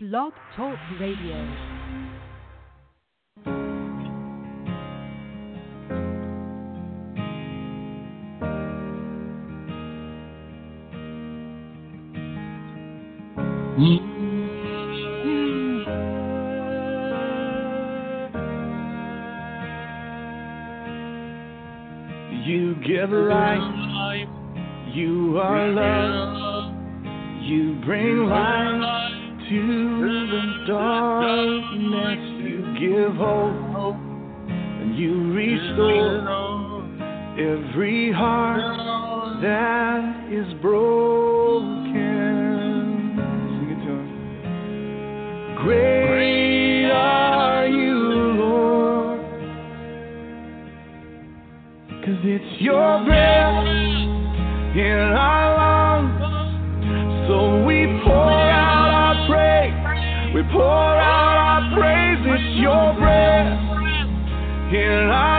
Blog Talk Radio. give life. You are love. You bring life to darkness, you give hope, and you restore every heart that is broken. Sing it to him. Great are you, Lord, because it's your breath in our pour out our praises, your breath. Here I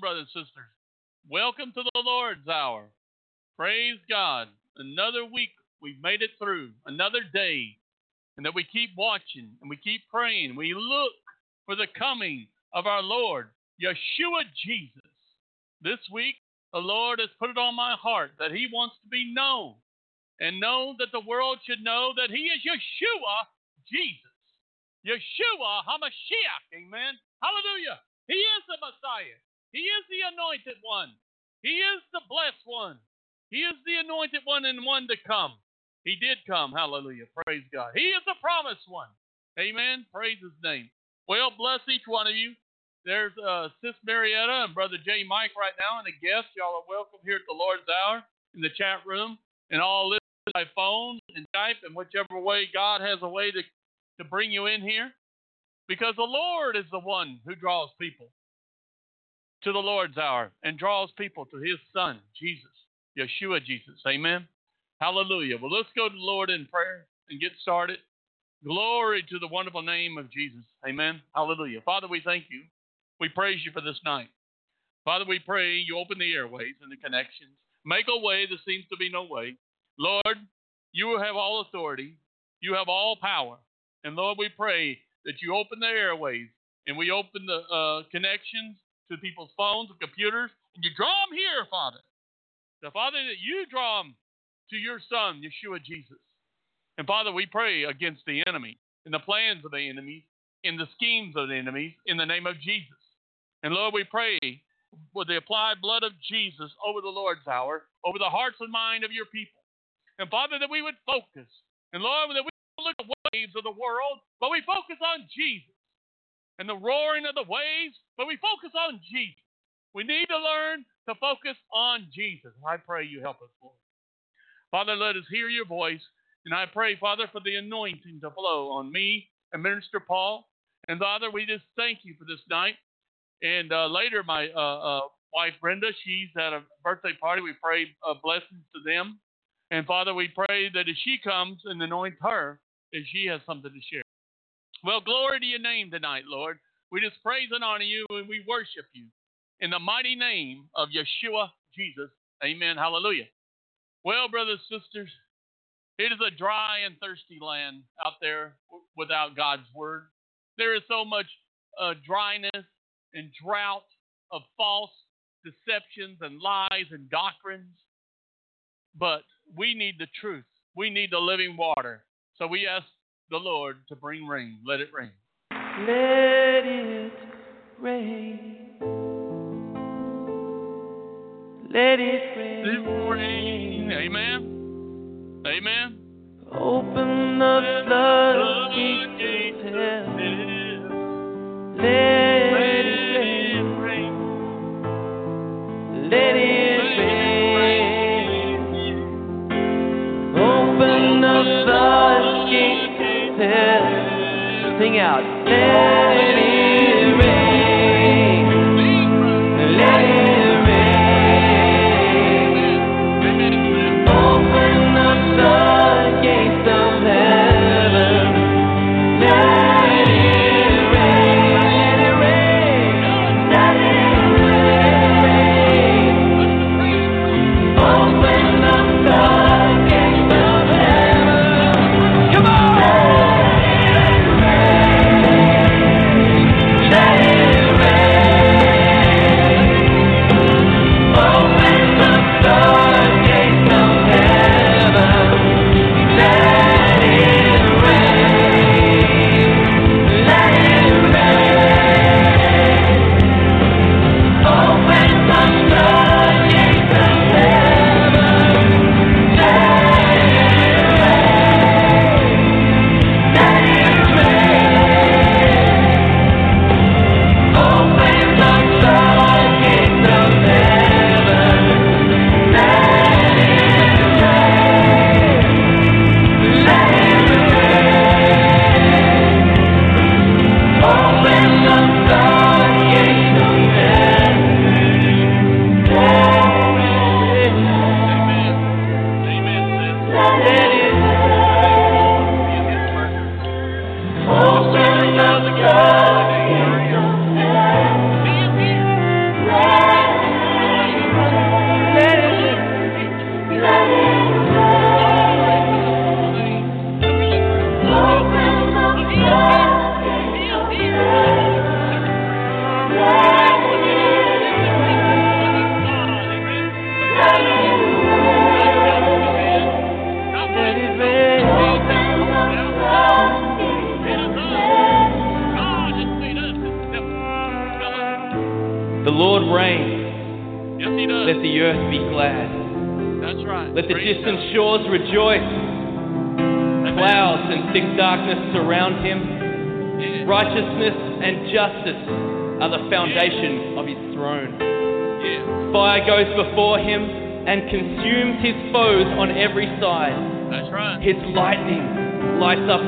Brothers and sisters. Welcome to the Lord's hour. Praise God. Another week we've made it through, another day, and that we keep watching and we keep praying. We look for the coming of our Lord, Yeshua Jesus. This week, the Lord has put it on my heart that He wants to be known and know that the world should know that He is Yeshua Jesus. Yeshua HaMashiach. Amen. Hallelujah. He is the Messiah. He is the anointed one. He is the blessed one. He is the anointed one and one to come. He did come. Hallelujah. Praise God. He is the promised one. Amen. Praise his name. Well, bless each one of you. There's uh, Sis Marietta and Brother J. Mike right now, and the guests. Y'all are welcome here at the Lord's Hour in the chat room, and all listen by phone and Skype, and whichever way God has a way to, to bring you in here. Because the Lord is the one who draws people to the Lord's hour and draws people to his Son, Jesus, Yeshua Jesus. Amen. Hallelujah. Well, let's go to the Lord in prayer and get started. Glory to the wonderful name of Jesus. Amen. Hallelujah. Father, we thank you. We praise you for this night. Father, we pray you open the airways and the connections. Make a way there seems to be no way. Lord, you have all authority. You have all power. And Lord, we pray that you open the airways and we open the uh, connections to people's phones and computers, and you draw them here, Father. The Father, that you draw them to your Son, Yeshua Jesus. And Father, we pray against the enemy and the plans of the enemy, in the schemes of the enemies, in the name of Jesus. And Lord, we pray with the applied blood of Jesus over the Lord's hour, over the hearts and mind of your people. And Father, that we would focus. And Lord, that we look at the waves of the world, but we focus on Jesus and the roaring of the waves, but we focus on Jesus. We need to learn to focus on Jesus. I pray you help us, Lord. Father, let us hear your voice. And I pray, Father, for the anointing to flow on me and Minister Paul. And Father, we just thank you for this night. And uh, later, my uh, uh, wife Brenda, she's at a birthday party. We pray uh, blessings to them. And Father, we pray that as she comes and anoint her, that she has something to share. Well, glory to your name tonight, Lord. We just praise and honor you and we worship you. In the mighty name of Yeshua Jesus. Amen. Hallelujah. Well, brothers and sisters, it is a dry and thirsty land out there without God's word. There is so much uh, dryness and drought of false deceptions and lies and doctrines. But we need the truth. We need the living water. So we ask the Lord to bring rain. Let it rain. Let it rain. Let it Let rain. it rain. Amen. Amen. Open the floodgates of heaven. Let it rain. Let it Sing out.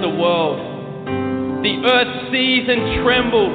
The world. The earth sees and trembles.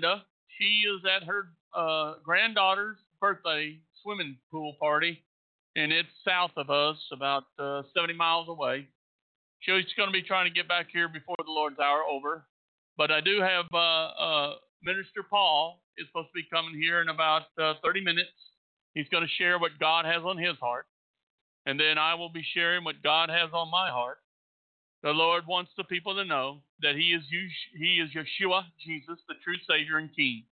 She is at her uh, granddaughter's birthday swimming pool party, and it's south of us, about uh, 70 miles away. She's going to be trying to get back here before the Lord's hour over. But I do have uh, uh, Minister Paul is supposed to be coming here in about uh, 30 minutes. He's going to share what God has on his heart, and then I will be sharing what God has on my heart. The Lord wants the people to know that He is He is Yeshua, Jesus, the true Savior and King.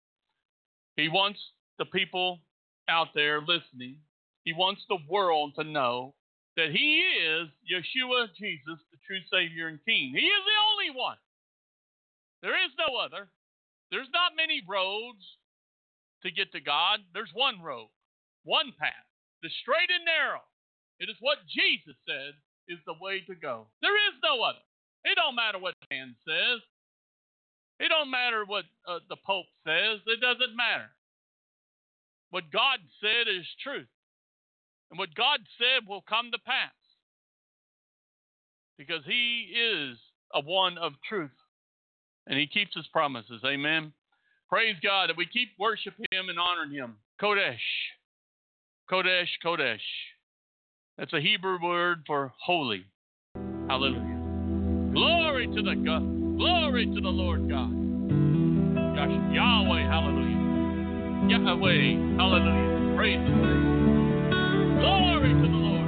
He wants the people out there listening. He wants the world to know that He is Yeshua, Jesus, the true Savior and King. He is the only one. There is no other. There's not many roads to get to God. There's one road, one path, the straight and narrow. It is what Jesus said is the way to go. There is no other. It don't matter what man says. It don't matter what uh, the Pope says. It doesn't matter. What God said is truth. And what God said will come to pass. Because he is a one of truth. And he keeps his promises. Amen. Praise God that we keep worshiping him and honoring him. Kodesh. Kodesh, Kodesh. That's a Hebrew word for holy. Hallelujah. Glory to the God. Glory to the Lord God. Gosh, Yahweh, hallelujah. Yahweh, hallelujah. Praise His name. Glory to the Lord.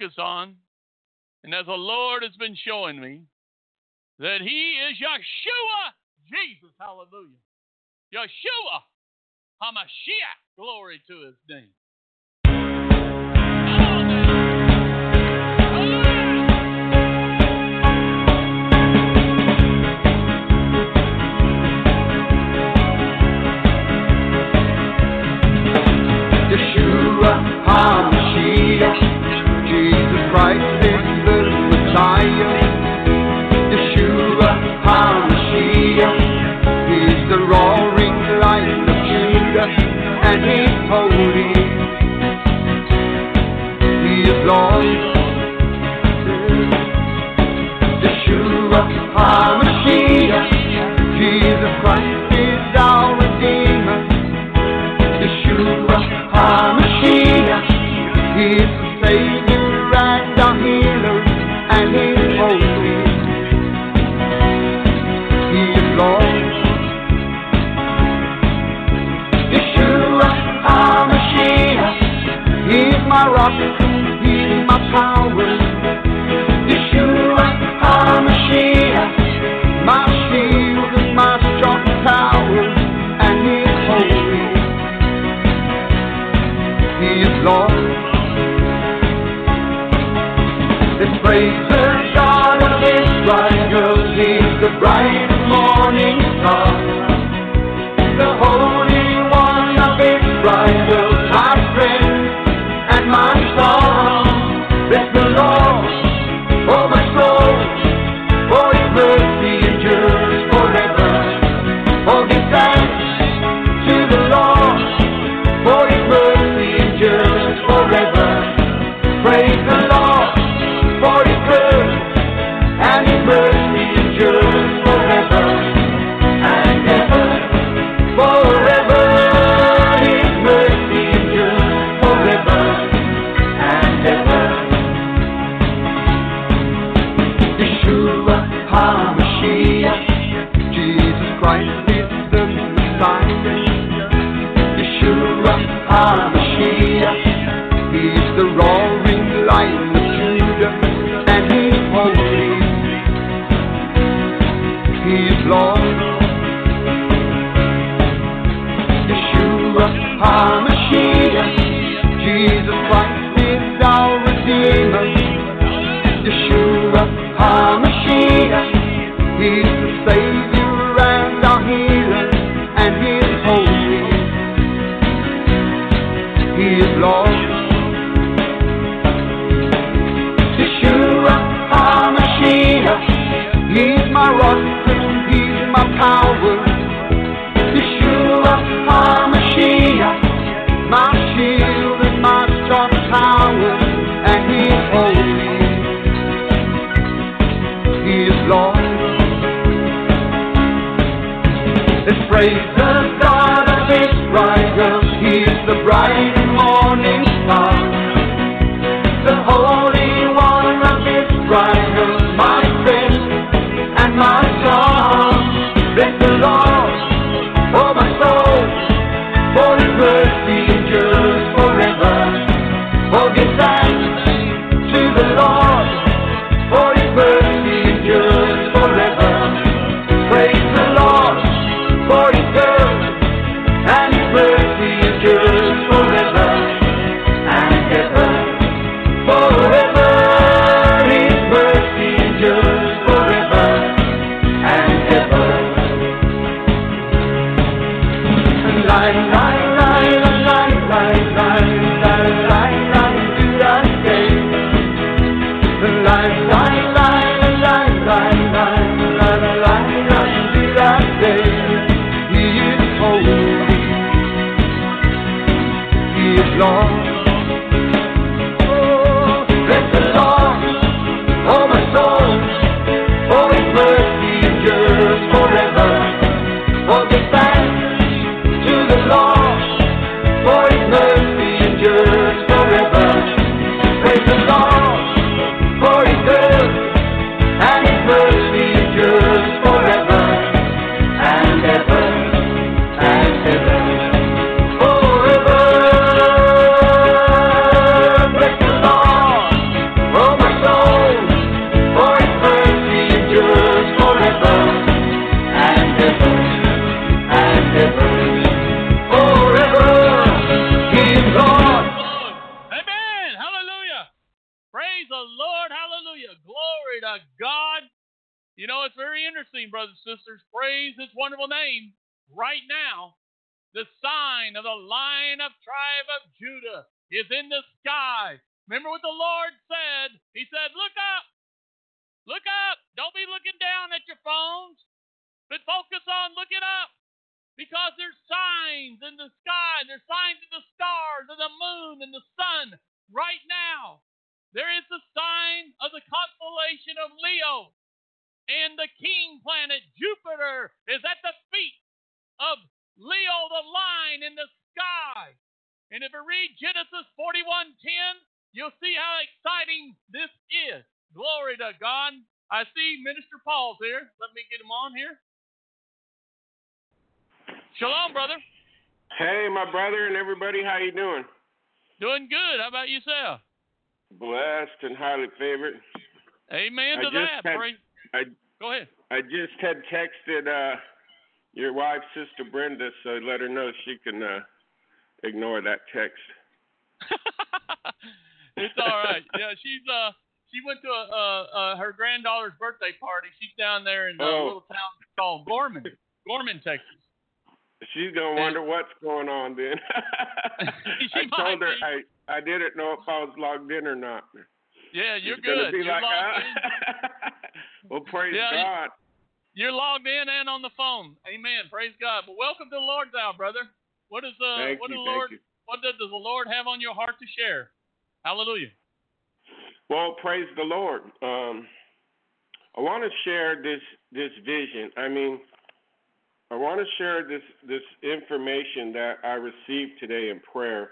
focus on, and as the Lord has been showing me, that He is Yeshua, Jesus, hallelujah. Yeshua, Hamashiach, glory to His name. Christ the Messiah, Yeshua the roaring lion of Judah, and. He is Lord. praise the God of Israel; He's the bright morning star. Praise his wonderful name right now. The sign of the lion of tribe of Judah is in the sky. Remember what the Lord said? He said, Look up. Look up. Don't be looking down at your phones, but focus on looking up. Because there's signs in the sky, there's signs in the stars, and the moon, and the sun right now. There is the sign of the constellation of Leo, and the king planet Jupiter is at the feet of Leo the lion in the sky. And if you read Genesis 41:10, you'll see how exciting this is. Glory to God. I see Minister Paul's here. Let me get him on here. Shalom, brother. Hey, my brother and everybody, how you doing? Doing good. How about yourself? Blessed and highly favored. Amen I to that. had- I Go ahead. I just had texted uh your wife, Sister Brenda, so let her know she can uh ignore that text. it's all right. Yeah, she's uh she went to a, uh uh her granddaughter's birthday party. She's down there in a Oh. little town called Gorman, Gorman, Texas. She's gonna wonder what's going on then. She I told her be. I I didn't know if I was logged in or not. Yeah, you're She's good. Be You're like, logged "Ah." Well, praise Yeah, God. You're logged in and on the phone. Amen. Praise God. But welcome to the Lord's hour, brother. What is uh Thank what you, does the Lord you. what does the Lord have on your heart to share? Hallelujah. Well, praise the Lord. Um, I want to share this this vision. I mean, I want to share this this information that I received today in prayer,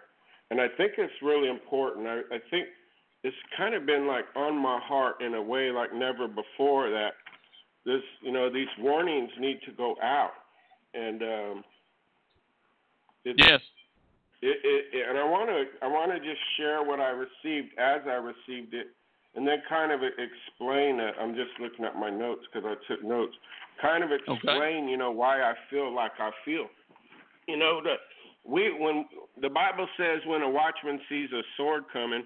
and I think it's really important. I, I think it's kind of been like on my heart in a way like never before. That this, you know, these warnings need to go out, and um, it's, Yes. it, it, and I want to I want to just share what I received as I received it, and then kind of explain it. I'm just looking at my notes because I took notes. Kind of explain, you know, why I feel like I feel. You know, the we when the Bible says when a watchman sees a sword coming,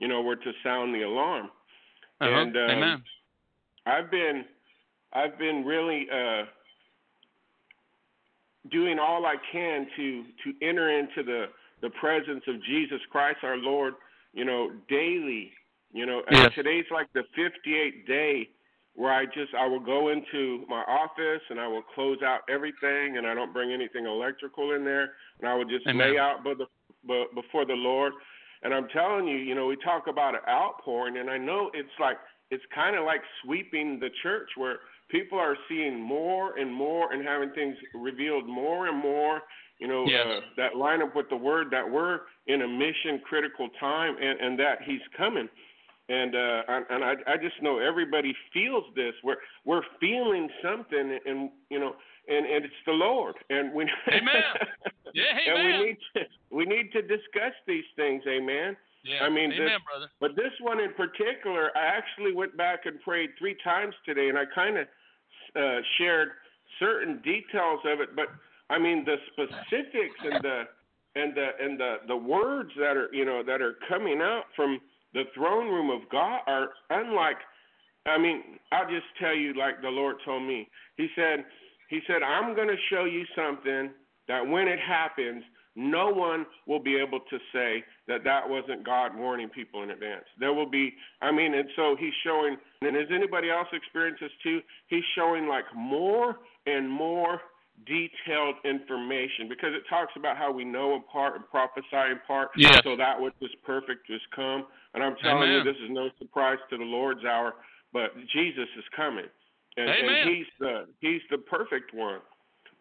you know, we're to sound the alarm. Uh-huh. And, um, Amen. I've been I've been really uh doing all I can to to enter into the the presence of Jesus Christ our Lord, you know, daily. You know, and Yes. today's like the 58th day where I just I will go into my office and I will close out everything and I don't bring anything electrical in there and I will just Amen. lay out by the, before the Lord. And I'm telling you, you know, we talk about an outpouring and I know it's like it's kind of like sweeping the church where people are seeing more and more and having things revealed more and more you know Yes. uh, that line up with the word that we're in a mission critical time and, and that he's coming and uh and, and I I just know everybody feels this we're we're feeling something and you know and and it's the Lord and we Amen. Yeah, and we need to we need to discuss these things amen Yeah. I mean, Amen, this- brother. but this one in particular, I actually went back and prayed three times today, and I kind of uh, shared certain details of it. But I mean, the specifics and the and the and the the words that are you know that are coming out from the throne room of God are unlike. I mean, I'll just tell you like the Lord told me. He said, He said, I'm going to show you something that when it happens, no one will be able to say that that wasn't God warning people in advance. There will be, I mean, and so he's showing, and has anybody else experienced this too? He's showing like more and more detailed information because it talks about how we know in part and prophesy in part. Yes. So that which is perfect is come. And I'm telling you, this is no surprise to the Lord's hour, but Jesus is coming. And, and he's the he's the perfect one.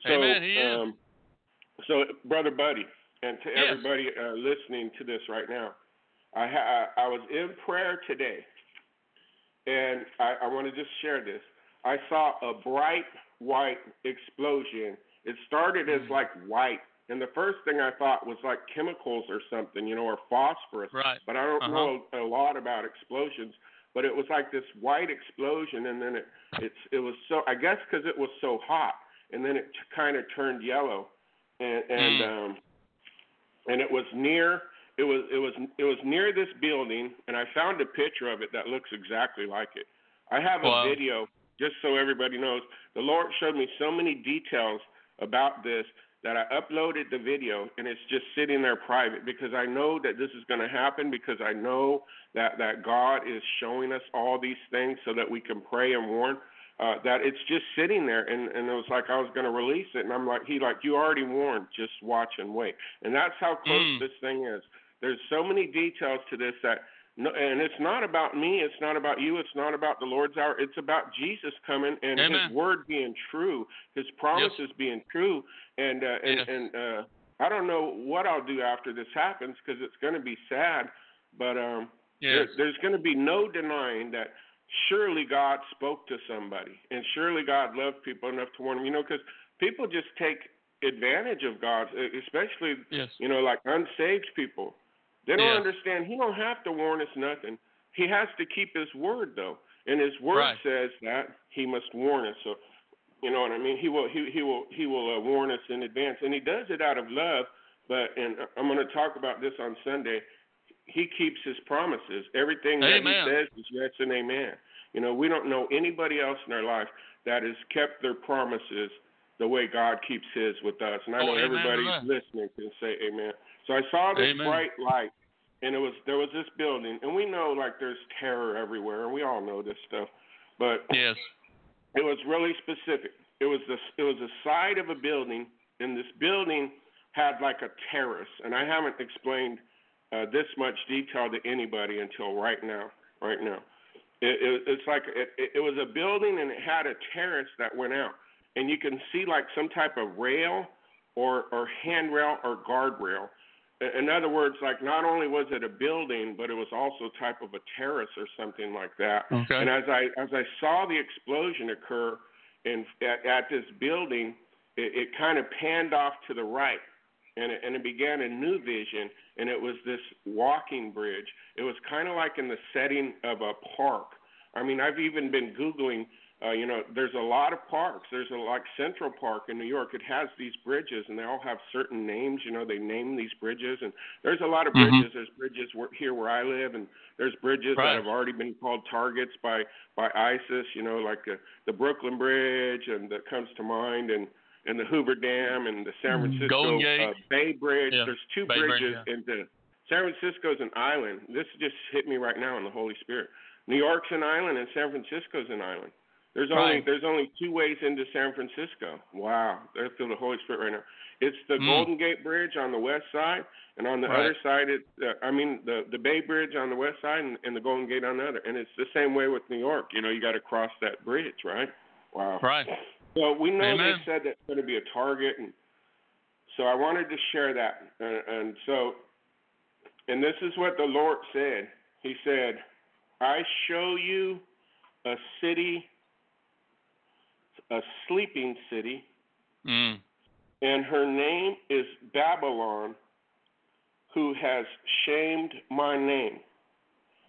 So, Amen, he is. Um, so, brother Buddy, and to Yes. everybody uh, listening to this right now, I ha- I was in prayer today, and I, I want to just share this. I saw a bright white explosion. It started as Mm. like white, and the first thing I thought was like chemicals or something, you know, or phosphorus. Right. But I don't Uh-huh. know a lot about explosions. But it was like this white explosion, and then it it's it was so I guess because it was so hot, and then it t- kind of turned yellow, and and Mm. um and it was near it was it was it was near this building, and I found a picture of it that looks exactly like it. I have Wow. a video, just so everybody knows. The Lord showed me so many details about this that I uploaded the video and it's just sitting there private because I know that this is going to happen because I know that that God is showing us all these things so that we can pray and warn. Uh, that it's just sitting there, and and it was like I was going to release it, and I'm like, he like you already warned, just watch and wait, and that's how close Mm. this thing is. There's so many details to this that no, and it's not about me. It's not about you. It's not about the Lord's hour. It's about Jesus coming and Amen. His word being true, His promises being true. And uh, and Yes. and uh, I don't know what I'll do after this happens because it's going to be sad. But um, there, there's going to be no denying that surely God spoke to somebody, and surely God loved people enough to warn them. You know, because people just take advantage of God, especially Yes. you know, like unsaved people. They don't Yes. understand. He don't have to warn us nothing. He has to keep his word though, and his word Right. says that he must warn us. So, you know what I mean? He will. He he will. He will uh, warn us in advance, and he does it out of love. But and I'm going to talk about this on Sunday. He keeps his promises. Everything that he says is yes and amen. You know, we don't know anybody else in our life that has kept their promises the way God keeps his with us. And I Oh, know amen everybody listening can say amen. So I saw this Amen. bright light, and it was there was this building, and we know like there's terror everywhere, and we all know this stuff, but Yes. it was really specific. It was the it was the side of a building, and this building had like a terrace, and I haven't explained uh, this much detail to anybody until right now. Right now, it, it, it's like it, it, it was a building, and it had a terrace that went out, and you can see like some type of rail or or handrail or guardrail. In other words, like not only was it a building, but it was also type of a terrace or something like that. Okay. And as I as I saw the explosion occur in at, at this building, it, it kind of panned off to the right, and it, and it began a new vision, and it was this walking bridge. It was kind of like in the setting of a park. I mean, I've even been googling. Uh, you know, there's a lot of parks. There's a like Central Park in New York. It has these bridges, and they all have certain names. You know, they name these bridges, and there's a lot of Mhm. bridges. There's bridges where, here where I live, and there's bridges Right. that have already been called targets by by ISIS. You know, like uh, the Brooklyn Bridge, and that comes to mind, and and the Hoover Dam, and the San Francisco Mm, Golden Gate. uh, Bay Bridge. Yeah, There's two Bay Bridge, bridges, yeah. and the San Francisco's an island. This just hit me right now in the Holy Spirit. New York's an island, and San Francisco's an island. There's only Right. there's only two ways into San Francisco. Wow, feel the Holy Spirit right now. It's the Mm. Golden Gate Bridge on the west side, and on the Right. other side, it's uh, I mean the the Bay Bridge on the west side, and, and the Golden Gate on the other. And it's the same way with New York. You know, you got to cross that bridge, right? Wow. Right. So we know Amen. they said that's going to be a target, and so I wanted to share that. And, and so, and this is what the Lord said. He said, "I show you a city, a sleeping city, Mm. and her name is Babylon, who has shamed my name."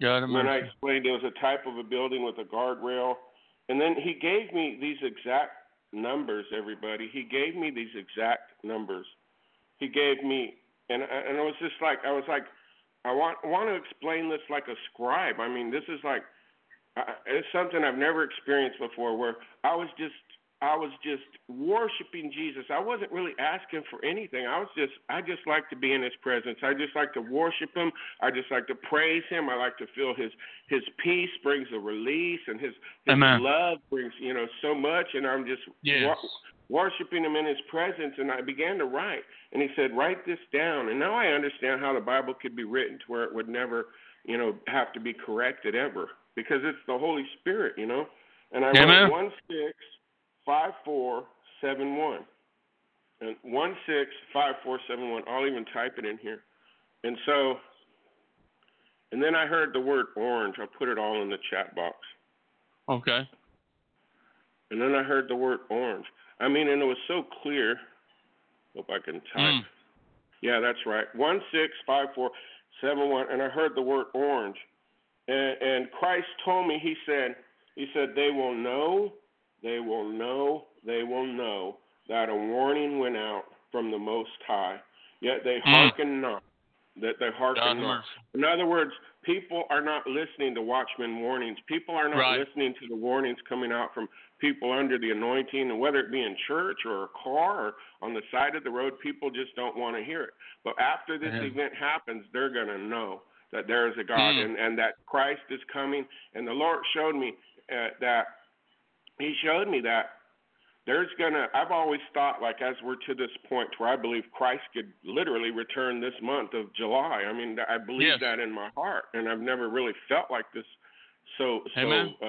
God when I explained it was a type of a building with a guardrail. And then he gave me these exact numbers, everybody. He gave me these exact numbers. He gave me, and and it was just like I was like, I want want to explain this like a scribe. I mean, this is like I, it's something I've never experienced before, where I was just I was just worshiping Jesus. I wasn't really asking for anything. I was just I just like to be in His presence. I just like to worship Him. I just like to praise Him. I like to feel His His peace brings a release, and His His Amen. love brings you know so much. And I'm just Yes. wa- worshiping Him in His presence. And I began to write, and He said, "Write this down." And now I understand how the Bible could be written to where it would never you know have to be corrected ever because it's the Holy Spirit, you know. And I Amen. wrote one six five four seven one. And one six five four seven one. I'll even type it in here. And so and then I heard the word orange. I'll put it all in the chat box. Okay. And then I heard the word orange. I mean, and it was so clear. Hope I can type. Mm. Yeah, that's right. One six five four seven one, and I heard the word orange. And, and Christ told me, He said, He said, they will know, they will know, they will know that a warning went out from the Most High. Yet they Mm. hearken not. that they hearken not. In other words, people are not listening to watchman warnings. People are not Right. listening to the warnings coming out from people under the anointing, and whether it be in church or a car or on the side of the road, people just don't want to hear it. But after this Yeah. event happens, they're going to know that there is a God Mm. and, and that Christ is coming. And the Lord showed me uh, that He showed me that there's gonna I've always thought like as we're to this point where I believe Christ could literally return this month of July. I mean I believe Yes. that in my heart and I've never really felt like this so so Amen. uh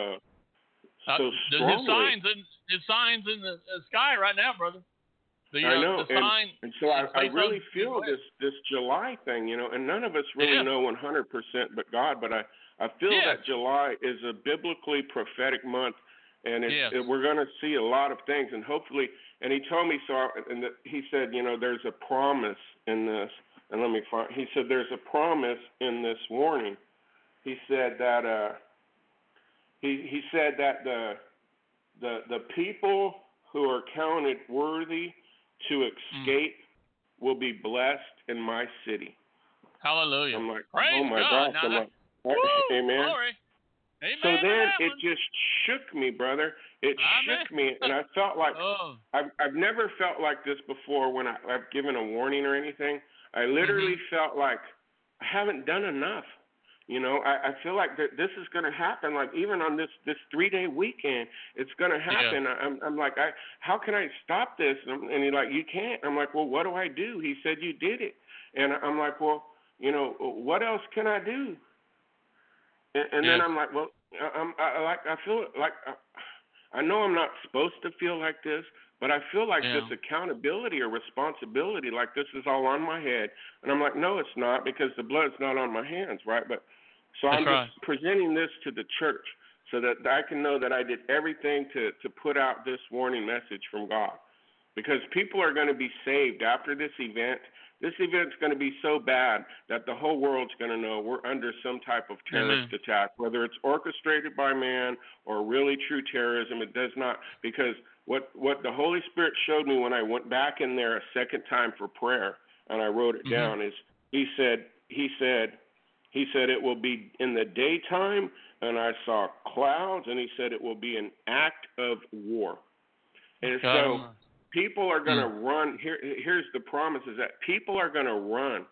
Uh, so the- strongly. his signs in his signs in the, sky right now, brother. The, I uh, know, the and, sign. and so I, I really feel this this July thing, you know, and none of us really Yeah. know 100% but God. But I I feel Yes. that July is a biblically prophetic month, and Yes. it, we're going to see a lot of things, and hopefully. And he told me so, and the, he said, you know, there's a promise in this, and let me find. He said there's a promise in this warning. He said that uh, he he said that the the the people who are counted worthy to escape will be blessed in my city. Hallelujah. I'm like, Praise oh my God. gosh, Now I'm that- like, Woo, amen. Glory. Amen. So then it just shook me, brother. It Amen. shook me, and I felt like Oh, I've I've never felt like this before when I, I've given a warning or anything. I literally Mm-hmm. felt like I haven't done enough. You know, I, I feel like that this is going to happen. Like even on this this three day weekend, it's going to happen. I I'm I'm like, I how can I stop this? And, and he's like, you can't. I'm like, well, what do I do? He said you did it, and I'm like, well, you know, what else can I do? And, and then I'm like, well, I- I'm I, I like I feel like I, I know I'm not supposed to feel like this, but I feel like Yeah. this accountability or responsibility, like this is all on my head. And I'm like, no, it's not because the blood's not on my hands, right? But so That's I'm right. just presenting this to the church so that I can know that I did everything to to put out this warning message from God. Because people are going to be saved after this event. This event's going to be so bad that the whole world's going to know we're under some type of terrorist Amen. attack, whether it's orchestrated by man or really true terrorism. It does not because what what the Holy Spirit showed me when I went back in there a second time for prayer and I wrote it Mhm. down is he said he said he said it will be in the daytime and I saw clouds and he said it will be an act of war. And so. People are going to mm. run here here's the promise is that people are going to run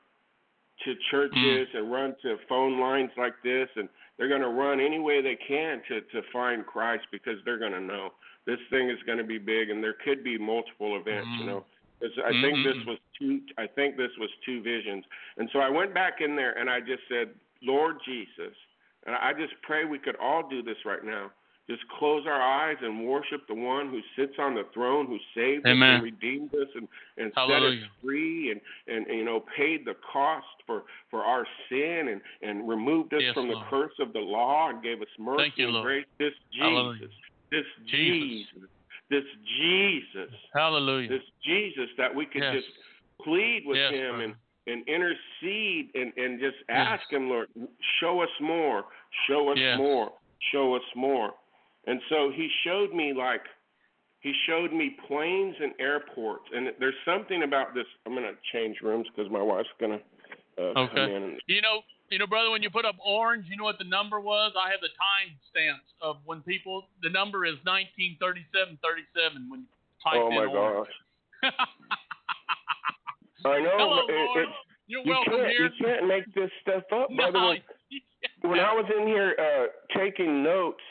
to churches mm. and run to phone lines like this and they're going to run any way they can to to find Christ because they're going to know this thing is going to be big and there could be multiple events you mm-hmm. know. know I think this Mhm. was two I think this was two visions. And so I went back in there and I just said Lord Jesus and I just pray we could all do this right now just close our eyes and worship the one who sits on the throne, who saved us and redeemed us and, and set us free and, and, and, you know, paid the cost for, for our sin and, and removed us Yes, from Lord. the curse of the law and gave us mercy Thank you, and Lord. grace. This Hallelujah. Jesus, this Jesus. Jesus, this Jesus, Hallelujah. this Jesus that we could Yes. just plead with Yes, him brother. and, and intercede and, and just ask him, Lord, show us more, show us more, show us more. And so he showed me like he showed me planes and airports, and there's something about this. I'm gonna change rooms because my wife's gonna uh, come in. And, You know, you know, brother, when you put up orange, you know what the number was? I have the time stamps of when people. The number is 193737 when you type oh in my orange. gosh, I know. Hello, it- Lord. You're you welcome can't here. you can't make this stuff up, no, brother. When- when I was in here uh, taking notes,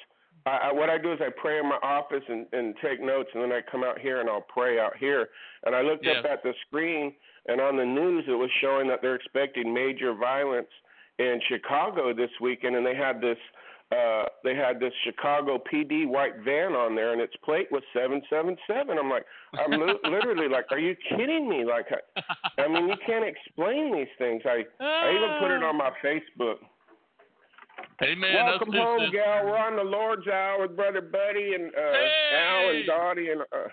I, I, what I do is I pray in my office and, and take notes, and then I come out here and I'll pray out here. And I looked up at the screen, and on the news it was showing that they're expecting major violence in Chicago this weekend, and they had this. Uh, they had this Chicago PD white van on there, and its plate was seven seven seven. I'm like, I'm li- literally like, are you kidding me? Like, I, I mean, you can't explain these things. I I even put it on my Facebook. Amen. Welcome That's home, gal. We're on the Lord's hour with brother Buddy and uh, Hey! Al and Dottie and. Uh,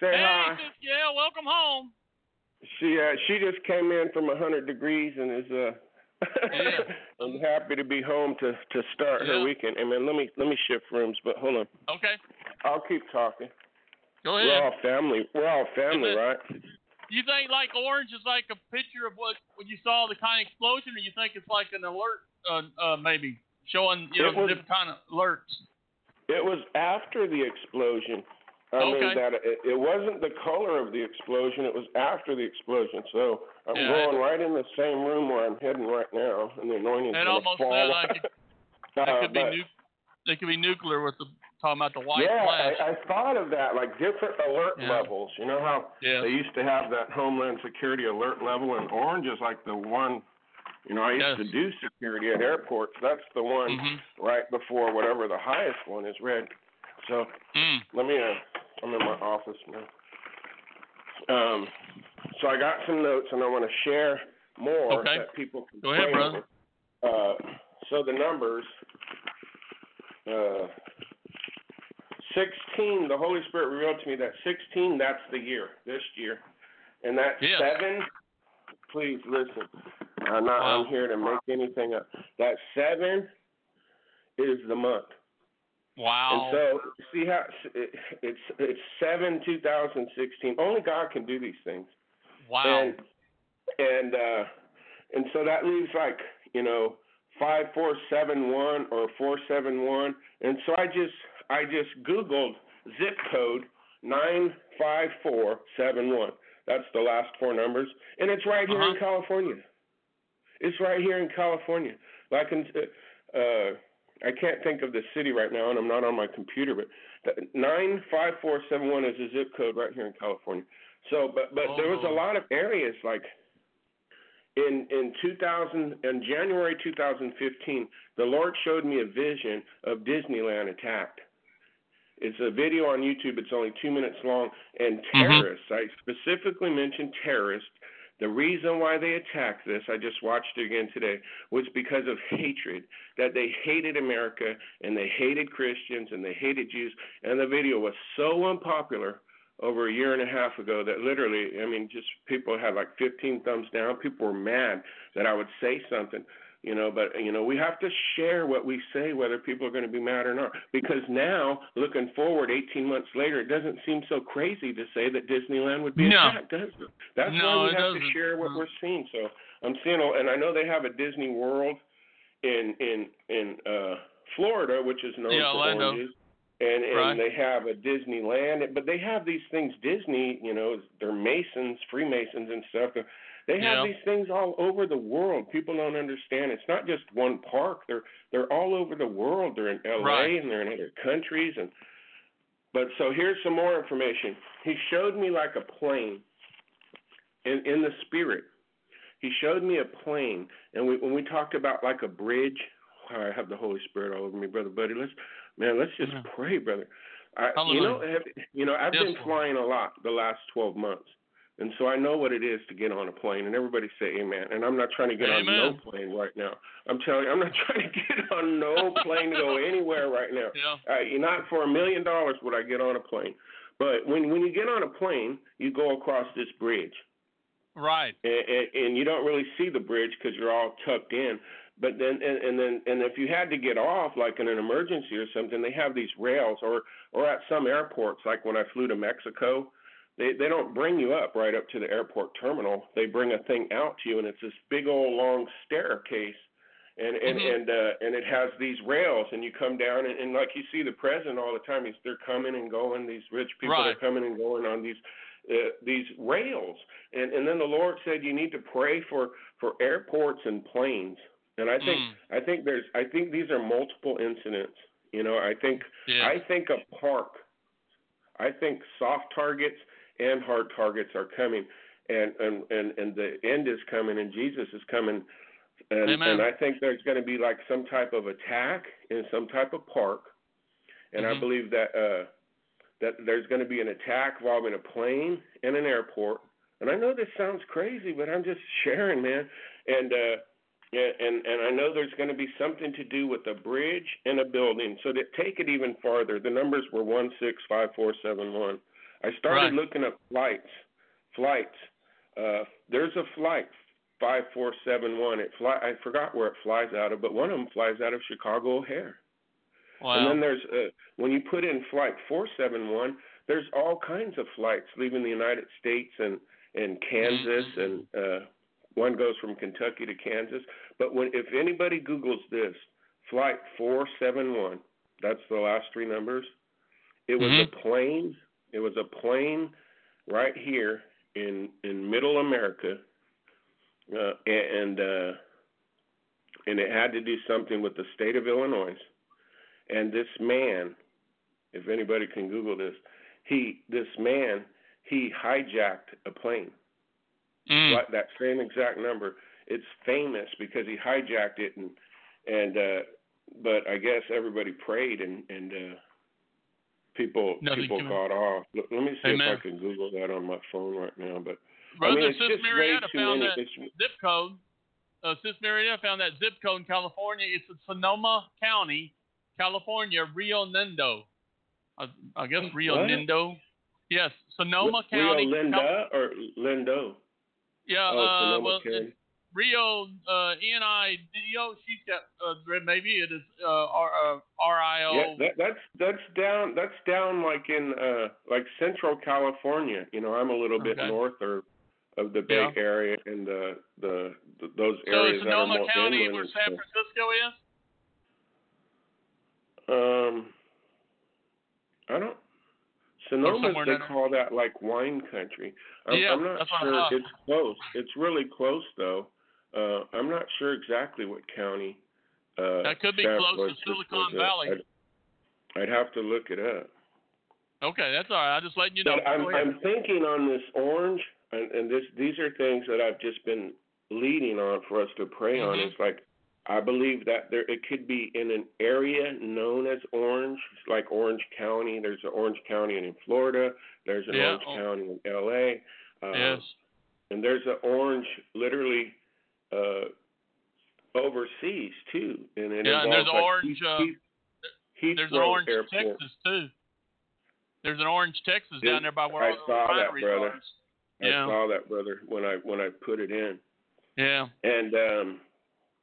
Say Hey, hi. sis, yeah, welcome home. She uh, she just came in from a hundred degrees and is uh. Yeah. I'm happy to be home to to start Yeah. her weekend. And man, let me let me shift rooms, but hold on. Okay, I'll keep talking. go ahead. We're all family. We're all family, Amen. right? Do you think like orange is like a picture of what when you saw the kind of explosion, or you think it's like an alert, uh, uh, maybe showing you know was- different kind of alerts? It was after the explosion. I mean that it, it wasn't the color of the explosion; it was after the explosion. So I'm Yeah, going right in the same room where I'm heading right now, and the anointing's It almost fall. sounded like it, Uh, it could be nu- It could be nuclear with the talking about the white yeah, flash. I, I thought of that, like different alert Yeah. levels. You know how yeah. they used to have that Homeland Security alert level, and orange is like the one. You know, I used Yes. to do security at airports. That's the one Mhm. right before whatever the highest one is red. So Mm. let me. Uh, I'm in my office now. Um, so I got some notes, and I want to share more Okay. that people can Go ahead, brother. Uh, so the numbers. Uh, 16, the Holy Spirit revealed to me that 16, that's the year, this year. And that Yes. 7, please listen. I'm not Wow. I'm here to make anything up. That 7 is the month. Wow. And so, see how it, it's it's 7 2016. Only God can do these things. wow. And and uh and so that leaves like, you know, 5471 or 471. And so I just I just googled zip code 95471. That's the last four numbers and it's right here in Uh-huh. California. It's right here in California. Like in, uh I can't think of the city right now and I'm not on my computer but the 95471 is a zip code right here in California. So, but but there was a Oh. lot of areas like in in 2000 in January 2015, the Lord showed me a vision of Disneyland attacked. It's a video on YouTube. It's only two minutes long. And mm-hmm. terrorists, I specifically mentioned terrorists. The reason why they attacked this, I just watched it again today, was because of hatred. That they hated America and they hated Christians and they hated Jews. And the video was so unpopular over a year and a half ago that literally, I mean, just people had like 15 thumbs down. People were mad that I would say something, you know, but, you know, we have to share what we say, whether people are going to be mad or not. Because now, looking forward 18 months later, it doesn't seem so crazy to say that Disneyland would be No. attacked, does it? That's No, why we have to doesn't. share what we're seeing. So I'm seeing, and I know they have a Disney World in in in uh Florida, which is known Yeah, for Orlando. oranges and and Right. they have a Disneyland, but they have these things. Disney, you know, they're Masons, Freemasons, and stuff. They have Yeah. these things all over the world. People don't understand. It's not just one park. They're they're all over the world. They're in L.A. Right. and they're in other countries. And but so here's some more information. He showed me like a plane in in the spirit. He showed me a plane, and we, when we talked about like a bridge, I have the Holy Spirit all over me, brother buddy. Let's man, let's just Yeah. pray, brother. I, you know, have, you know, I've Yes, been flying a lot the last 12 months, and so I know what it is to get on a plane. And everybody say Amen. And I'm not trying to get on no plane right now. I'm telling you, I'm not trying to get on no plane to go anywhere right now. Yeah. Uh, not for a million dollars would I get on a plane. But when when you get on a plane, you go across this bridge, Right. and, and, and you don't really see the bridge because you're all tucked in. But then and, and then and if you had to get off, like in an emergency or something, they have these rails, or or at some airports, like when I flew to Mexico, they they don't bring you up right up to the airport terminal. They bring a thing out to you, and it's this big old long staircase and and Mhm. and uh and it has these rails and you come down and, and like you see the president all the time he's they're coming and going these rich people Right. are coming and going on these uh, these rails and and then the lord said you need to pray for for airports and planes and i think Mm. i think there's i think these are multiple incidents you know i think Yeah. i think a park i think soft targets and hard targets are coming and and and and the end is coming and jesus is coming and and I think there's going to be like some type of attack in some type of park, and I Mhm. believe that uh, that there's going to be an attack involving a plane and an airport. And I know this sounds crazy, but I'm just sharing, man. And uh, yeah, and and I know there's going to be something to do with a bridge and a building. So to take it even farther, the numbers were one six five four seven one. I started Right. looking up flights. Flights. Uh, there's a flight five four seven one. It fly. I forgot where it flies out of, but one of them flies out of Chicago O'Hare. Wow. And then there's uh, when you put in flight four seven one. There's all kinds of flights leaving the United States and and Kansas, Mhm. and uh, one goes from Kentucky to Kansas. But when if anybody Googles this, flight 471, that's the last three numbers. It was Mhm. a plane. It was a plane right here in in Middle America, uh, and uh, and it had to do something with the state of Illinois. And this man, if anybody can Google this, he this man he hijacked a plane. Mm. Like that same exact number. It's famous because he hijacked it and and uh but I guess everybody prayed and and uh people Nothing people got off. Let, me see Amen. if I can Google that on my phone right now. But Brother I mean, it's Sis Marietta found many. that It's, zip code. Uh, Sis Marietta found that zip code in California. It's in Sonoma County, California, Rio Nendo. I, I guess Rio What? Nendo. Yes, Sonoma County. Rio Linda or Lindo? yeah, oh, uh, Sonoma well, County. Rio uh, N I D O. She's got uh, maybe it is uh, R uh, R I O. Yeah, that, that's that's down that's down like in uh like Central California. You know, I'm a little bit Okay. north or of the Bay Yeah. Area and the, the the those so areas is that are Sonoma County where San. Francisco is? Um, I don't. Sonoma, they call that like wine country. I'm, Yeah, I'm not that's what I sure. It's close. It's really close though. Uh, I'm not sure exactly what county. Uh, That could be close to Silicon. Valley. I'd, I'd have to look it up. Okay, that's all right. I'm just letting you know. I'm, I'm thinking on this orange, and, and this these are things that I've just been leading on for us to pray on. Mhm. It's like I believe that there it could be in an area known as Orange, like Orange County. There's an Orange County in Florida. There's an Yeah. Orange County in L.A. Uh, yes. and there's an Orange literally uh, overseas too, and it Yeah, and there's like Orange, Heath- uh, Heath- There's an Orange, Airport. Texas too. There's an Orange, Texas down there by where I saw that, brother. are. I Yeah. saw that, brother, when I when I put it in. Yeah. And um,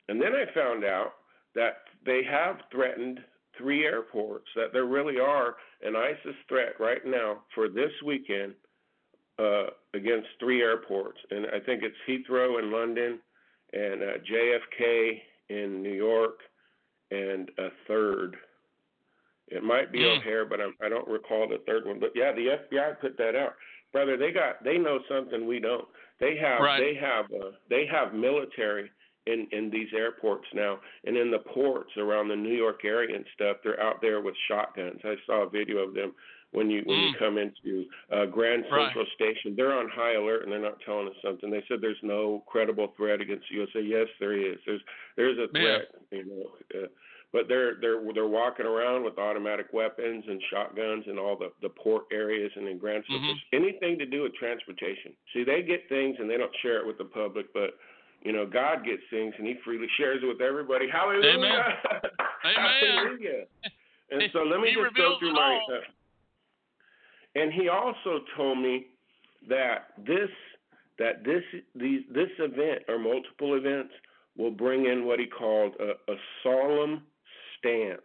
and then I found out that they have threatened three airports. That there really are an ISIS threat right now for this weekend uh, against three airports, and I think it's Heathrow in London, and uh, JFK in New York, and a third. It might be Hmm. O'Hare, but I'm, I don't recall the third one. But yeah, the FBI put that out, brother. They got they know something we don't. They have Right. they have uh, they have military in in these airports now, and in the ports around the New York area and stuff. They're out there with shotguns. I saw a video of them when you when you Mm. come into uh, Grand Right. Central Station. They're on high alert and they're not telling us something. They said there's no credible threat against the USA. Yes, there is. There's there's a Yeah. threat. You know. Uh, but they're they're they're walking around with automatic weapons and shotguns in all the the port areas and in Grand Central. Mhm. Anything to do with transportation. See, they get things and they don't share it with the public, but you know, God gets things and He freely shares it with everybody. Hallelujah! Amen. Hallelujah! And so let me He just go through my. Uh, and He also told me that this that this these this event or multiple events will bring in what He called a, a solemn stance.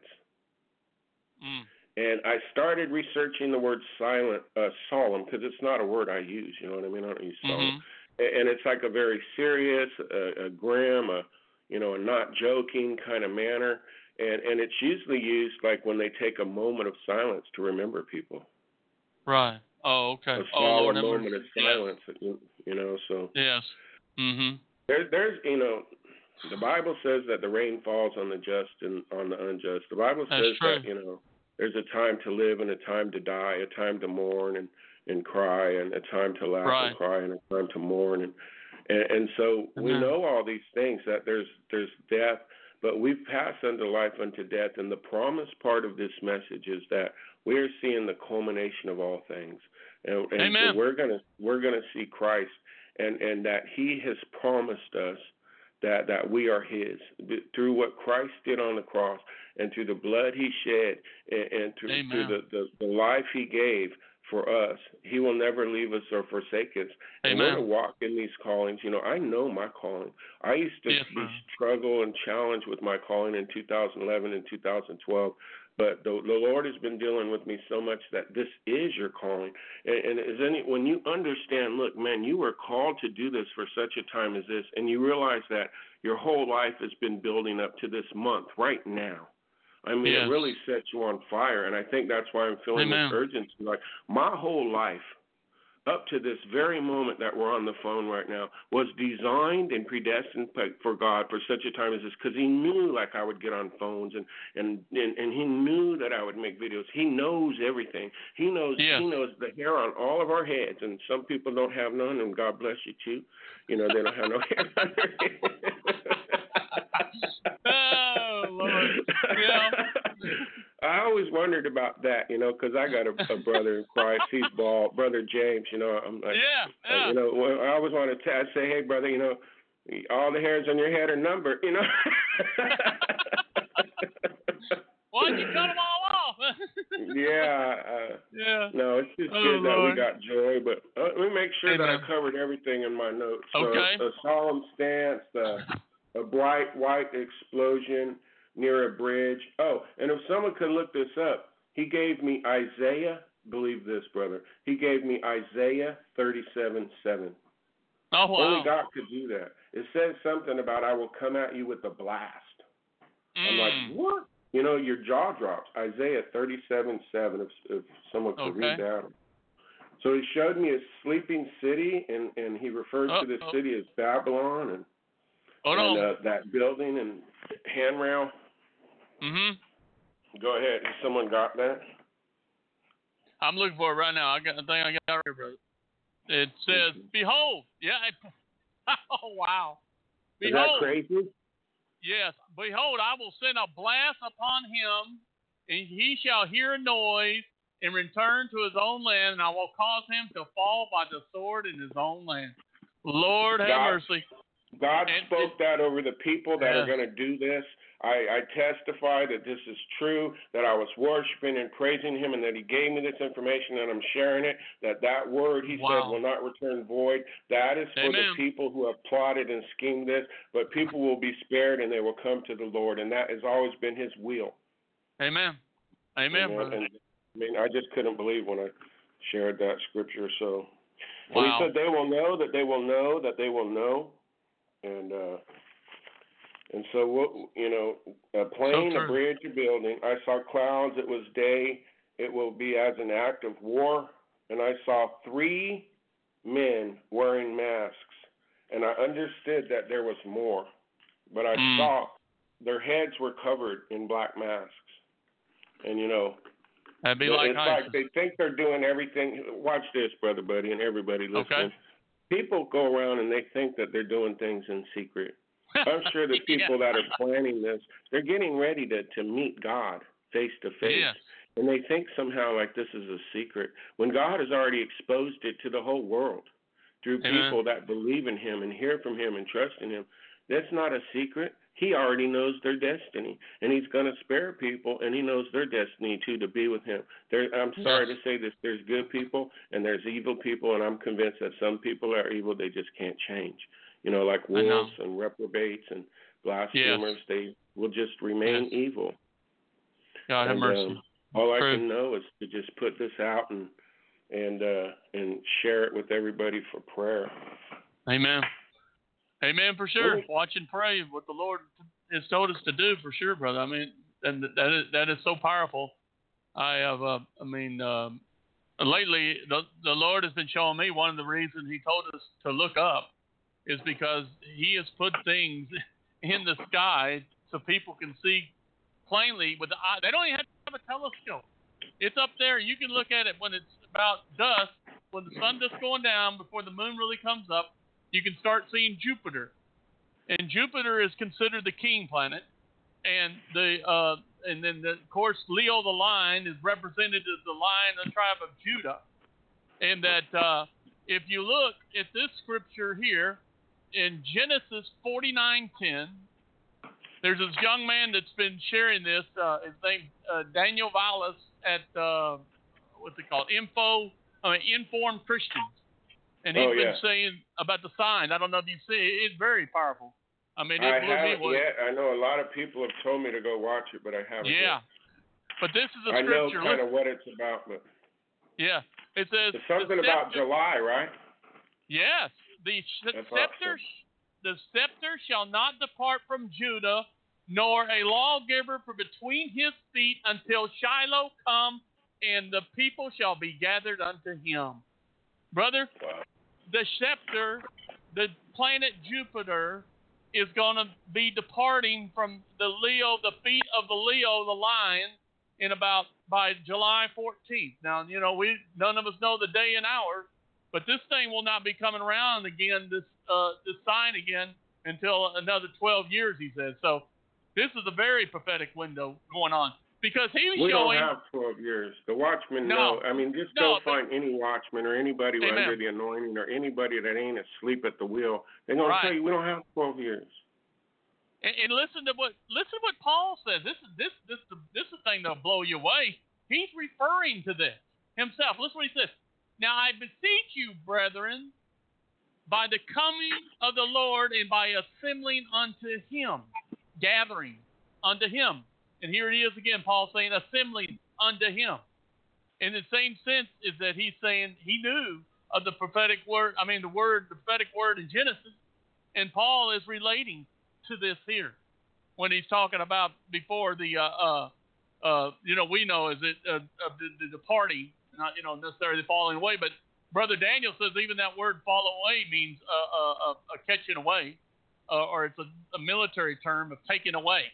Mm. And I started researching the word silent, uh, solemn, because it's not a word I use. You know what I mean? I don't use solemn. Mhm. And it's like a very serious, a, a grim, a you know, a not joking kind of manner. And and it's usually used like when they take a moment of silence to remember people. Right. Oh, okay. A oh, Lord, solemn have moment of silence. You, you know, so Yes. Mhm. there, there's you know, the Bible says that the rain falls on the just and on the unjust. The Bible says that you know, there's a time to live and a time to die, a time to mourn and and cry, and a time to laugh Right. and cry, and a time to mourn, and and, and so we know all these things that there's there's death, but we've passed unto life unto death, and the promise part of this message is that we're seeing the culmination of all things, and, and Amen. so we're gonna we're gonna see Christ, and and that He has promised us that that we are His through what Christ did on the cross, and through the blood He shed, and, and through, Amen. through the, the the life He gave for us. He will never leave us or forsake us. Amen. And we're to walk in these callings. You know, I know my calling. I used to Yes, struggle and challenge with my calling in 2011 and 2012, But the, the Lord has been dealing with me so much that this is your calling. And, and is any when you understand, look, man, you were called to do this for such a time as this, and you realize that your whole life has been building up to this month right now. I mean, Yes. it really sets you on fire, and I think that's why I'm feeling Amen. this urgency. Like my whole life, up to this very moment that we're on the phone right now, was designed and predestined for God for such a time as this, because He knew like I would get on phones and and and, and He knew that I would make videos. He knows everything. He knows Yes. He knows the hair on all of our heads, and some people don't have none, and God bless you too. You know they don't have no hair on their head. Oh, Lord. Yeah. I always wondered about that, you know, because I got a, a brother in Christ. He's bald, brother James. You know, I'm like, Yeah, uh, yeah. you know, well, I always want to t- I'd say, hey, brother, you know, all the hairs on your head are numbered, you know. Why'd you cut them all off? yeah. Uh, yeah. no, it's just Oh, good that we got joy, but uh, let me make sure that I covered everything in my notes. So, Okay. A solemn stance, the, a bright white explosion near a bridge. Oh, and if someone could look this up, he gave me Isaiah. Believe this, brother. He gave me Isaiah 37 7. Oh, wow. Only God could do that. It says something about I will come at you with a blast. I'm Mm. like, what? You know, your jaw drops. Isaiah 37 7, if, if someone could read Okay. that. So he showed me a sleeping city, and, and he refers to this Uh-oh. city as Babylon and, Hold and on. uh, that building and handrail. mm-hmm. Go ahead. Someone got that? I'm looking for it right now. I got the thing I got right here, brother. It says. "Behold." Yeah. It, oh wow. Is that crazy? Yes. Behold, I will send a blast upon him, and he shall hear a noise and return to his own land, and I will cause him to fall by the sword in his own land. Lord have God- mercy. God And spoke that over the people that are going to do this. I, I testify that this is true, that I was worshiping and praising Him, and that He gave me this information, and I'm sharing it. That that word He Wow. said will not return void. That is for Amen. the people who have plotted and schemed this, but people will be spared and they will come to the Lord, and that has always been His will. Amen. Amen, You know, brother. And, I mean, I just couldn't believe when I shared that scripture. So, and Wow. He said they will know that they will know that they will know, and uh, and so what you know, a plane, So a bridge, a building. I saw clouds. It was day. It will be as an act of war. And I saw three men wearing masks, and I understood that there was more, but I Mm. saw their heads were covered in black masks, and you know. That'd be like it's ISIS. like they think they're doing everything. Watch this, brother, buddy, and everybody listening. Okay. People go around and they think that they're doing things in secret. I'm sure the Yeah. people that are planning this, they're getting ready to to meet God face to face, and they think somehow like this is a secret when God has already exposed it to the whole world through Amen. people that believe in Him and hear from Him and trust in Him. That's not a secret. He already knows their destiny, and He's going to spare people, and He knows their destiny too to be with Him. There, I'm sorry Yes. to say this: there's good people and there's evil people, and I'm convinced that some people are evil. They just can't change. You know, like I know. wolves and reprobates and blasphemers. They will just remain Yes. evil. God have mercy. um, all I can know is to just put this out and and uh and share it with everybody for prayer. Amen. Amen for sure. Watch and pray what the Lord has told us to do for sure, brother. I mean, and that is that is so powerful. I have, uh, I mean, um, lately the the Lord has been showing me one of the reasons He told us to look up is because He has put things in the sky so people can see plainly with the eye. They don't even have to have a telescope. It's up there. You can look at it when it's about dusk, when the sun just going down before the moon really comes up. You can start seeing Jupiter, and Jupiter is considered the king planet, and the uh, and then the, of course Leo the lion is represented as the lion of the tribe of Judah, and that uh, if you look at this scripture here in Genesis 49:10, there's this young man that's been sharing this. Uh, his name uh, Daniel Vallis at uh, what's it called? Info, I mean, Informed Christians, and oh, he's Oh, been yeah. saying about the sign. I don't know if you see it. It's very powerful. I mean, it I blew me haven't away. yet. I know a lot of people have told me to go watch it, but I haven't. Yeah. Yet. But this is a I know scripture. kind of what it's about, but yeah, it says it's something about July, right? Yes, the That's scepter, the scepter shall not depart from Judah, nor a lawgiver from between his feet until Shiloh come, and the people shall be gathered unto him. Brother, Wow. The scepter, the planet Jupiter, is going to be departing from the Leo, the feet of the Leo, the lion, in about by July 14th. Now, you know, we none of us know the day and hour, but this thing will not be coming around again, this uh, this sign again, until another 12 years, he says. So, this is a very prophetic window going on because he was We don't have 12 years. The watchmen No. know. I mean, just No, go find any watchman or anybody Amen. under the anointing or anybody that ain't asleep at the wheel. They're going Right. to tell you we don't have 12 years. And, and listen to what listen to what Paul says. This is this this this is the thing that'll blow you away. He's referring to this himself. Listen what he says. Now I beseech you, brethren, by the coming of the Lord and by assembling unto him, gathering unto him. And here it is again, Paul saying assembling unto him. In the same sense is that he's saying he knew of the prophetic word, I mean the word, the prophetic word in Genesis, and Paul is relating to this here when he's talking about before the uh uh uh you know we know is it uh, the, the departing not you know necessarily falling away but brother Daniel says even that word fall away means uh, uh, uh, a catching away uh, or it's a, a military term of taking away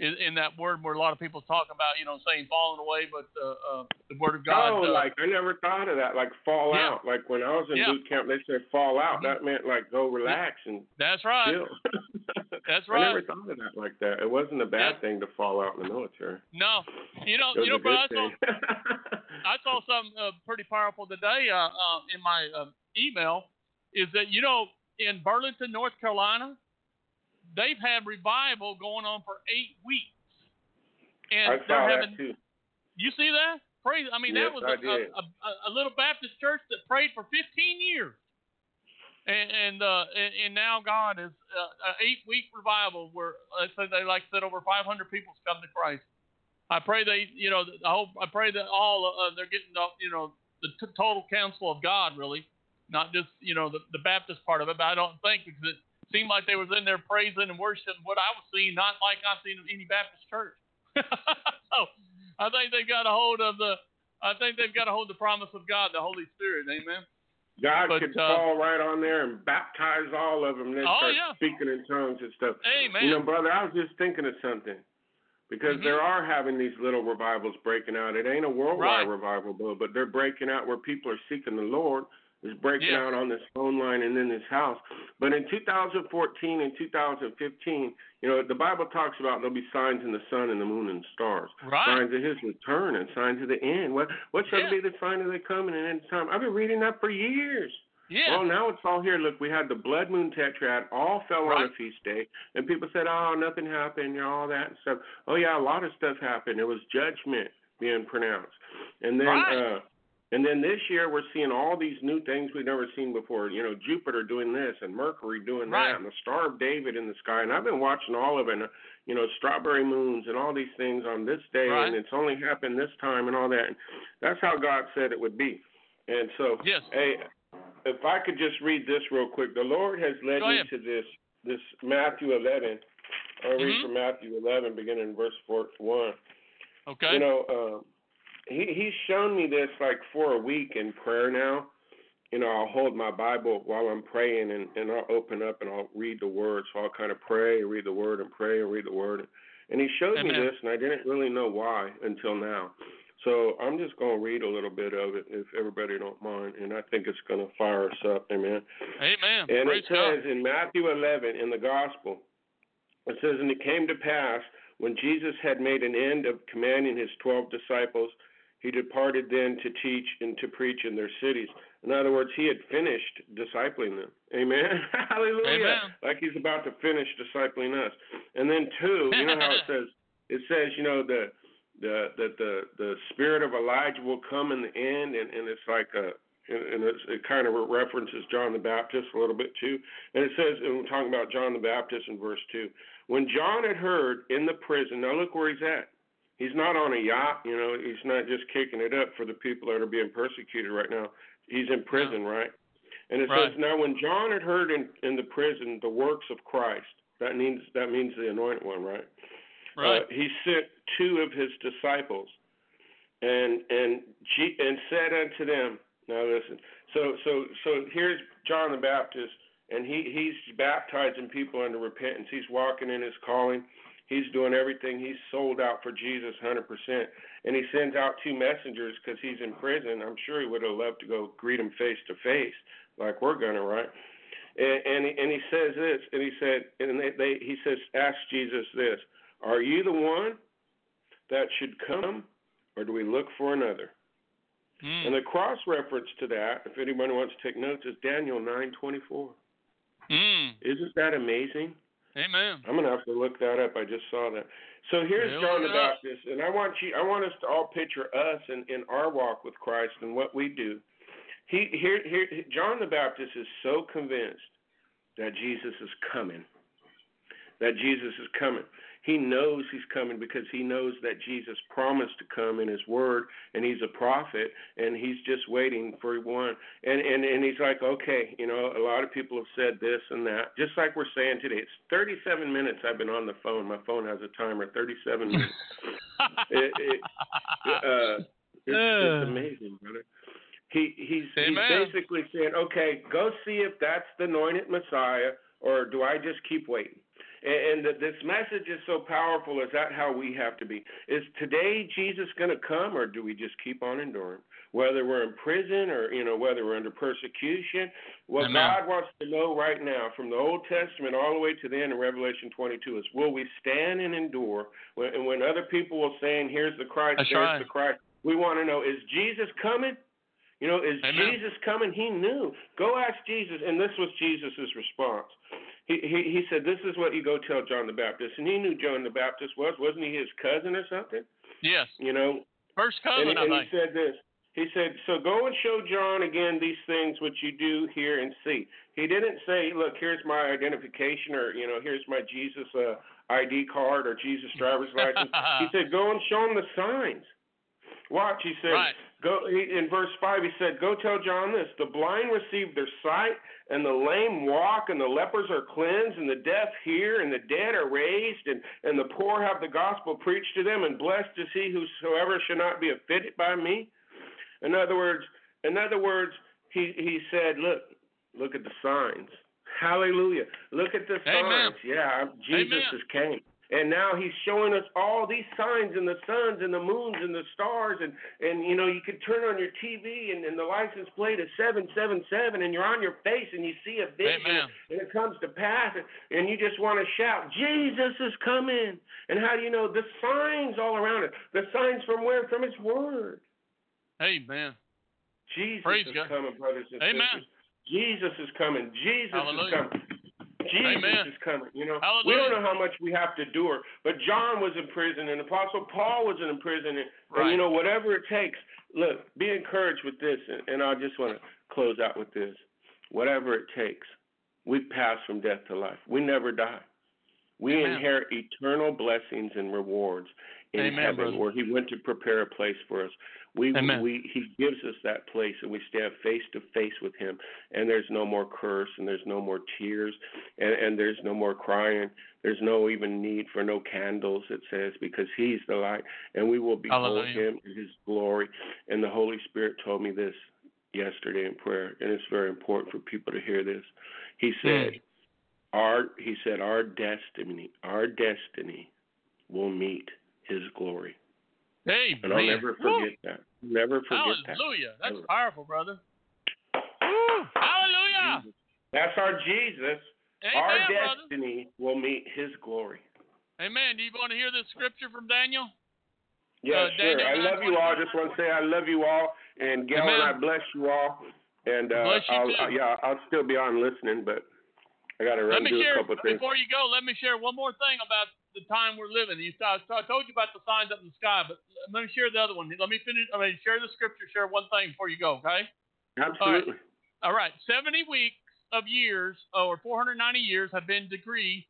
in, in that word where a lot of people talk about you know saying falling away but uh, uh, the word of God oh, uh, like I never thought of that. Like fall Yeah. out. Like when I was in Yeah. boot camp, they said fall out. Mhm. That meant like go relax and that's right that's I never thought of that like that. It wasn't a bad Yeah. thing to fall out in the military. no you know you know bro that's all, thing. I saw something uh, pretty powerful today uh, uh, in my uh, email. Is that you know in Burlington, North Carolina, they've had revival going on for eight weeks, and I they're having. that too. You see that? Praise! I mean, that was a, a, a, a little Baptist church that prayed for 15 years, and and uh, and, and now God is uh, an eight-week revival where uh, so they like said over 500 people have come to Christ. I pray they, you know, I hope I pray that all uh, they're getting, the, you know, the t- total counsel of God, really, not just you know the, the Baptist part of it. But I don't think because it seemed like they was in there praising and worshiping what I was seeing, not like I've seen in any Baptist church. so I think they've got a hold of the, I think they've got a hold of the promise of God, the Holy Spirit. Amen. God But, could uh, fall right on there and baptize all of them. They Oh, start yeah. speaking in tongues and stuff. Amen. You know, brother, I was just thinking of something. Because Mhm. there are having these little revivals breaking out. It ain't a worldwide Right. revival, but they're breaking out where people are seeking the Lord. It's breaking Yeah. out on this phone line and in this house. But in 2014 and 2015, you know, the Bible talks about there'll be signs in the sun and the moon and the stars. Right. Signs of his return and signs of the end. What what shall Yeah. be the sign of the coming and end time? I've been reading that for years. yeah. Well, now it's all here. Look, we had the blood moon tetrad, all fell on a feast day, and people said, "Oh, nothing happened," and all that and stuff. Oh yeah, a lot of stuff happened. There was judgment being pronounced, and then Right. uh, and then this year we're seeing all these new things we've never seen before. You know, Jupiter doing this and Mercury doing Right. that, and the Star of David in the sky. And I've been watching all of it. And, you know, strawberry moons and all these things on this day, Right. and it's only happened this time and all that. And that's how God said it would be. And so, Yes. hey, if I could just read this real quick. The Lord has led me to this this Matthew 11. I'll read Mhm. from Matthew 11, beginning in verse 4, 1. Okay. You know, um, he he's shown me this like for a week in prayer now. You know, I'll hold my Bible while I'm praying, and and I'll open up and I'll read the Word. So I'll kind of pray, read the Word, and pray and read the Word. And he showed me this, and I didn't really know why until now. So I'm just going to read a little bit of it, if everybody don't mind, and I think it's going to fire us up. Amen. Amen. And Praise it God. says in Matthew 11 in the Gospel, it says, And it came to pass when Jesus had made an end of commanding his twelve disciples, he departed then to teach and to preach in their cities. In other words, he had finished discipling them. Amen. Hallelujah. Amen. Like he's about to finish discipling us. And then two, you know how it says it says, you know, the the that the the spirit of Elijah will come in the end and, and it's like a and it kind of references John the Baptist a little bit too. And it says, and we're talking about John the Baptist in verse 2. When John had heard in the prison, now look where he's at. He's not on a yacht, you know. He's not just kicking it up for the people that are being persecuted right now. He's in prison, right? And it Right. says, now when John had heard in, in the prison the works of Christ, that means that means the anointed one, right? Right. Uh, he sent two of his disciples, and and G, and said unto them, now listen. So so so here's John the Baptist, and he he's baptizing people into repentance. He's walking in his calling. He's doing everything. He's sold out for Jesus 100%. And he sends out two messengers because he's in prison. I'm sure he would have loved to go greet him face to face, like we're gonna, right? And and he, and he says this, and he said, and they, they he says, ask Jesus this: Are you the one that should come, or do we look for another? Mm. And the cross reference to that, if anybody wants to take notes, is Daniel 9:24. Mm. Isn't that amazing? Amen. I'm gonna have to look that up. I just saw that. So here's Yeah, John the look it up. Baptist, and I want you, I want us to all picture us in, in our walk with Christ and what we do. He here here John the Baptist is so convinced that Jesus is coming. That Jesus is coming. He knows he's coming because he knows that Jesus promised to come in his word and he's a prophet and he's just waiting for one. And and and he's like, "Okay, you know, a lot of people have said this and that." Just like we're saying today. It's 37 minutes I've been on the phone. My phone has a timer, 37 minutes. it, it, uh, it's, it's amazing, brother. He he's, he's basically saying, okay, go see if that's the anointed Messiah, or do I just keep waiting? And, and th- this message is so powerful. Is that how we have to be? Is today Jesus going to come, or do we just keep on enduring? Whether we're in prison or you know whether we're under persecution, what Amen. God wants to know right now, from the Old Testament all the way to the end of Revelation 22, is will we stand and endure? When, and when other people will saying, "Here's the Christ," That's there's right. the Christ, we want to know: Is Jesus coming? You know, is Amen. Jesus coming? He knew. Go ask Jesus, and this was Jesus' response. He, he he said, "This is what you go tell John the Baptist," and he knew John the Baptist was. Wasn't he his cousin or something? yes. You know, First and, cousin, he- and I he think. said this. He said, "So go and show John again these things which you do hear and see." He didn't say, "Look, here's my identification," or you know, "Here's my Jesus uh, ID card or Jesus driver's license." he said, "Go and show him the signs." Watch, he said. Right. Go in verse five. He said, "Go tell John this: the blind receive their sight, and the lame walk, and the lepers are cleansed, and the deaf hear, and the dead are raised, and and the poor have the gospel preached to them, and blessed is he whosoever shall not be offended by me." In other words, in other words, he he said, "Look, look at the signs. Hallelujah! Look at the Amen. signs. Yeah, Jesus Amen. has came." And now he's showing us all these signs in the suns and the moons and the stars and and you know you can turn on your TV and, and the license plate is seven seven seven and you're on your face and you see a vision Amen. and it comes to pass and, and you just want to shout Jesus is coming and how do you know the signs all around it the signs from where from His Word Amen. Jesus Praise is God. coming brothers and Amen. sisters Jesus is coming Jesus Hallelujah. is coming Jesus Amen. is coming. You know, we don't know how much we have to endure, but John was in prison, and Apostle Paul was in prison, and, and you know, whatever it takes. Look, be encouraged with this, and, and I just want to close out with this. Whatever it takes, we pass from death to life. We never die. We Amen. inherit eternal blessings and rewards in Amen, heaven, brother. where He went to prepare a place for us. We, Amen. we He gives us that place, and we stand face to face with Him. And there's no more curse, and there's no more tears, and, and there's no more crying. There's no even need for no candles. It says because He's the light, and we will behold Hallelujah. Him in His glory. And the Holy Spirit told me this yesterday in prayer, and it's very important for people to hear this. He said, hmm. "Our," He said, "Our destiny, our destiny, will meet His glory." Amen. And I'll never Woo. forget that. Never forget that. Hallelujah. That's Ever. powerful, brother. Woo. Hallelujah. That's our Jesus. our Amen, brother. destiny will meet His glory. Amen. Do you want to hear this scripture from Daniel? Yeah, Uh, sure. Daniel I love you all. I just want to say I love you all, and Gail and I bless you all. And uh, Bless you I'll, too. uh, yeah, I'll still be on listening, but I got to Let run me do a share couple of things. before you go. Let me share one more thing about the time we're living. You, I, I told you about the signs up in the sky, but let me share the other one. Let me finish. I mean, share the scripture. Share one thing before you go. Okay. Absolutely. All right. Seventy weeks of years, or 490 years, have been decreed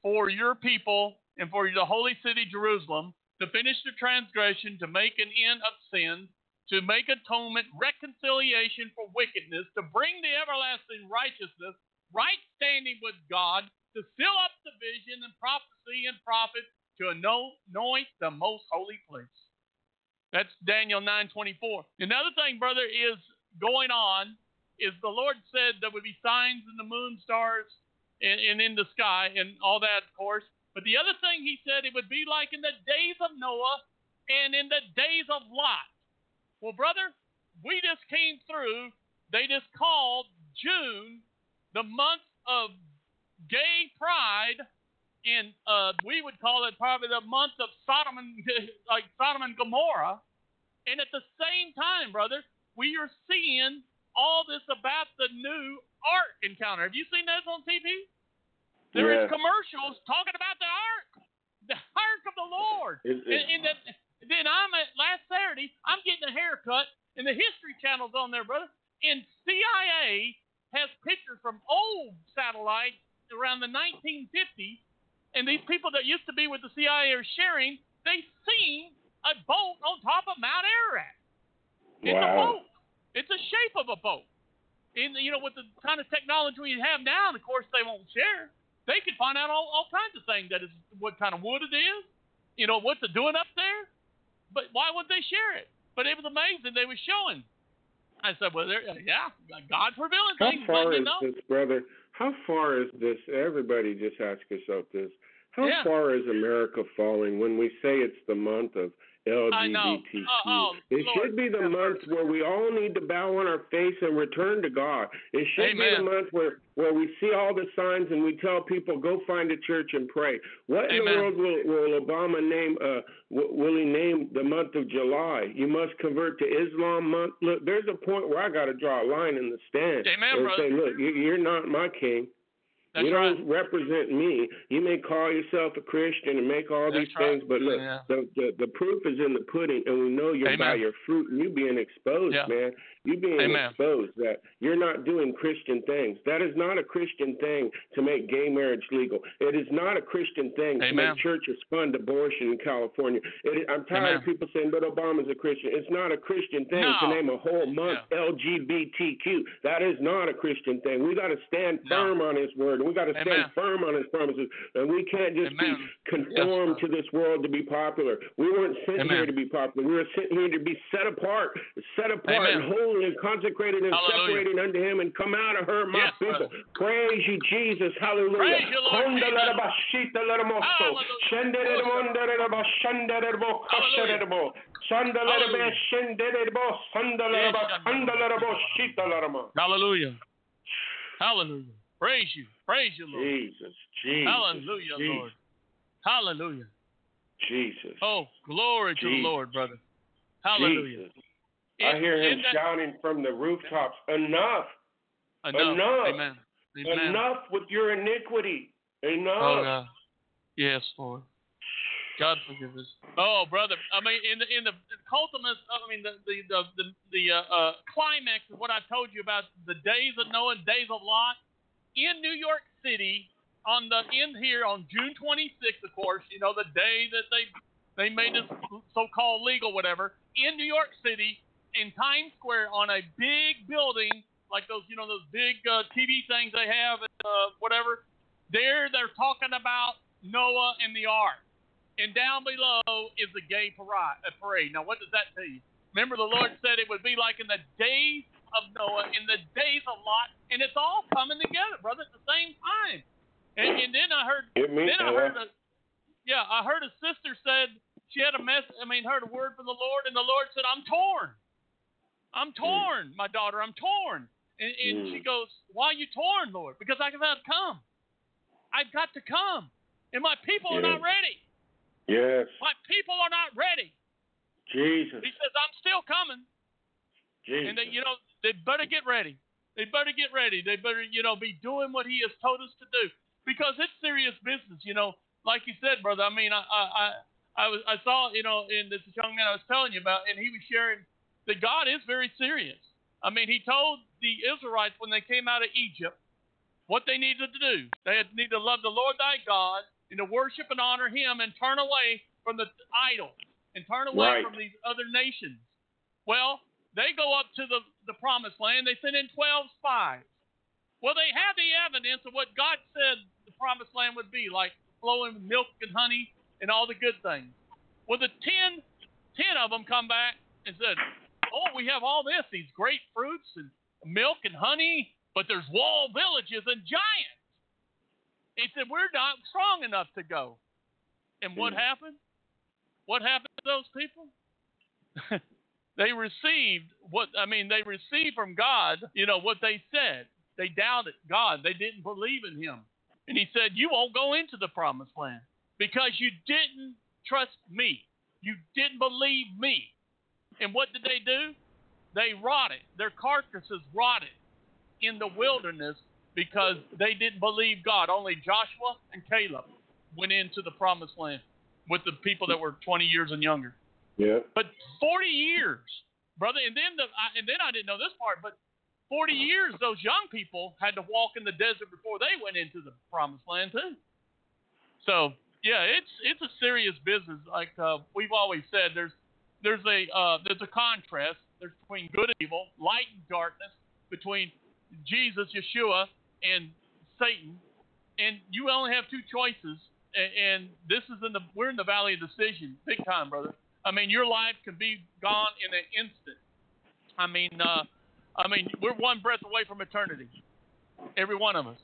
for your people and for the holy city Jerusalem to finish the transgression, to make an end of sin, to make atonement, reconciliation for wickedness, to bring the everlasting righteousness, right standing with God, to fill up the vision and prophecy and prophet, to anoint the most holy place. That's Daniel 9:24. Another thing, brother, is going on is the Lord said there would be signs in the moon, stars, and, and in the sky, and all that, of course. But the other thing He said it would be like in the days of Noah and in the days of Lot. Well, brother, we just came through. They just called June the month of gay pride, and uh, we would call it probably the month of Sodom and like Sodom and Gomorrah. And at the same time, brother, we are seeing all this about the new Ark encounter. Have you seen those on TV? There is commercials talking about the Ark, the Ark of the Lord. Is it- And, and then, then I'm at last Saturday. I'm getting a haircut, and the History Channel's on there, brother. And CIA has pictures from old satellites around the 1950s, and these people that used to be with the CIA are sharing. They seen a boat on top of Mount Ararat. It's a boat. It's a shape of a boat. And you know, with the kind of technology we have now, and of course they won't share. They could find out all, all kinds of things. That is what kind of wood it is. You know, what's it doing up there? But why would they share it? But it was amazing. They were showing. I said, well, there, yeah, God's revealing How things. far is you know. this, brother? How far is this? Everybody just ask yourself this. How Yeah. far is America falling when we say it's the month of. LGBTQ? Oh, oh, it Lord. should be the month where we all need to bow on our face and return to God. It should be the month where, where we see all the signs and we tell people, go find a church and pray. What in the world will, will Obama name? Uh, will he name the month of July? You must convert to Islam month. Look, there's a point where I got to draw a line in the stand Amen, and brother. say, look, you- you're not my king. That's you right. don't represent me. You may call yourself a Christian and make all That's these right. things, but look, Yeah. the, the the proof is in the pudding, and we know you're by your fruit. And you being exposed, Yeah. man. You being Amen. exposed that you're not doing Christian things. That is not a Christian thing to make gay marriage legal. It is not a Christian thing to make churches fund abortion in California. It, I'm tired of people saying, "But Obama's a Christian." It's not a Christian thing to name a whole month LGBTQ. That is not a Christian thing. We got to stand No. firm on His word, we got to stand Amen. firm on His promises, and we can't just Amen. be conformed Yes, to this world to be popular. We weren't sent Amen. here to be popular. We were sent here to be set apart, set apart, Amen. and holy, and consecrated, and Hallelujah. separated unto Him, and come out of her, my Yes, people. brother. Praise you, Jesus. Hallelujah. Praise you, Lord Konda Jesus. la ba shita la la mo so. Hallelujah. Shende la mo nda la la ba shanda la la bo kasha la la bo. Shanda la la ba Hallelujah. shende la la bo sanda la la ba Yes, kanda la la bo shita la la mo. Hallelujah. Praise you. Praise you, Lord. Jesus, Jesus. Hallelujah, Jesus, Lord. Hallelujah. Jesus. Oh, glory to the Lord, brother. Hallelujah. Jesus. I hear him shouting from the rooftops, enough, Enough. enough. Amen. Amen. enough with your iniquity. Enough. Oh God. Yes, Lord. God forgive us. Oh, brother. I mean, in the in the culminus, I mean, the the the the, the uh, uh, climax of what I told you about the days of Noah, days of Lot, in New York City, on the in here on June 26th, of course. You know the day that they they made this so-called legal, whatever, in New York City, in Times Square, on a big building like those, you know, those big uh, TV things they have, uh, whatever. There, they're talking about Noah and the ark, and down below is the gay parade. uh, parade. Now, what does that tell you? Remember, the Lord said it would be like in the days of Noah, in the days of Lot, and it's all coming together, brother, at the same time. And, and then I heard, means then I heard, a, yeah, I heard a sister said she had a mess. I mean, heard a word from the Lord, and the Lord said, "I'm torn. I'm torn, my daughter. I'm torn." And, and she Mm. goes, "Why are you torn, Lord? Because I to come. I've got to come, and my people are not ready. Yes. My people are not ready." Jesus. He says, "I'm still coming." Jesus. And they, you know, they better get ready. They better get ready. They better, you know, be doing what He has told us to do because it's serious business. You know, like you said, brother. I mean, I, I, I, I was, I saw, you know, in this young man I was telling you about, and he was sharing that God is very serious. I mean, He told the Israelites when they came out of Egypt what they needed to do. They had need to love the Lord thy God and to worship and honor Him and turn away from the idols and turn away Right. from these other nations. Well, they go up to the, the promised land. They send in 12 spies. Well, they have the evidence of what God said the promised land would be, like flowing milk and honey and all the good things. Well, the 10, 10 of them come back and said, Oh, we have all this, these great fruits and milk and honey, but there's wall villages and giants. He said, We're not strong enough to go. And what Hmm. happened? What happened to those people? they received what I mean, they received from God, you know, what they said. They doubted God. They didn't believe in him. And he said, You won't go into the promised land because you didn't trust me. You didn't believe me. And what did they do? They rotted. Their carcasses rotted in the wilderness because they didn't believe God. Only Joshua and Caleb went into the promised land with the people that were 20 years and younger. Yeah. But 40 years, brother, and then the I, and then I didn't know this part, but 40 years those young people had to walk in the desert before they went into the promised land too. So yeah, it's it's a serious business. Like uh, we've always said, there's there's a uh, there's a contrast. There's between good and evil, light and darkness, between Jesus, Yeshua, and Satan, and you only have two choices. And, and this is in the we're in the valley of decision, big time, brother. I mean, your life can be gone in an instant. I mean, uh, I mean, we're one breath away from eternity, every one of us.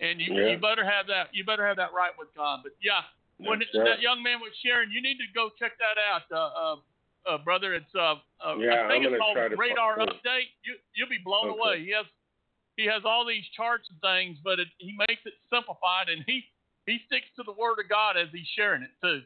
And you, Yeah. you better have that. You better have that right with God. But yeah, when That's that right. young man was sharing, you need to go check that out, uh, uh, uh, brother. It's uh, uh Yeah, I think I'm it's called try to Radar. Update. You you'll be blown Okay. away. He has he has all these charts and things, but it, he makes it simplified, and he he sticks to the Word of God as he's sharing it too.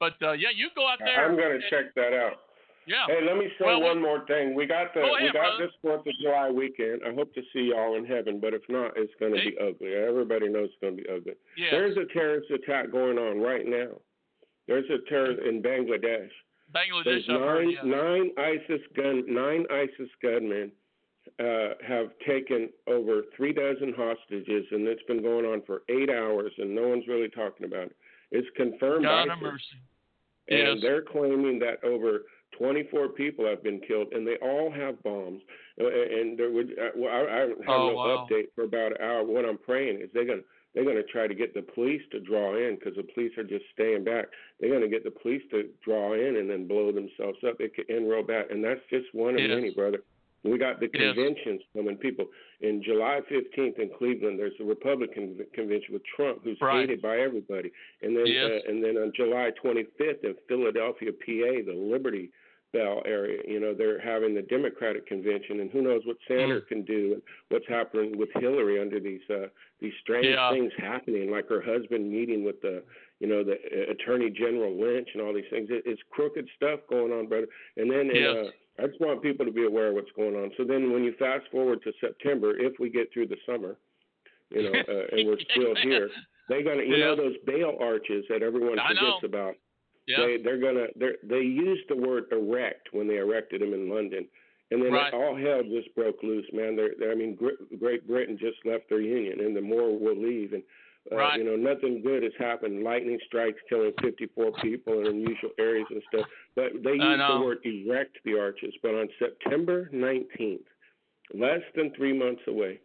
But uh, yeah, you go out there. I'm gonna and- check that out. Yeah. Hey, let me say Well, we- one more thing. We got the Go ahead, we got brother. this Fourth of July weekend. I hope to see y'all in heaven, but if not, it's gonna Hey. be ugly. Everybody knows it's gonna be ugly. yeah. There's a terrorist attack going on right now. There's a terror in Bangladesh. Bangladesh. Heard, nine yeah. nine ISIS gun nine ISIS gunmen uh, have taken over three dozen hostages, and it's been going on for eight hours, and no one's really talking about it. It's confirmed God ISIS, mercy. and Yes. they're claiming that over 24 people have been killed, and they all have bombs. Uh, And there would, uh, well, I, I have Oh, no wow. update for about an hour. What I'm praying is they're gonna they're gonna try to get the police to draw in because the police are just staying back. They're gonna get the police to draw in and then blow themselves up. It could end real bad, and that's just one of Yes. many, brother. We got the Yes. conventions coming. People in July 15th in Cleveland, there's a Republican convention with Trump, who's Right. hated by everybody, and then Yes. uh, and then on July 25th in Philadelphia, PA, the Liberty Bell area, you know, they're having the Democratic convention, and who knows what Sanders Mm. can do and what's happening with Hillary under these uh, these strange Yeah. things happening, like her husband meeting with the you know the uh, Attorney General Lynch and all these things. It, it's crooked stuff going on, brother. And then Yes. uh, I just want people to be aware of what's going on. So then, when you fast forward to September, if we get through the summer, you know, uh, and we're still here, they're gonna, you know, those Baal arches that everyone forgets about. Yeah. They they're gonna They're, they used the word erect when they erected them in London, and then Right. all hell just broke loose, man. They're, they're I mean, Gr- Great Britain just left their union, and the more will leave, and uh, Right. you know nothing good has happened. Lightning strikes killing 54 people in unusual areas and stuff. But they used the word erect the arches. But on September 19th, less than three months away,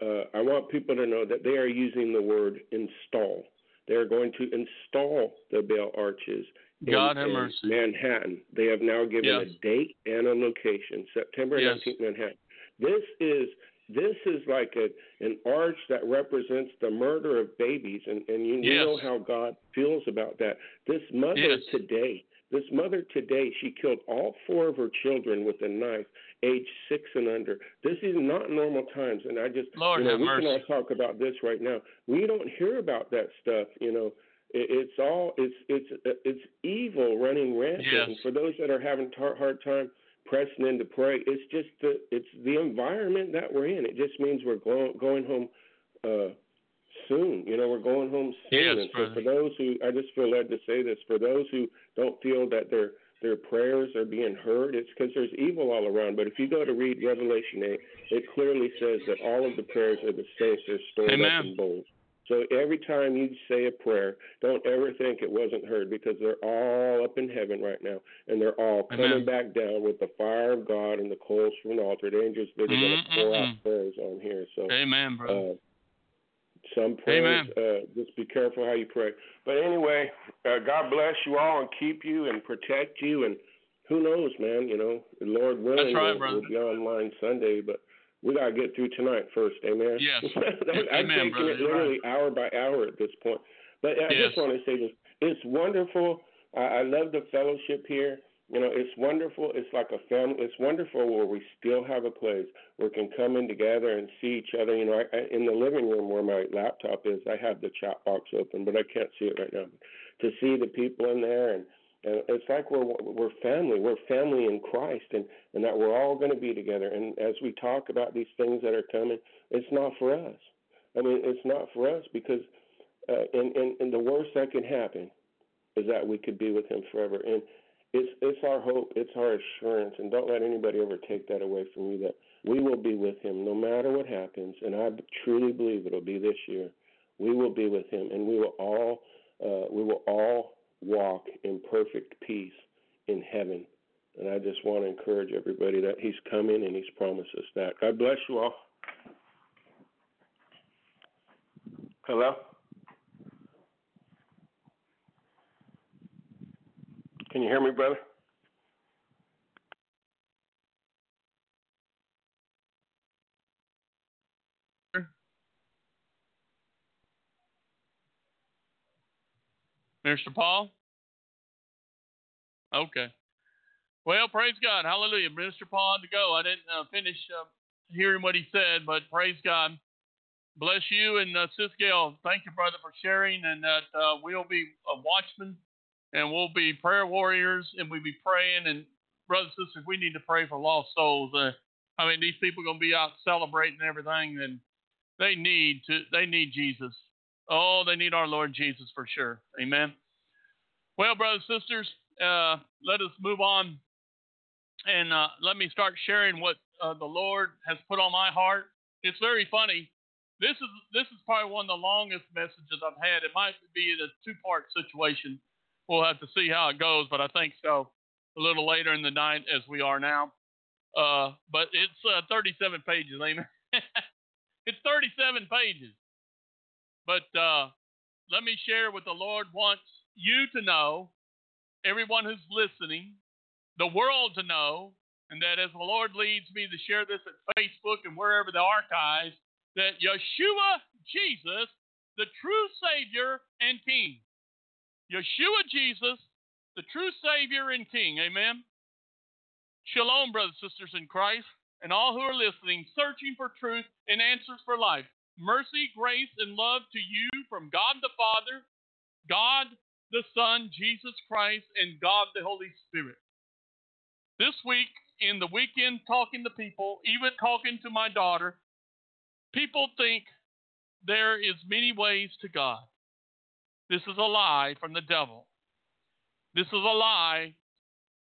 uh, I want people to know that they are using the word install. They are going to install the Baal arches in, God have in mercy. Manhattan. They have now given Yes. a date and a location, September Yes. 19th, Manhattan. This is this is like a an arch that represents the murder of babies, and and you, Yes. know how God feels about that. This mother today, this mother today, she killed all four of her children with a knife, age six and under. This is not normal times, and I just Lord you know have we mercy. can all talk about this right now. We don't hear about that stuff, you know. It, it's all it's it's it's evil running rampant. Yes. And for those that are having tar- hard time pressing in to pray, it's just the it's the environment that we're in. It just means we're going going home uh, soon. You know, we're going home soon. Yes, and so for those who, I just feel led to say this. For those who don't feel that their their prayers are being heard, it's because there's evil all around. But if you go to read Revelation 8, it clearly says that all of the prayers of the saints are stored up in bowls. So every time you say a prayer, don't ever think it wasn't heard because they're all up in heaven right now, and they're all coming Amen. back down with the fire of God and the coals from the altar. The angels they're going to pour out prayers on here. So Amen, brother. uh, some prayers, uh, just be careful how you pray. But anyway, uh, God bless you all and keep you and protect you. And who knows, man? You know, Lord willing, right, we'll, we'll be online Sunday. But we gotta get through tonight first. Amen. Yes. I'm Amen, taking brother. it literally hour by hour at this point. But I Yes. just want to say this: it's wonderful. I, I love the fellowship here. You know, it's wonderful. It's like a family. It's wonderful where we still have a place where we can come in together and see each other. You know, I, I, in the living room where my laptop is, I have the chat box open, but I can't see it right now. To see the people in there, and, and it's like we're we're family. We're family in Christ, and and that we're all going to be together. And as we talk about these things that are coming, it's not for us. I mean, it's not for us because, uh, and, and and the worst that can happen is that we could be with Him forever. And it's it's our hope, it's our assurance, and don't let anybody ever take that away from you that we will be with Him no matter what happens. And I truly believe it'll be this year. We will be with Him, and we will all uh, we will all walk in perfect peace in heaven. And I just want to encourage everybody that He's coming and He's promised us that. God bless you all. Hello? Can you hear me, brother? Mr. Paul? Okay. Well, praise God. Hallelujah. Mr. Paul to go. I didn't uh, finish uh, hearing what he said, but praise God. Bless you and uh, Sis Gail. Thank you, brother, for sharing, and that uh, we'll be a watchmen and we'll be prayer warriors and we'll be praying. And, brothers and sisters, we need to pray for lost souls. Uh, I mean, these people are going to be out celebrating everything, and they need to. They need Jesus. Oh, they need our Lord Jesus for sure. Amen. Well, brothers and sisters, uh, let us move on and uh, let me start sharing what uh, the Lord has put on my heart. It's very funny. This is this is probably one of the longest messages I've had. It might be a two-part situation. We'll have to see how it goes, but I think so. A little later in the night, as we are now. Uh, but it's uh, 37 pages, amen. it's 37 pages. But uh, let me share what the Lord wants you to know, everyone who's listening, the world to know, and that as the Lord leads me to share this at Facebook and wherever the archives, that Yeshua, Jesus, the true Savior and King. Yeshua, Jesus, the true Savior and King. Amen. Shalom, brothers and sisters in Christ, and all who are listening, searching for truth and answers for life. Mercy, grace, and love to you from God the Father, God the Son, Jesus Christ, and God the Holy Spirit. This week, in the weekend, talking to people, even talking to my daughter, people think there is many ways to God. This is a lie from the devil. This is a lie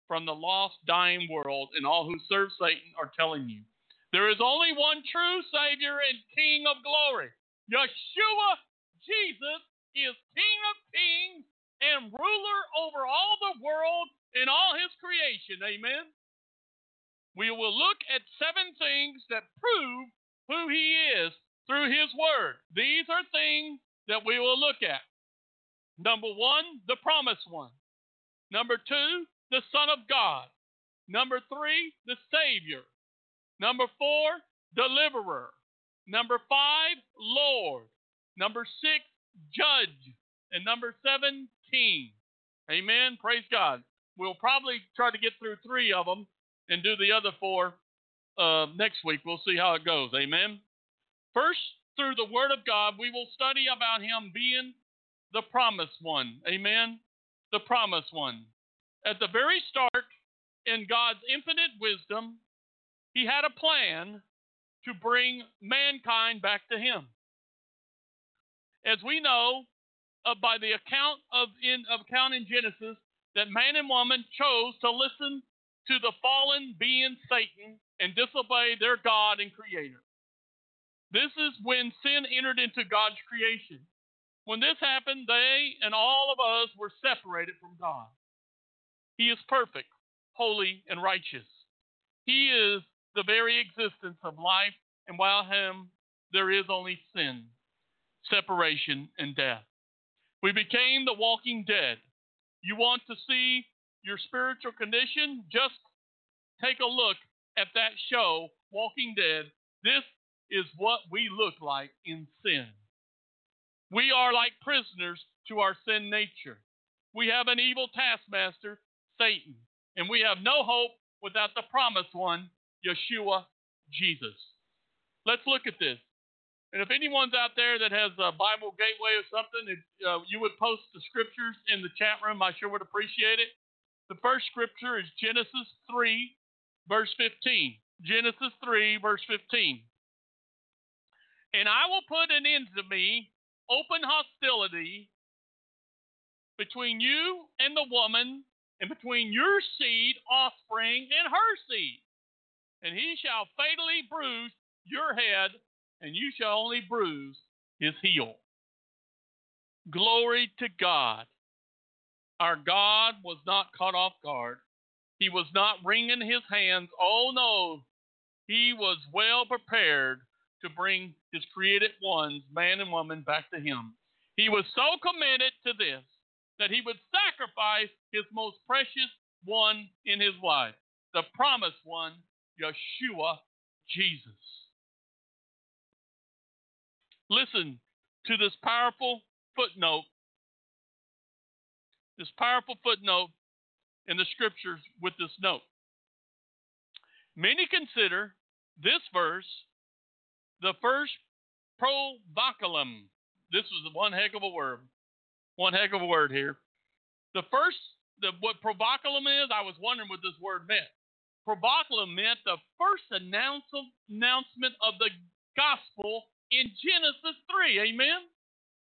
from the lost, dying world, and all who serve Satan are telling you. There is only one true Savior and King of glory. Yeshua, Jesus, is King of kings and ruler over all the world and all his creation. Amen. We will look at seven things that prove who he is through his word. These are things that we will look at. Number one, the promised one. Number two, the Son of God. Number three, the Savior. Number four, deliverer. Number five, Lord. Number six, judge. And number seven, king. Amen. Praise God. We'll probably try to get through three of them and do the other four uh, next week. We'll see how it goes. Amen. First, through the Word of God, we will study about Him being the promised one. Amen. The promised one. At the very start, in God's infinite wisdom, He had a plan to bring mankind back to Him. As we know, uh, by the account of in of account in Genesis, that man and woman chose to listen to the fallen being Satan and disobey their God and Creator. This is when sin entered into God's creation. When this happened, they and all of us were separated from God. He is perfect, holy, and righteous. He is the very existence of life, and without him, there is only sin, separation, and death. We became the walking dead. You want to see your spiritual condition? Just take a look at that show, Walking Dead. This is what we look like in sin. We are like prisoners to our sin nature. We have an evil taskmaster, Satan, and we have no hope without the promised one, Yeshua, Jesus. Let's look at this. And if anyone's out there that has a Bible gateway or something, if uh, you would post the scriptures in the chat room, I sure would appreciate it. The first scripture is Genesis 3, verse 15. Genesis 3, verse 15. And I will put an end to me, open hostility between you and the woman, and between your seed, offspring, and her seed. And he shall fatally bruise your head, and you shall only bruise his heel. Glory to God. Our God was not caught off guard. He was not wringing his hands. Oh no, he was well prepared to bring his created ones, man and woman, back to him. He was so committed to this that he would sacrifice his most precious one in his life, the promised one, Yeshua Jesus. Listen to this powerful footnote, this powerful footnote in the scriptures with this note. Many consider this verse the first probaculum. This was one heck of a word. One heck of a word here. The first, the, what probaculum is, I was wondering what this word meant. Probaculum meant the first announce, announcement of the gospel in Genesis 3. Amen?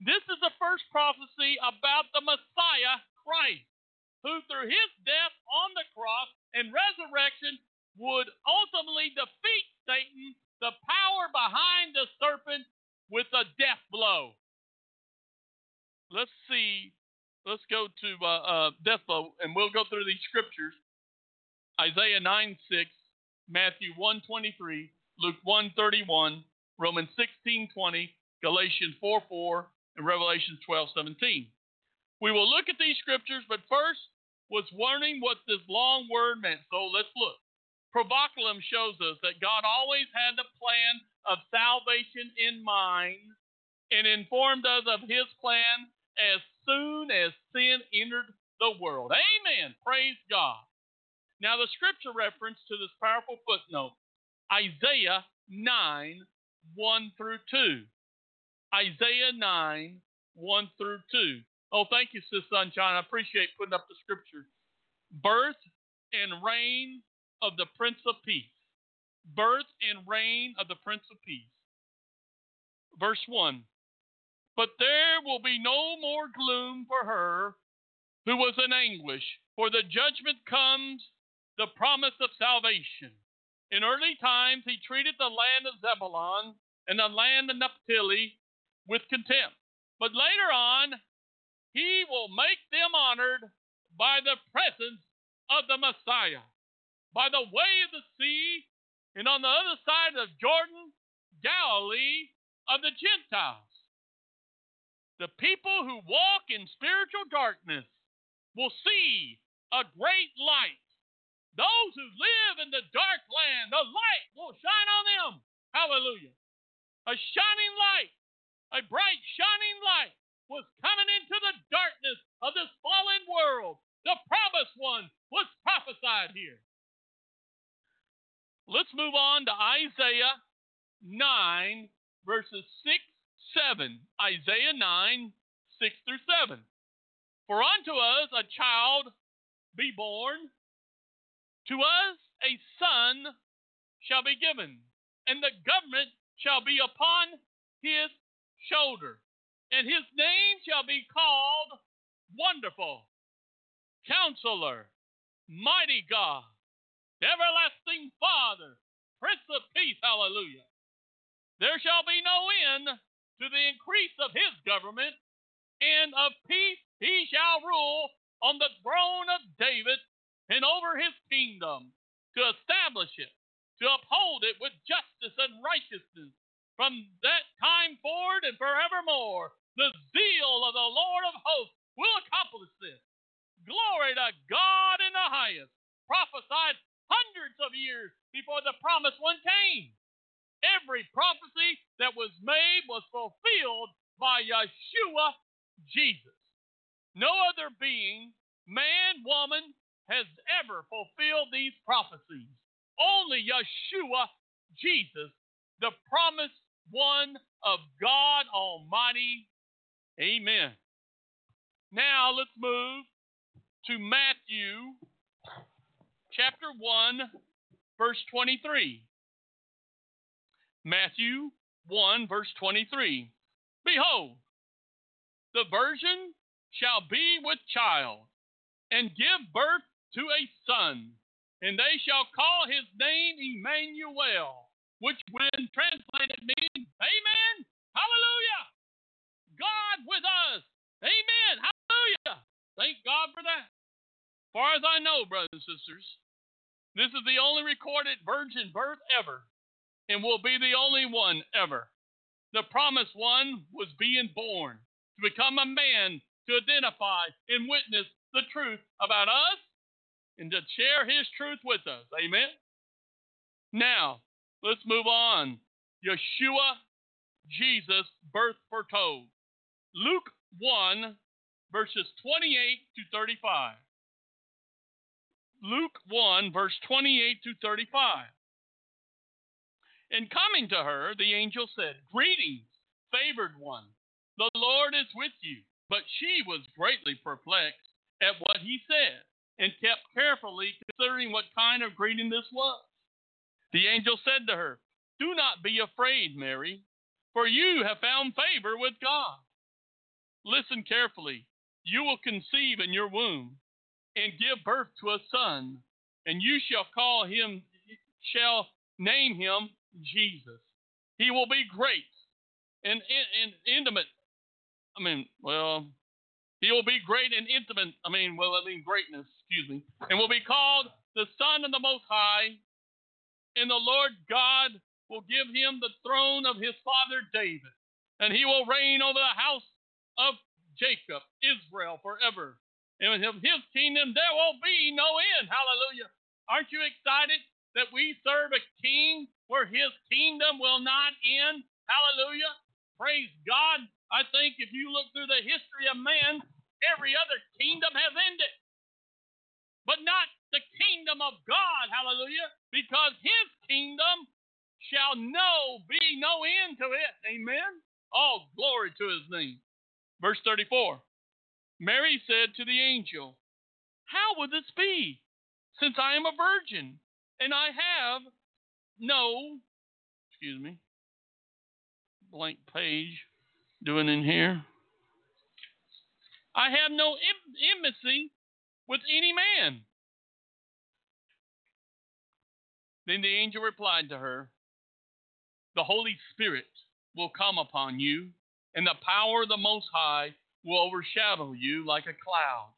This is the first prophecy about the Messiah, Christ, who through his death on the cross and resurrection would ultimately defeat Satan the power behind the serpent with a death blow. Let's see. Let's go to uh, uh, death blow, and we'll go through these scriptures. Isaiah 9 6, Matthew 1 23, Luke 1 31, Romans 16 20, Galatians 4 4, and Revelation 12 17. We will look at these scriptures, but first was wondering what this long word meant. So let's look. Probaculum shows us that God always had the plan of salvation in mind and informed us of his plan as soon as sin entered the world. Amen. Praise God. Now, the scripture reference to this powerful footnote Isaiah 9 1 through 2. Isaiah 9 1 through 2. Oh, thank you, Sis Sunshine. I appreciate putting up the scripture. Birth and reign of the Prince of Peace. Birth and reign of the Prince of Peace. Verse 1 But there will be no more gloom for her who was in anguish, for the judgment comes, the promise of salvation. In early times, he treated the land of Zebulun and the land of Naphtali with contempt. But later on, he will make them honored by the presence of the Messiah by the way of the sea, and on the other side of Jordan, Galilee of the Gentiles. The people who walk in spiritual darkness will see a great light. Those who live in the dark land, the light will shine on them. Hallelujah. A shining light, a bright shining light was coming into the darkness of this fallen world. The promised one was prophesied here. Let's move on to Isaiah 9, verses 6, 7. Isaiah 9, 6 through 7. For unto us a child be born, to us a son shall be given, and the government shall be upon his shoulder, and his name shall be called Wonderful, Counselor, Mighty God everlasting Father, Prince of Peace, hallelujah. there shall be no end to the increase of his government, and of peace he shall rule on the throne of David and over his kingdom, to establish it, to uphold it with justice and righteousness from that time forward and forevermore. The zeal of the Lord of hosts will accomplish this. Glory to God in the highest. Prophesied hundreds of years before the promised one came. Every prophecy that was made was fulfilled by Yeshua Jesus. No other being, man, woman, has ever fulfilled these prophecies. Only Yeshua Jesus, the promised one of God Almighty. Amen. Now let's move to Matthew chapter 1, verse 23. Matthew 1, verse 23. Behold, the virgin shall be with child and give birth to a son, and they shall call his name Emmanuel, which when translated means Amen. Hallelujah. God with us. Amen. Hallelujah. Thank God for that. Far as I know, brothers and sisters, this is the only recorded virgin birth ever, and will be the only one ever. The promised one was being born to become a man to identify and witness the truth about us and to share his truth with us. Amen. Now, let's move on. Yeshua, Jesus, birth foretold. Luke 1, verses 28 to 35. Luke 1, verse 28 to 35. And coming to her, the angel said, Greetings, favored one. The Lord is with you. But she was greatly perplexed at what he said and kept carefully considering what kind of greeting this was. The angel said to her, Do not be afraid, Mary, for you have found favor with God. Listen carefully. You will conceive in your womb and give birth to a son, and you shall call him, shall name him Jesus. He will be great and, and, and intimate I mean, well, he will be great and intimate. I mean, well, I mean greatness, excuse me, and will be called the Son of the Most High. And the Lord God will give him the throne of his father David, and he will reign over the house of Jacob, Israel, forever. And of his kingdom there will be no end. Hallelujah. Aren't you excited that we serve a king where his kingdom will not end? Hallelujah. Praise God. I think if you look through the history of man, every other kingdom has ended. But not the kingdom of God, hallelujah, because his kingdom shall no be no end to it. Amen. All glory to his name. Verse 34. Mary said to the angel, How will this be, since I am a virgin, and I have no, excuse me, blank page doing in here? I have no intimacy with any man. Then the angel replied to her, The Holy Spirit will come upon you, and the power of the Most High will overshadow you like a cloud.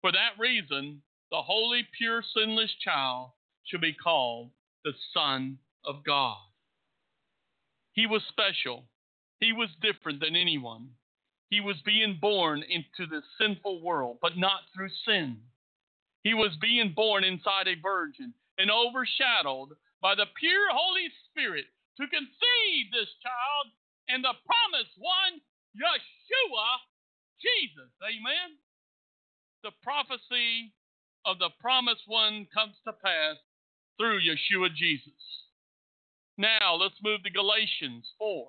For that reason, the holy, pure, sinless child shall be called the Son of God. He was special he was different than anyone. He was being born into this sinful world, but not through sin. He was being born inside a virgin and overshadowed by the pure Holy Spirit to conceive this child and the promised one, Yeshua, Jesus. Amen. The prophecy of the promised one comes to pass through Yeshua Jesus. Now let's move to Galatians 4.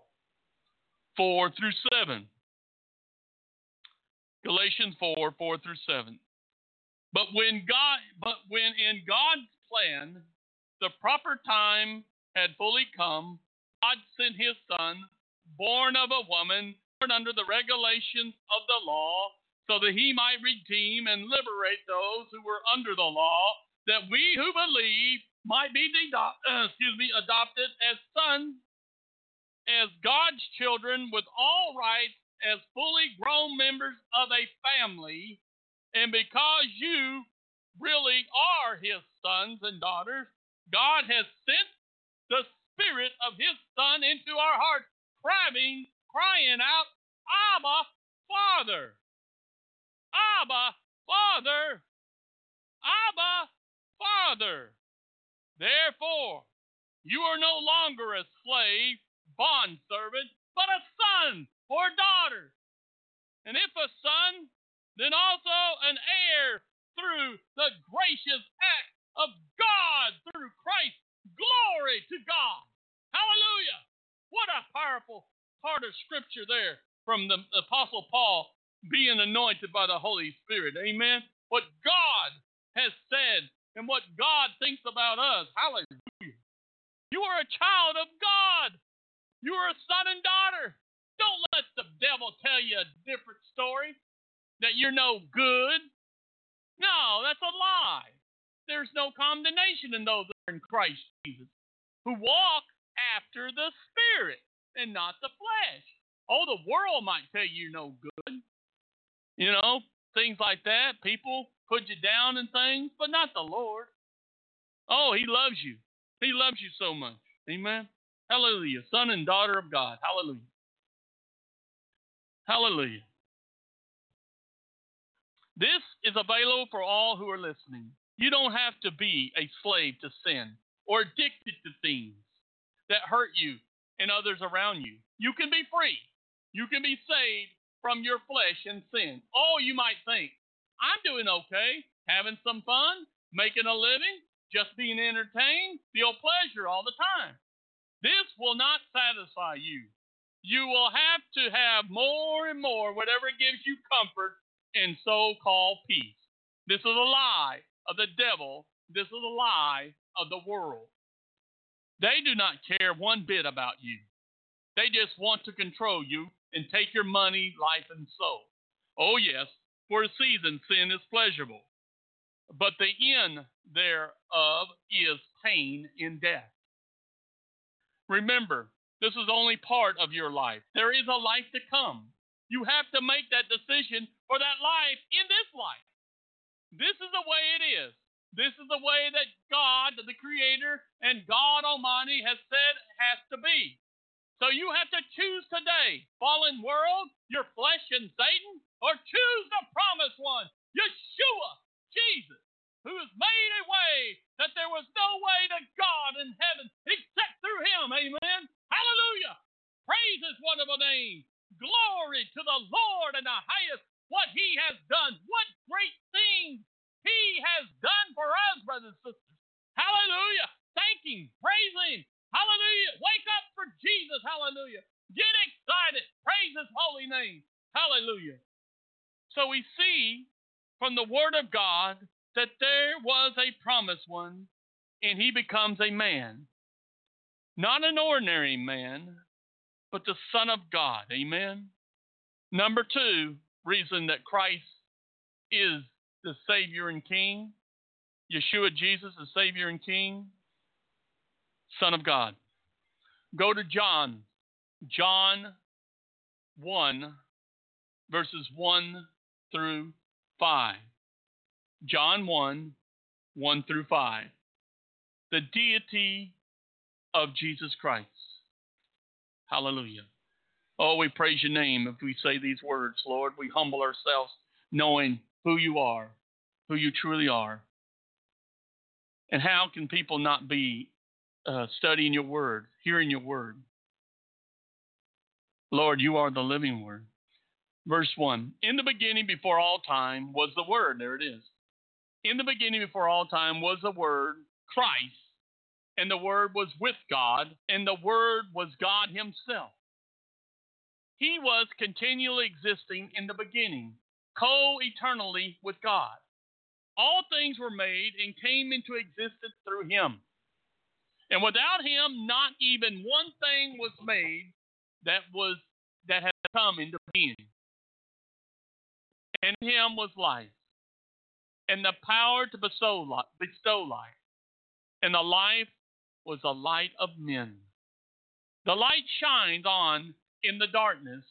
4 through 7. Galatians 4, 4 through 7. But when God but when in God's plan the proper time had fully come, God sent his son, born of a woman, under the regulations of the law, so that he might redeem and liberate those who were under the law, that we who believe might be uh, excuse me, adopted as sons as God's children with all rights as fully grown members of a family, and because you really are his sons and daughters, God has sent the spirit of his son into our hearts, crying, crying out, Abba, Father. Abba, Father. Abba, Father. Therefore, you are no longer a slave, bondservant, but a son or daughter. And if a son, then also an heir through the gracious act of God through Christ. Glory to God. Hallelujah. What a powerful part of scripture there from the Apostle Paul being anointed by the Holy Spirit. Amen. What God has said and what God thinks about us. Hallelujah. You are a child of God. You are a son and daughter. Don't let the devil tell you a different story that you're no good. No, that's a lie. There's no condemnation in those that are in Christ Jesus who walk after the Spirit and not the flesh. Oh, the world might tell you no good. You know, things like that. People put you down and things, but not the Lord. Oh, He loves you. He loves you so much. Amen. Hallelujah. Son and daughter of God. Hallelujah. Hallelujah. This is available for all who are listening. You don't have to be a slave to sin or addicted to things that hurt you and others around you. You can be free. You can be saved from your flesh and sin. Oh, you might think, I'm doing okay, having some fun, making a living, just being entertained, feel pleasure all the time. This will not satisfy you. You will have to have more and more, whatever gives you comfort and so called peace. This is a lie of the devil. This is a lie of the world. They do not care one bit about you. They just want to control you and take your money, life, and soul. Oh, yes, for a season sin is pleasurable, but the end thereof is pain in death. Remember, this is only part of your life. There is a life to come. You have to make that decision for that life in this life. This is the way it is. This is the way that God, the Creator, and God Almighty has said has to be. So you have to choose today, fallen world, your flesh and Satan, or choose the promised one, Yeshua, Jesus, who has made a way that there was no way to God in heaven except through him. Amen. Hallelujah. Praise his wonderful name. Glory to the Lord in the highest. What he has done. What great things he has done for us, brothers and sisters. Hallelujah. Thank him. Praise him. Hallelujah. Wake up for Jesus. Hallelujah. Get excited. Praise his holy name. Hallelujah. So we see from the word of God that there was a promised one and he becomes a man. Not an ordinary man, but the Son of God. Amen. Number two reason that Christ is the Savior and King, Yeshua Jesus, the Savior and King, Son of God. Go to John, John 1, verses 1 through 5. John 1, 1 through 5. The deity of Jesus Christ. Hallelujah. Oh, we praise your name if we say these words, Lord. We humble ourselves knowing who you are, who you truly are. And how can people not be uh, studying your word, hearing your word? Lord, you are the living word. Verse 1 In the beginning, before all time, was the word. There it is. In the beginning, before all time, was the word, Christ and the Word was with God, and the Word was God Himself. He was continually existing in the beginning, co eternally with God. All things were made and came into existence through Him. And without Him, not even one thing was made that was that had come into being. In Him was life, and the power to bestow bestow life, and the life was the light of men. The light shines on in the darkness,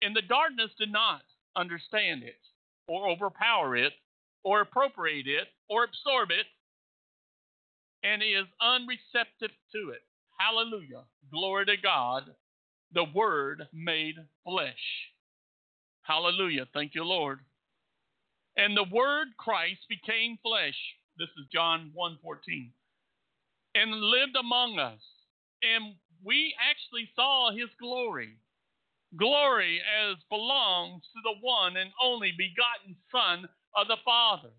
and the darkness did not understand it, or overpower it, or appropriate it, or absorb it, and is unreceptive to it. Hallelujah. Glory to God. The Word made flesh. Hallelujah. Thank you, Lord. And the Word Christ became flesh. This is John 1:14. And lived among us. And we actually saw his glory. Glory as belongs to the one and only begotten Son of the Father.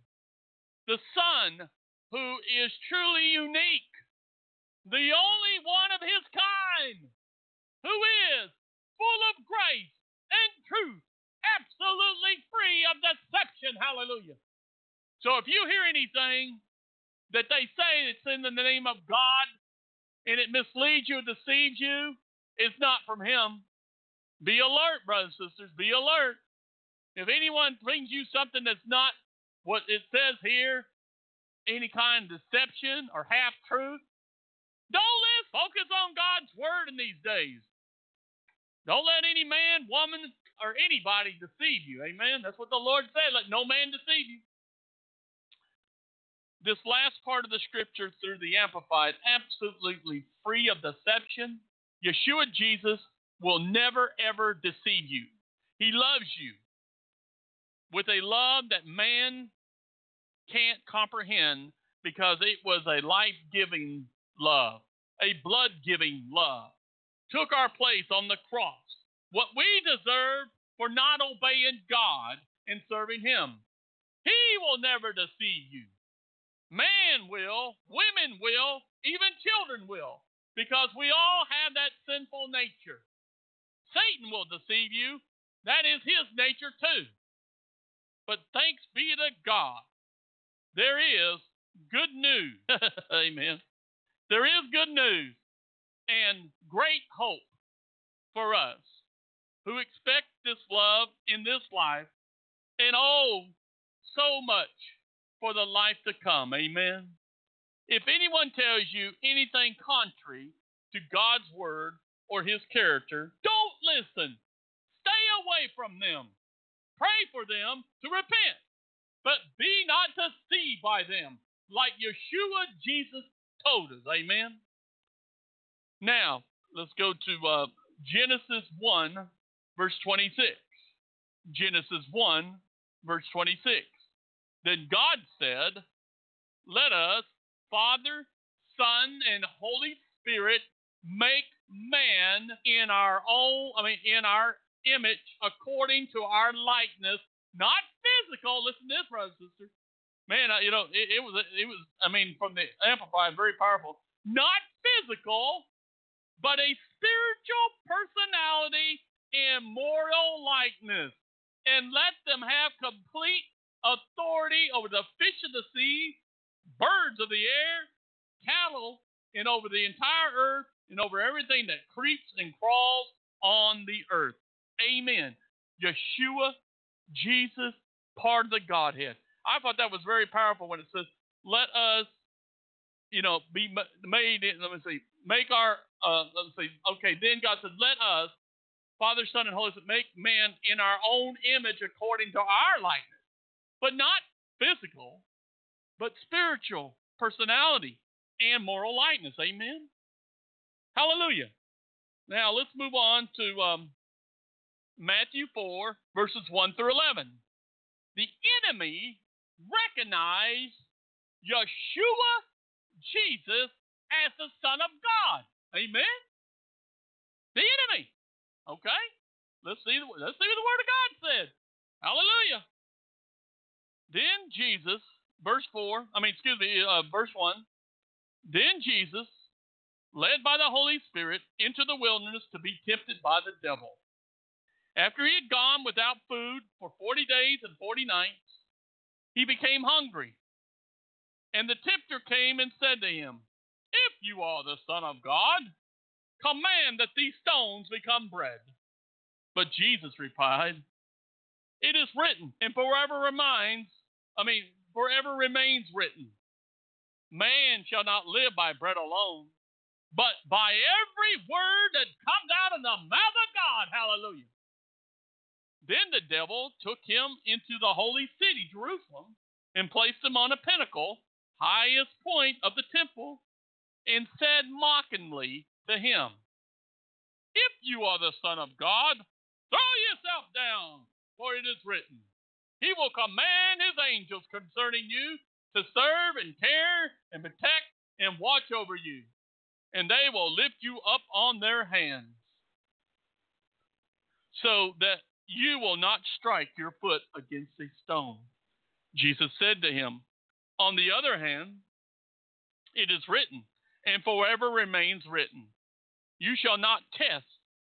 The Son who is truly unique. The only one of his kind. Who is full of grace and truth absolutely free of deception. Hallelujah. So if you hear anything that they say it's in the name of God and it misleads you deceives you, it's not from Him. Be alert, brothers and sisters. Be alert. If anyone brings you something that's not what it says here, any kind of deception or half truth, don't let focus on God's word in these days. Don't let any man, woman, or anybody deceive you. Amen. That's what the Lord said. Let no man deceive you. This last part of the scripture through the Amplified, absolutely free of deception. Yeshua Jesus will never ever deceive you. He loves you with a love that man can't comprehend because it was a life giving love, a blood giving love. Took our place on the cross what we deserve for not obeying God and serving Him. He will never deceive you. Man will, women will, even children will, because we all have that sinful nature. Satan will deceive you. That is his nature too. But thanks be to God, there is good news. Amen. There is good news and great hope for us who expect this love in this life and oh, so much for the life to come. Amen. If anyone tells you anything contrary to God's word or his character, don't listen. Stay away from them. Pray for them to repent, but be not deceived by them, like Yeshua Jesus told us. Amen. Now, let's go to uh, Genesis 1, verse 26. Genesis 1, verse 26. Then God said, Let us, Father, Son, and Holy Spirit, make man in our own, I mean, in our image, according to our likeness, not physical. Listen to this, brother and sisters. Man, you know, it, it was, it was, I mean, from the Amplified, very powerful. Not physical, but a spiritual personality in moral likeness, and let them have complete authority over the fish of the sea, birds of the air, cattle, and over the entire earth, and over everything that creeps and crawls on the earth. Amen. Yeshua, Jesus, part of the Godhead. I thought that was very powerful when it says, "Let us, you know, be made." Let me see. Make our. Uh, let's see. Okay. Then God said, "Let us Father, Son, and Holy Spirit make man in our own image according to our likeness, but not physical, but spiritual personality and moral likeness. Amen. Hallelujah. Now let's move on to um, Matthew 4, verses 1 through 11. The enemy recognized Yeshua, Jesus, as the Son of God. Amen. The enemy. Okay? Let's see, let's see what the Word of God said. Hallelujah. Then Jesus, verse 4, I mean, excuse me, uh, verse 1. Then Jesus, led by the Holy Spirit, into the wilderness to be tempted by the devil. After he had gone without food for 40 days and 40 nights, he became hungry. And the tempter came and said to him, If you are the Son of God, Command that these stones become bread. But Jesus replied, It is written, and forever remains, I mean, forever remains written. Man shall not live by bread alone, but by every word that comes out of the mouth of God. Hallelujah. Then the devil took him into the holy city, Jerusalem, and placed him on a pinnacle, highest point of the temple, and said mockingly to him, If you are the Son of God, throw yourself down, for it is written, He will command His angels concerning you to serve and care and protect and watch over you, and they will lift you up on their hands, so that you will not strike your foot against a stone. Jesus said to him, On the other hand, it is written, and forever remains written, You shall not test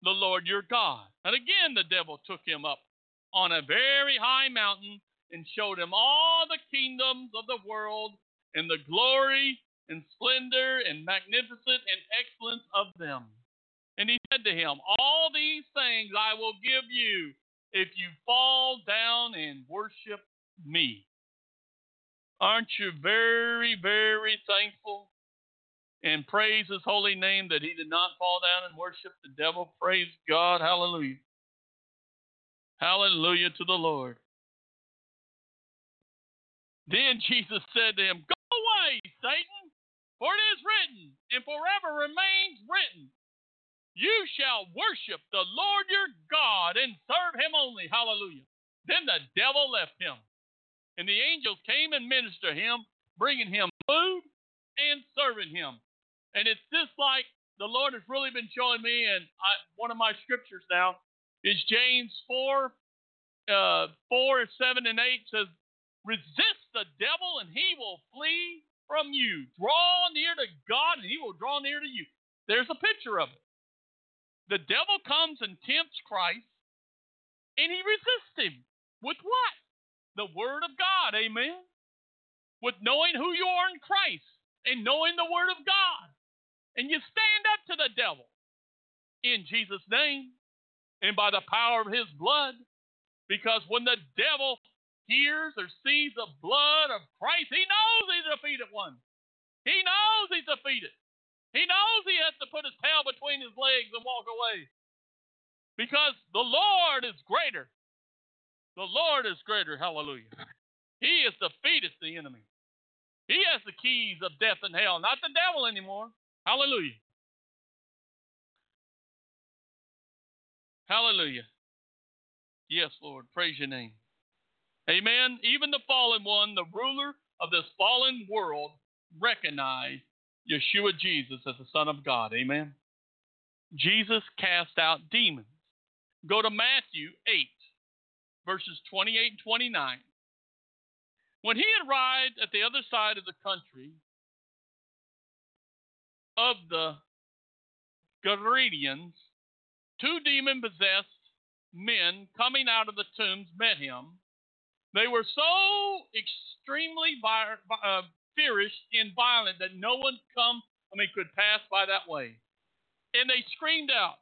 the Lord your God. And again the devil took him up on a very high mountain and showed him all the kingdoms of the world and the glory and splendor and magnificence and excellence of them. And he said to him, All these things I will give you if you fall down and worship me. Aren't you very, very thankful and praise his holy name that he did not fall down and worship the devil? Praise God. Hallelujah. Hallelujah to the Lord. Then Jesus said to him, Go away, Satan, for it is written, and forever remains written, You shall worship the Lord your God and serve him only. Hallelujah. Then the devil left him, and the angels came and ministered him, bringing him food and serving him. And it's just like the Lord has really been showing me, and I, one of my scriptures now is James 4, uh, 4, 7, and 8 says, Resist the devil, and he will flee from you. Draw near to God, and he will draw near to you. There's a picture of it. The devil comes and tempts Christ, and he resists him. With what? The Word of God. Amen. With knowing who you are in Christ and knowing the Word of God. And you stand up to the devil in Jesus' name and by the power of his blood. Because when the devil hears or sees the blood of Christ, he knows he's defeated one. He knows he's defeated. He knows he has to put his tail between his legs and walk away. Because the Lord is greater. The Lord is greater. Hallelujah. He has defeated the enemy. He has the keys of death and hell, not the devil anymore. Hallelujah. Hallelujah. Yes, Lord. Praise your name. Amen. Even the fallen one, the ruler of this fallen world, recognized Yeshua Jesus as the Son of God. Amen. Jesus cast out demons. Go to Matthew 8, verses 28 and 29. When he arrived at the other side of the country of the Gadarenes, two demon possessed men coming out of the tombs met him. They were so extremely vi- uh, fierce and violent that no one come, I mean, could pass by that way. And they screamed out,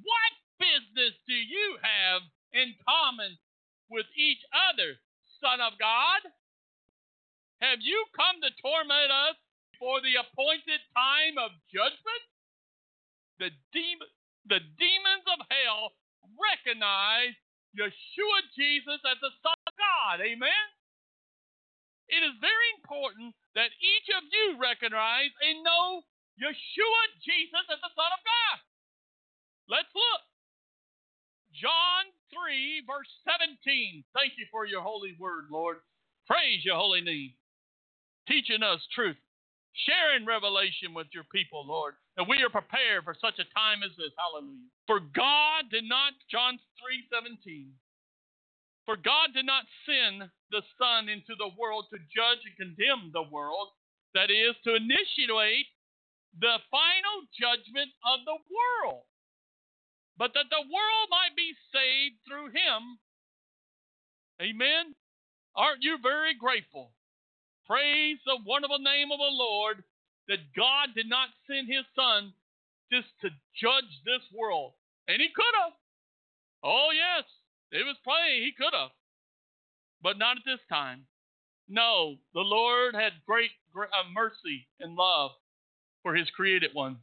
What business do you have in common with each other, Son of God? Have you come to torment us for the appointed time of judgment? The, demon, the demons of hell recognize Yeshua Jesus as the Son of God. Amen? It is very important that each of you recognize and know Yeshua Jesus as the Son of God. Let's look. John 3, verse 17. Thank you for your holy word, Lord. Praise your holy name. Teaching us truth, sharing revelation with your people, Lord. that we are prepared for such a time as this. Hallelujah. For God did not, John 3 17. For God did not send the Son into the world to judge and condemn the world, that is, to initiate the final judgment of the world, but that the world might be saved through him. Amen. Aren't you very grateful? Praise the wonderful name of the Lord that God did not send his Son just to judge this world. And he could have. Oh, yes. It was plain he could have, but not at this time. No, the Lord had great, great uh, mercy and love for his created ones.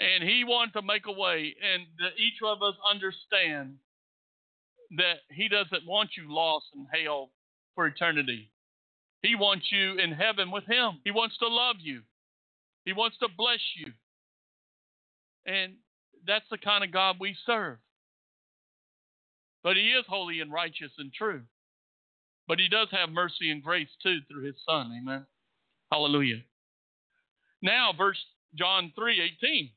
And he wanted to make a way, and that each of us understand that he doesn't want you lost in hell for eternity. He wants you in heaven with him. He wants to love you. He wants to bless you. And that's the kind of God we serve. But he is holy and righteous and true. But he does have mercy and grace too through his son. Amen. Hallelujah. Now, verse John 3 18.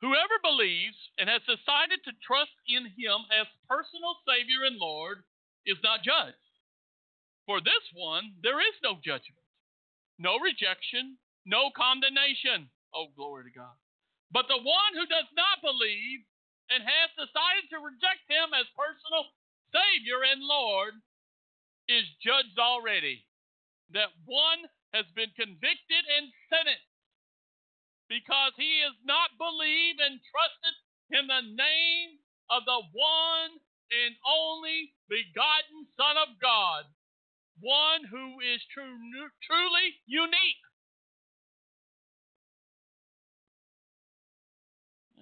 Whoever believes and has decided to trust in him as personal Savior and Lord is not judged. For this one, there is no judgment, no rejection, no condemnation. Oh, glory to God. But the one who does not believe and has decided to reject him as personal Savior and Lord is judged already. That one has been convicted and sentenced because he has not believed and trusted in the name of the one and only begotten Son of God, one who is true, truly unique.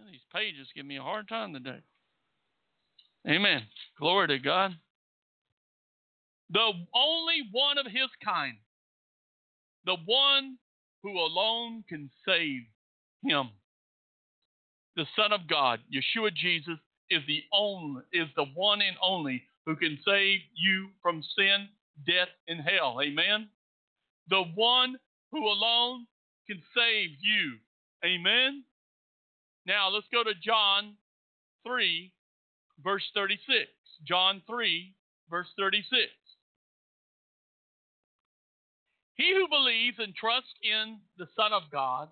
These pages give me a hard time today. Amen. Glory to God. The only one of his kind, the one who alone can save him. The Son of God, Yeshua Jesus, is the only is the one and only who can save you from sin, death, and hell. Amen. The one who alone can save you. Amen. Now let's go to John 3, verse 36. John 3, verse 36. He who believes and trusts in the Son of God,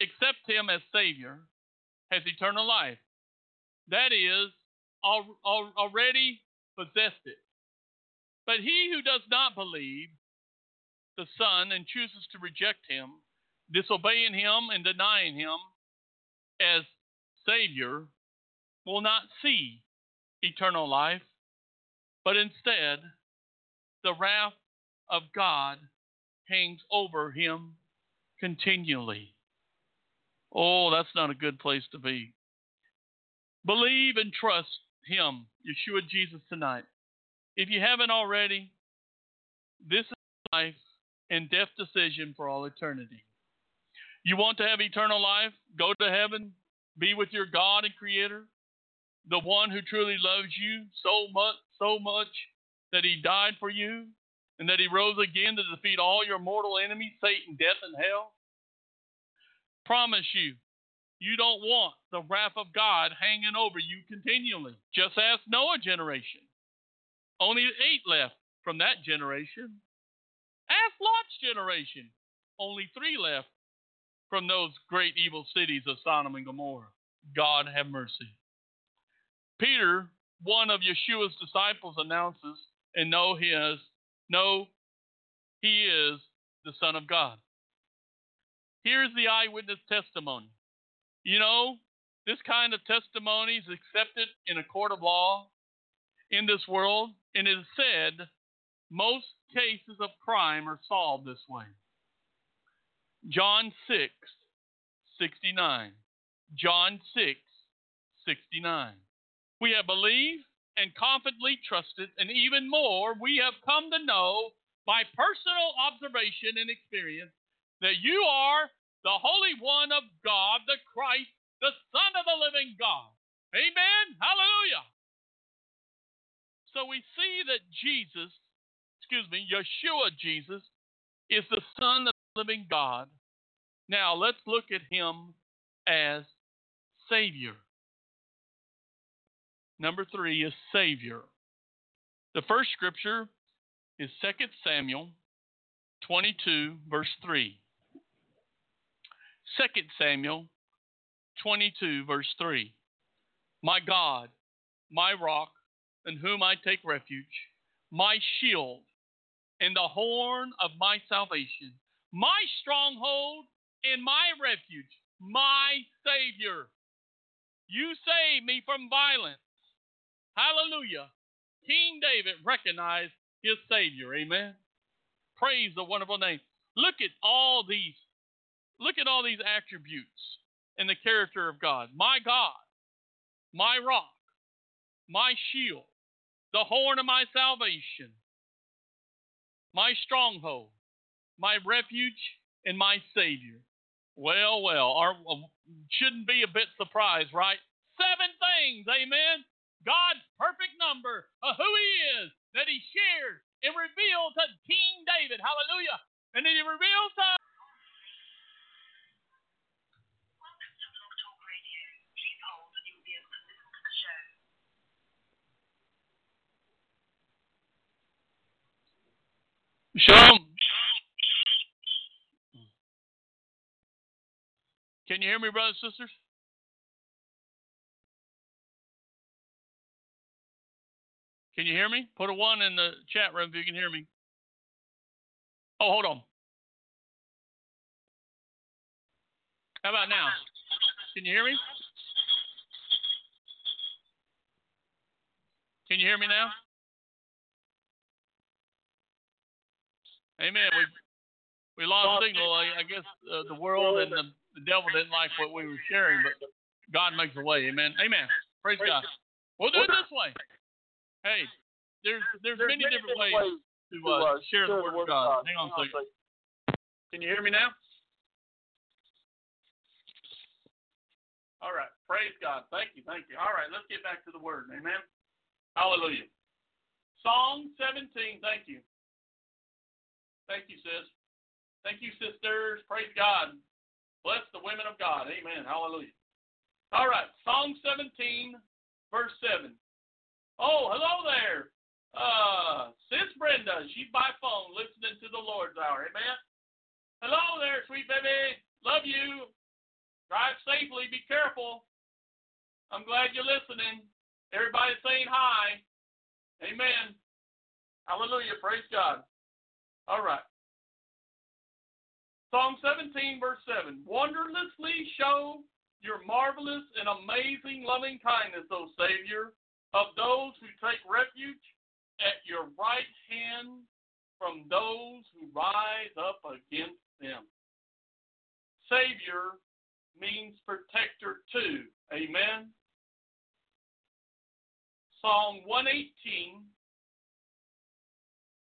accepts him as Savior, has eternal life. That is, already possessed it. But he who does not believe the Son and chooses to reject him, disobeying him and denying him as Savior, will not see eternal life, but instead the wrath of God hangs over him continually. Oh, that's not a good place to be. Believe and trust Him, Yeshua Jesus, tonight. If you haven't already, this is life and death decision for all eternity. You want to have eternal life? Go to heaven, be with your God and Creator, the one who truly loves you so much, so much that He died for you, and that He rose again to defeat all your mortal enemies, Satan, death, and hell promise you, you don't want the wrath of God hanging over you continually. Just ask Noah generation. Only eight left from that generation. Ask Lot's generation. Only three left from those great evil cities of Sodom and Gomorrah. God have mercy. Peter, one of Yeshua's disciples, announces, and know he is, know he is the Son of God. Here's the eyewitness testimony. You know, this kind of testimony is accepted in a court of law in this world, and it is said most cases of crime are solved this way. John 6, 69. John 6, 69. We have believed and confidently trusted, and even more, we have come to know by personal observation and experience that you are the Holy One of God, the Christ, the Son of the living God. Amen. Hallelujah. So we see that Jesus, excuse me, Yeshua Jesus, is the Son of living God. Now let's look at him as Savior. Number three is Savior. The first scripture is 2 Samuel 22, verse 3. 2 Samuel 22, verse 3. My God, my rock, in whom I take refuge, my shield, and the horn of my salvation, my stronghold and my refuge, my Savior. You save me from violence. Hallelujah. King David recognized his Savior. Amen. Praise the wonderful name. Look at all these Look at all these attributes in the character of God. My God, my rock, my shield, the horn of my salvation, my stronghold, my refuge, and my Savior. Well, well, our, uh, shouldn't be a bit surprised, right? Seven things, amen. God's perfect number of who He is that He shared and revealed to King David. Hallelujah. And then He reveals to Shalom. Can you hear me, brothers and sisters? Can you hear me? Put a one in the chat room if you can hear me. Oh, hold on. How about now? Can you hear me? Can you hear me now? Amen. We we lost signal. I, I guess uh, the world and the, the devil didn't like what we were sharing, but God makes a way. Amen. Amen. Praise God. We'll do it this way. Hey, there's there's many different ways to uh, share the word of God. Hang on a second. Can you hear me now? All right. Praise God. Thank you. Thank you. All right. Let's get back to the word. Amen. Hallelujah. Psalm 17. Thank you. Thank you, sis. Thank you, sisters. Praise God. Bless the women of God. Amen. Hallelujah. All right. Psalm 17, verse 7. Oh, hello there. Uh, Sis Brenda. She's by phone listening to the Lord's Hour. Amen. Hello there, sweet baby. Love you. Drive safely. Be careful. I'm glad you're listening. Everybody's saying hi. Amen. Hallelujah. Praise God. All right. Psalm 17, verse 7. Wonderlessly show your marvelous and amazing loving kindness, O Savior, of those who take refuge at your right hand from those who rise up against them. Savior means protector too. Amen. Psalm 118.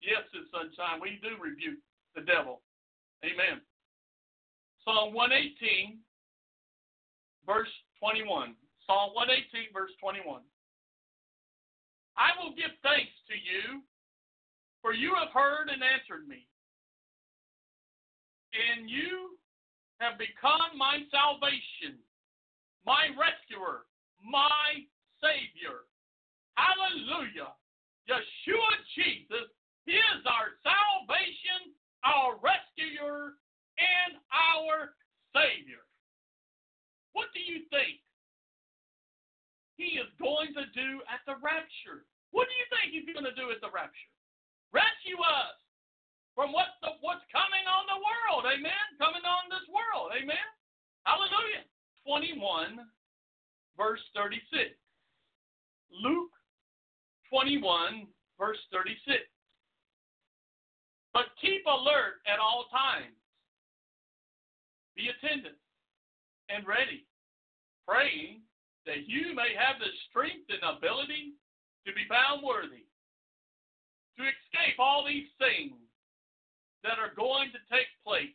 Yes, it's sunshine. We do rebuke the devil. Amen. Psalm 118, verse 21. Psalm 118, verse 21. I will give thanks to you, for you have heard and answered me. And you have become my salvation, my rescuer, my Savior. Hallelujah. Yeshua Jesus is our salvation, our rescuer, and our Savior. What do you think he is going to do at the rapture? What do you think he's going to do at the rapture? Rescue us from the, what's coming on the world. Amen. Coming on this world. Amen. Hallelujah. 21, verse 36. Luke 21, verse 36. But keep alert at all times. Be attentive and ready, praying that you may have the strength and ability to be found worthy to escape all these things that are going to take place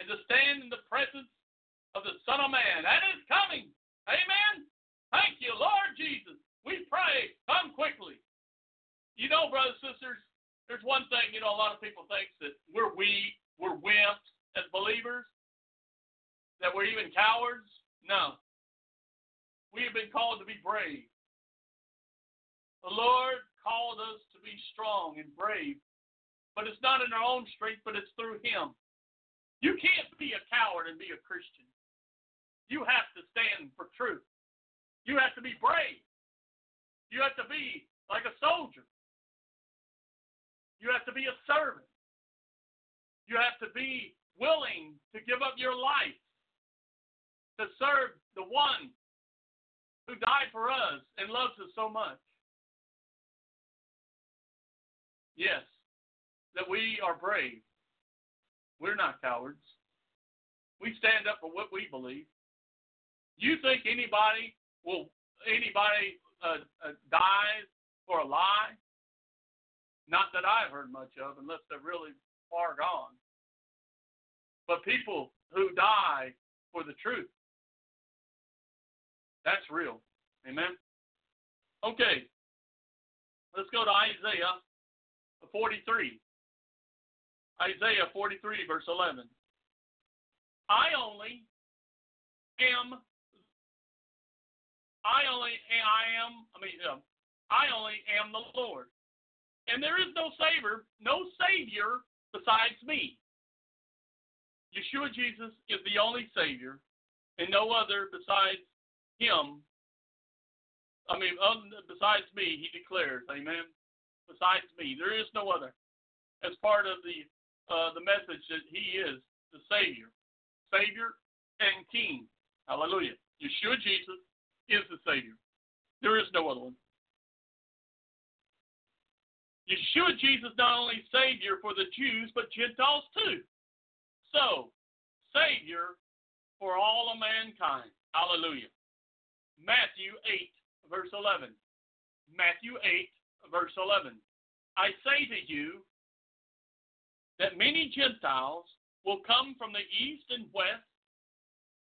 and to stand in the presence of the Son of Man. That is coming. Amen. Thank you, Lord Jesus. We pray, come quickly. You know, brothers and sisters, there's one thing, you know, a lot of people think that we're weak, we're wimps as believers, that we're even cowards. No. We have been called to be brave. The Lord called us to be strong and brave, but it's not in our own strength, but it's through Him. You can't be a coward and be a Christian. You have to stand for truth. You have to be brave. You have to be like a soldier. You have to be a servant. You have to be willing to give up your life to serve the one who died for us and loves us so much. Yes, that we are brave. We're not cowards. We stand up for what we believe. You think anybody will anybody uh, uh, dies for a lie? Not that I've heard much of, unless they're really far gone. But people who die for the truth. That's real. Amen. Okay. Let's go to Isaiah 43. Isaiah 43, verse 11. I only am, I only, I am, I mean, I only am the Lord. And there is no Savior, no Savior besides me. Yeshua Jesus is the only Savior, and no other besides Him. I mean, besides me, He declares, Amen. Besides me, there is no other. As part of the uh, the message that He is the Savior, Savior and King. Hallelujah. Yeshua Jesus is the Savior. There is no other one. Yeshua Jesus not only Savior for the Jews, but Gentiles too. So, Savior for all of mankind. Hallelujah. Matthew 8, verse 11. Matthew 8, verse 11. I say to you that many Gentiles will come from the east and west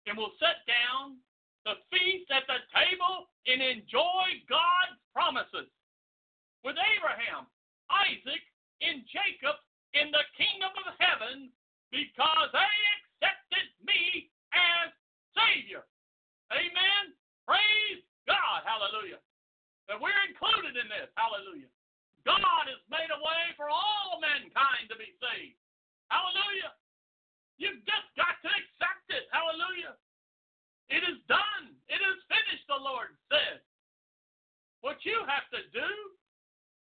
and will sit down the feast at the table and enjoy God's promises with Abraham, Isaac, and Jacob in the kingdom of heaven because they accepted me as Savior. Amen. Praise God. Hallelujah. That we're included in this. Hallelujah. God has made a way for all mankind to be saved. Hallelujah. You've just got to accept it. Hallelujah. It is done. It is finished, the Lord says. What you have to do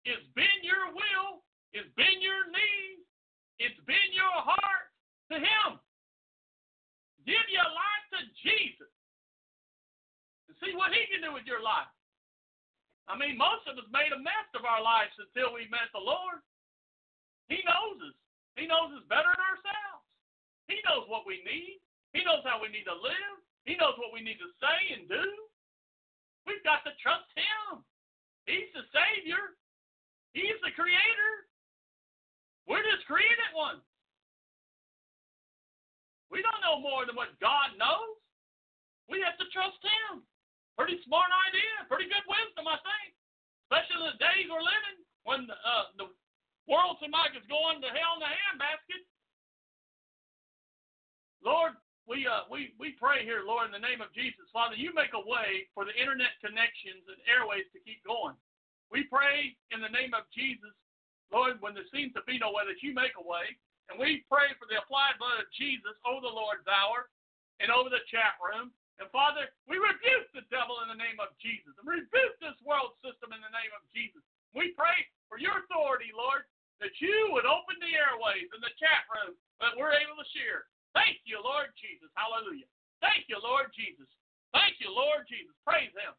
is bend your will, is bend your knees, it's bend your heart to Him. Give your life to Jesus and see what He can do with your life. I mean, most of us made a mess of our lives until we met the Lord. He knows us. He knows us better than ourselves. He knows what we need. He knows how we need to live. He knows what we need to say and do. We've got to trust Him. He's the Savior. He's the creator. We're just created ones. We don't know more than what God knows. We have to trust Him. Pretty smart idea, pretty good wisdom, I think. Especially in the days we're living when uh, the world seems like it's going to hell in the handbasket. Lord, we uh, we we pray here, Lord, in the name of Jesus, Father, you make a way for the internet connections and airways to keep going. We pray in the name of Jesus, Lord, when there seems to be no way, that you make a way. And we pray for the applied blood of Jesus over the Lord's hour and over the chat room. And Father, we rebuke the devil in the name of Jesus and rebuke this world system in the name of Jesus. We pray for your authority, Lord, that you would open the airways and the chat room that we're able to share. Thank you, Lord Jesus. Hallelujah. Thank you, Lord Jesus. Thank you, Lord Jesus. Praise Him.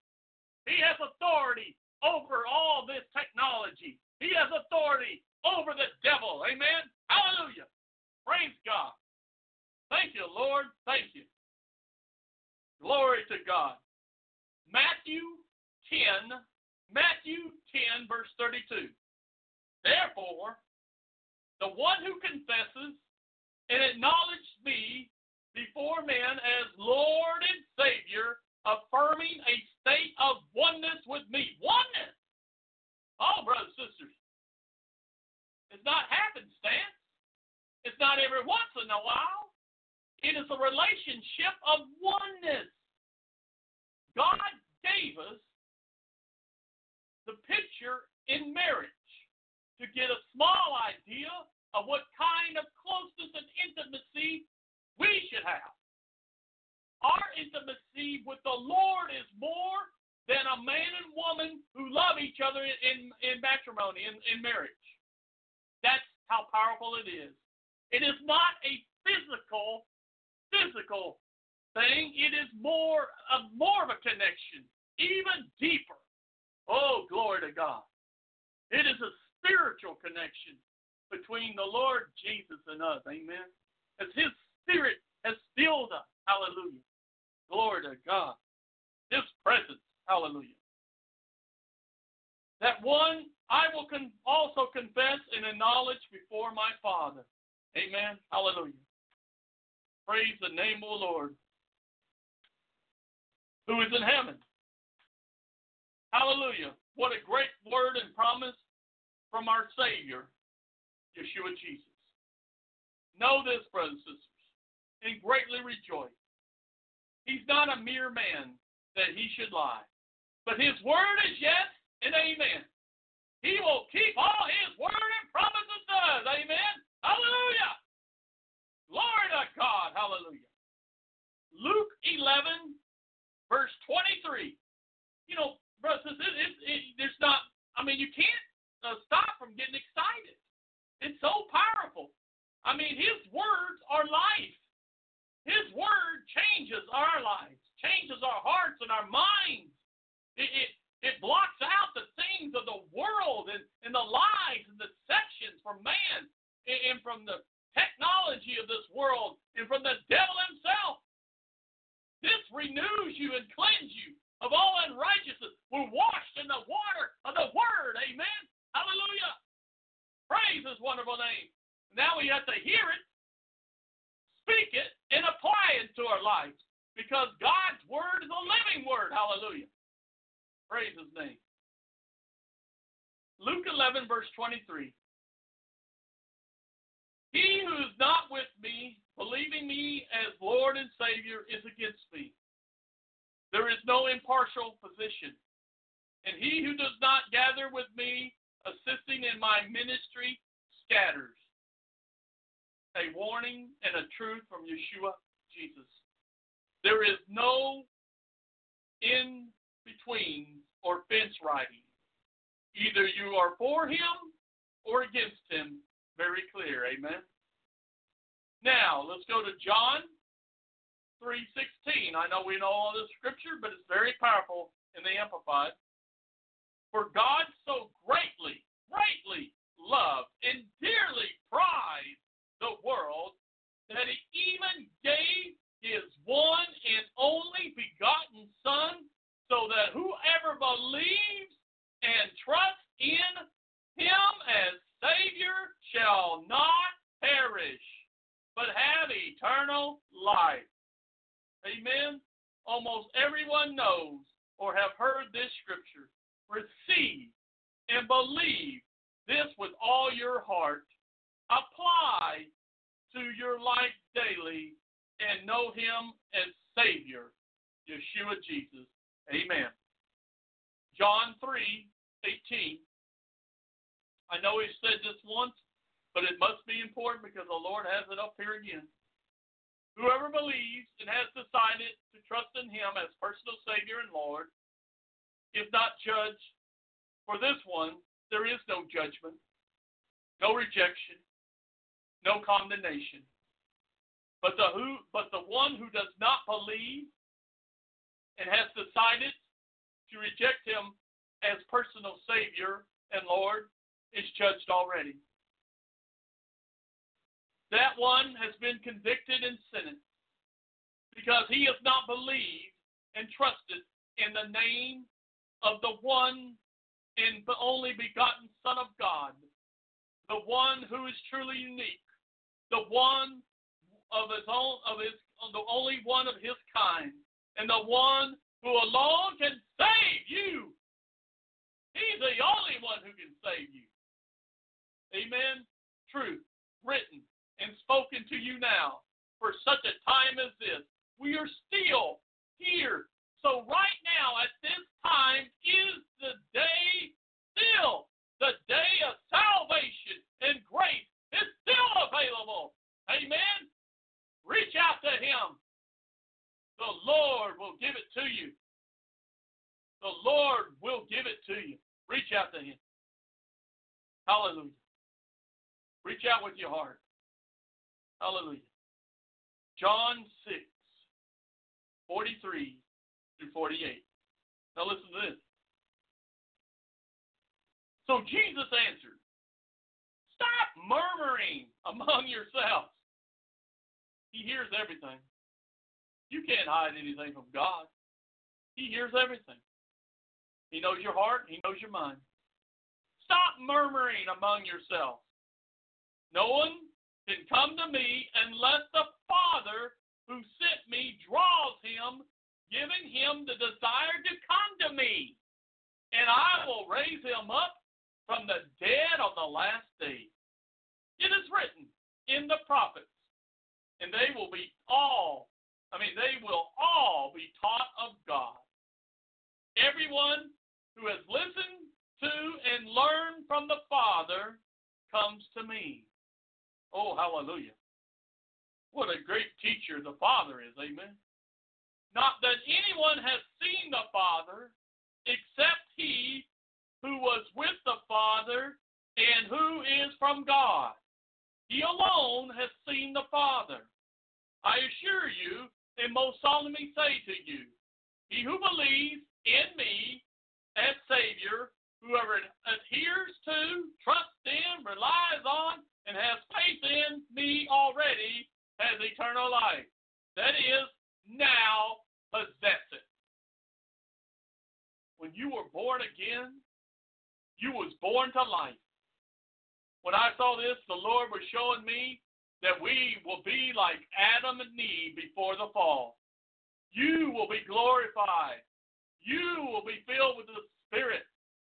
He has authority over all this technology. He has authority over the devil. Amen. Hallelujah. Praise God. Thank you, Lord. Thank you. Glory to God. Matthew 10, Matthew 10, verse 32. Therefore, the one who confesses and acknowledges me before men as Lord and Savior affirming a state of oneness with me. Oneness! Oh, brothers and sisters. It's not happenstance. It's not every once in a while. It is a relationship of oneness. God gave us the picture in marriage to get a small idea of what kind of closeness and intimacy we should have. Our intimacy with the Lord is more than a man and woman who love each other in, in matrimony, in, in marriage. That's how powerful it is. It is not a physical, physical thing. It is more of more of a connection, even deeper. Oh, glory to God. It is a spiritual connection between the Lord Jesus and us. Amen. As His Spirit has filled us. Hallelujah. Glory to God. His presence. Hallelujah. That one I will con- also confess and acknowledge before my Father. Amen. Hallelujah. Praise the name of the Lord who is in heaven. Hallelujah. What a great word and promise from our Savior, Yeshua Jesus. Know this, brothers and sisters, and greatly rejoice. He's not a mere man that he should lie, but his word is yes and amen. He will keep all his word and promises to us. Amen. Hallelujah. Glory to God. Hallelujah. Luke 11, verse 23. You know, brothers, it, it, it, there's not, I mean, you can't uh, stop from getting excited. It's so powerful. I mean, his words are life. His word changes our lives, changes our hearts and our minds. It, it, it blocks out the things of the world and, and the lies and the deceptions from man and, from the technology of this world and from the devil himself. This renews you and cleanses you of all unrighteousness. We're washed in the water of the Word. Amen. Hallelujah. Praise His wonderful name. Now we have to hear it, speak it, and apply it to our lives because God's Word is a living Word. Hallelujah. Praise His name. Luke 11, verse 23. He who is not with me, believing me as Lord and Savior, is against me. There is no impartial position. And he who does not gather with me, assisting in my ministry, scatters. A warning and a truth from Yeshua Jesus. There is no in between or fence riding. Either you are for him or against him. Very clear. Amen. Now, let's go to John 3:16. I know we know all this scripture, but it's very powerful in the amplified. For God so greatly, greatly loved and dearly prized the world that he even gave his one and only begotten son so that whoever believes and trusts in him as Savior shall not perish, but have eternal life. Amen. Almost everyone knows or have heard this scripture. Receive and believe this with all your heart. Apply to your life daily and know him as Savior, Yeshua Jesus. Amen. John 3 18. I know he said this once, but it must be important because the Lord has it up here again. Whoever believes and has decided to trust in him as personal Savior and Lord is not judged. For this one, there is no judgment, no rejection, no condemnation. But the who but the one who does not believe and has decided to reject him as personal Savior and Lord is judged already. That one has been convicted and sentenced because he has not believed and trusted in the name of the one and the only begotten Son of God, the one who is truly unique, the one of his own of his the only one of his kind, and the one who alone can save you. He's the only one who can save you. Amen. Truth written and spoken to you now for such a time as this. We are still here. So, right now, at this time, is the day still. The day of salvation and grace is still available. Amen. Reach out to Him. The Lord will give it to you. The Lord will give it to you. Reach out to Him. Hallelujah. Reach out with your heart. Hallelujah. John 6, 43 through 48. Now listen to this. So Jesus answered, Stop murmuring among yourselves. He hears everything. You can't hide anything from God. He hears everything. He knows your heart. He knows your mind. Stop murmuring among yourselves. No one can come to me unless the Father who sent me draws him, giving him the desire to come to me. And I will raise him up from the dead on the last day. It is written in the prophets, and they will be all, I mean, they will all be taught of God. Everyone who has listened to and learned from the Father comes to me. Oh, hallelujah. What a great teacher the Father is, amen. Not that anyone has seen the Father except he who was with the Father and who is from God. He alone has seen the Father. I assure you and most solemnly say to you, he who believes in me as Savior, whoever adheres to, trusts in, relies on, and has faith in me already has eternal life. That is, now possess it. When you were born again, you was born to life. When I saw this, the Lord was showing me that we will be like Adam and Eve before the fall. You will be glorified. You will be filled with the Spirit.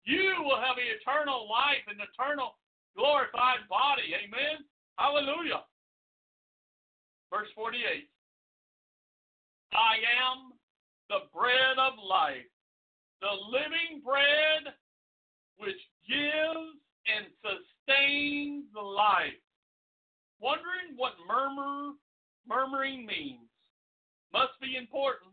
You will have eternal life and eternal glorified body. Amen. Hallelujah. Verse 48 I am the bread of life, the living bread which gives and sustains life. Wondering what murmur murmuring means must be important.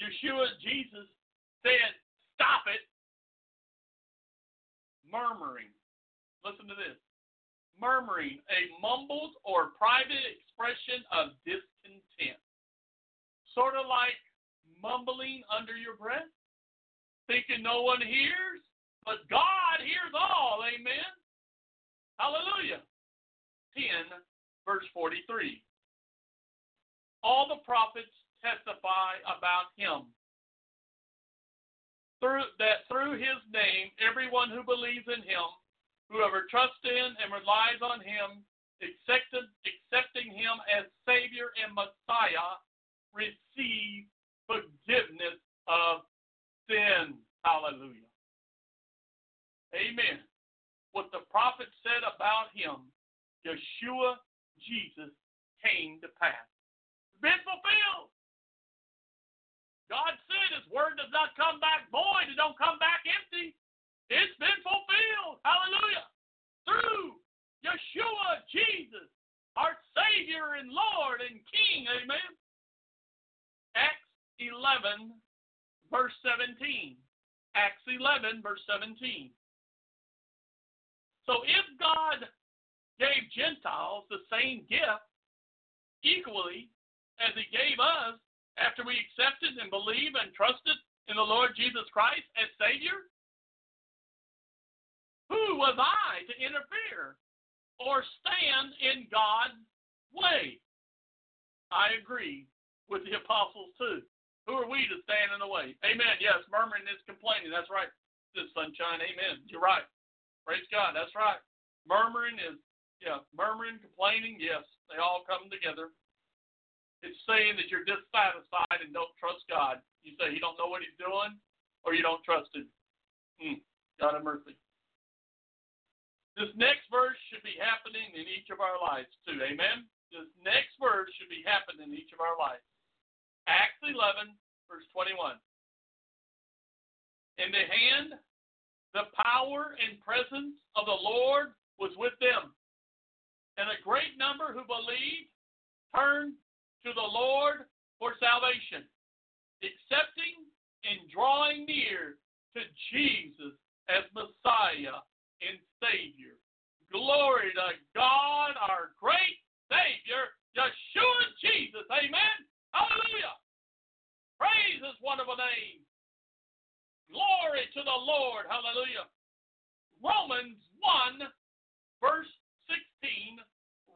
Yeshua, Jesus, said, Stop it. Murmuring. Listen to this murmuring, a mumbled or private expression of discontent. Sort of like mumbling under your breath, thinking no one hears, but God hears all. Amen. Hallelujah. 10, verse 43. All the prophets testify about him. Through that through his name, everyone who believes in him Whoever trusts in and relies on him, accepted, accepting him as Savior and Messiah, receive forgiveness of sin. Hallelujah. Amen. What the prophet said about him, Yeshua, Jesus, came to pass. Been fulfilled. God said his word does not come back void, it don't come back empty. It's been fulfilled. Hallelujah. Through Yeshua, Jesus, our Savior and Lord and King. Amen. Acts 11, verse 17. Acts 11, verse 17. So if God gave Gentiles the same gift equally as He gave us after we accepted and believed and trusted in the Lord Jesus Christ as Savior, who was I to interfere or stand in God's way? I agree with the apostles too. Who are we to stand in the way? Amen. Yes, murmuring is complaining. That's right. This sunshine. Amen. You're right. Praise God. That's right. Murmuring is, yeah, murmuring, complaining. Yes, they all come together. It's saying that you're dissatisfied and don't trust God. You say He don't know what He's doing, or you don't trust Him. Hmm. God have mercy. This next verse should be happening in each of our lives too. Amen? This next verse should be happening in each of our lives. Acts 11, verse 21. In the hand, the power and presence of the Lord was with them. And a great number who believed turned to the Lord for salvation, accepting and drawing near to Jesus as Messiah and Savior. Glory to God, our great Savior, Yeshua Jesus. Amen. Hallelujah. Praise his wonderful name. Glory to the Lord. Hallelujah. Romans 1, verse 16.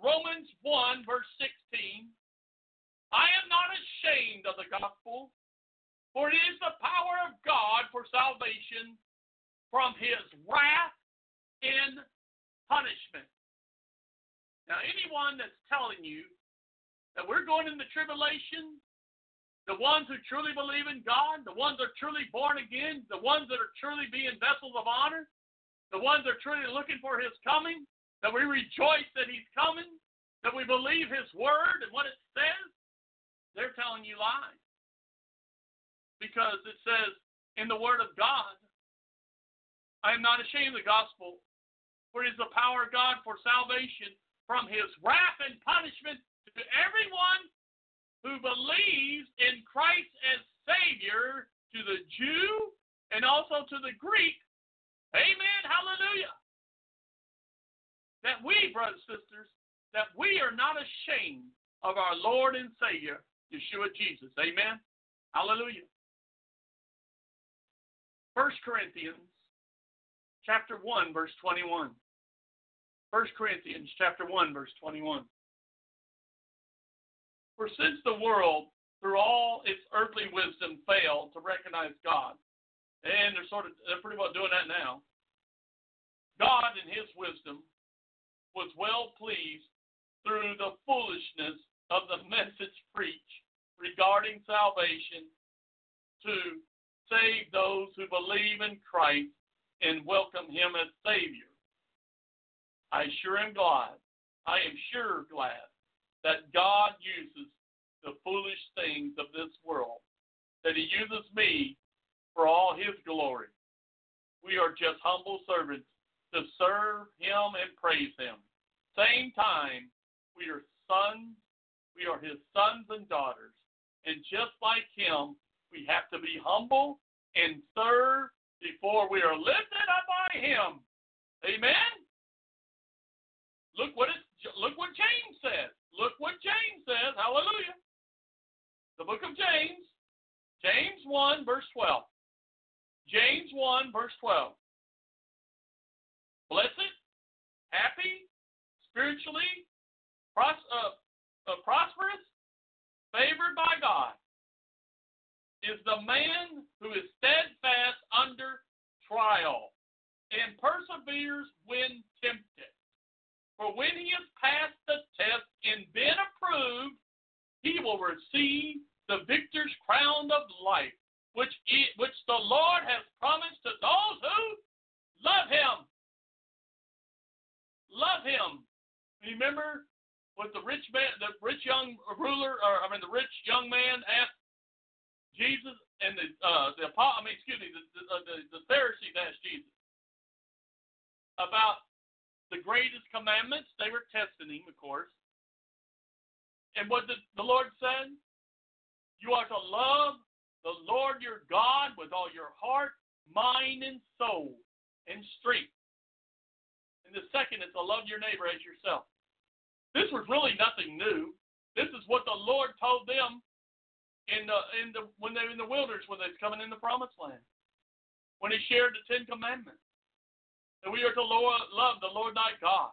Romans 1, verse 16. I am not ashamed of the gospel, for it is the power of God for salvation from his wrath and punishment. Now, anyone that's telling you that we're going into tribulation, the ones who truly believe in God, the ones that are truly born again, the ones that are truly being vessels of honor, the ones that are truly looking for his coming, that we rejoice that he's coming, that we believe his word and what it says, they're telling you lies. Because it says in the word of God, I am not ashamed of the gospel, for it is the power of God for salvation from his wrath and punishment to everyone who believes in Christ as Savior, to the Jew and also to the Greek. Amen. Hallelujah. That we, brothers and sisters, that we are not ashamed of our Lord and Savior, Yeshua Jesus. Amen. Hallelujah. First Corinthians chapter 1, verse 21. 1 Corinthians chapter 1, verse 21. For since the world, through all its earthly wisdom, failed to recognize God, and they're sort of they're pretty well doing that now. God in his wisdom was well pleased through the foolishness of the message preached regarding salvation to save those who believe in Christ and welcome him as Savior. I sure am glad, I am sure glad that God uses the foolish things of this world, that he uses me for all his glory. We are just humble servants to serve him and praise him. Same time, we are sons, we are his sons and daughters. And just like him, we have to be humble and serve before we are lifted up by him. Amen. Look what it, look what James says. Look what James says. Hallelujah. The book of James, James 1, verse 12. James 1, verse 12. Blessed, happy, spiritually pros- uh, uh, prosperous, favored by God, is the man who is steadfast under trial and perseveres when tempted. For when he has passed the test and been approved, he will receive the victor's crown of life, which he, which the Lord has promised to those who love him. Love him. Remember what the rich man, the rich young ruler, or I mean the rich young man asked Jesus and the uh, the I mean excuse me the the, uh, the, the Pharisees asked Jesus about the greatest commandments. They were testing him, of course. And what did the Lord said? You are to love the Lord your God with all your heart, mind, and soul, and strength. And the second is to love your neighbor as yourself. This was really nothing new. This is what the Lord told them in the in the when they were in the wilderness when they was coming in the promised land. When he shared the Ten Commandments. That we are to love the Lord thy God.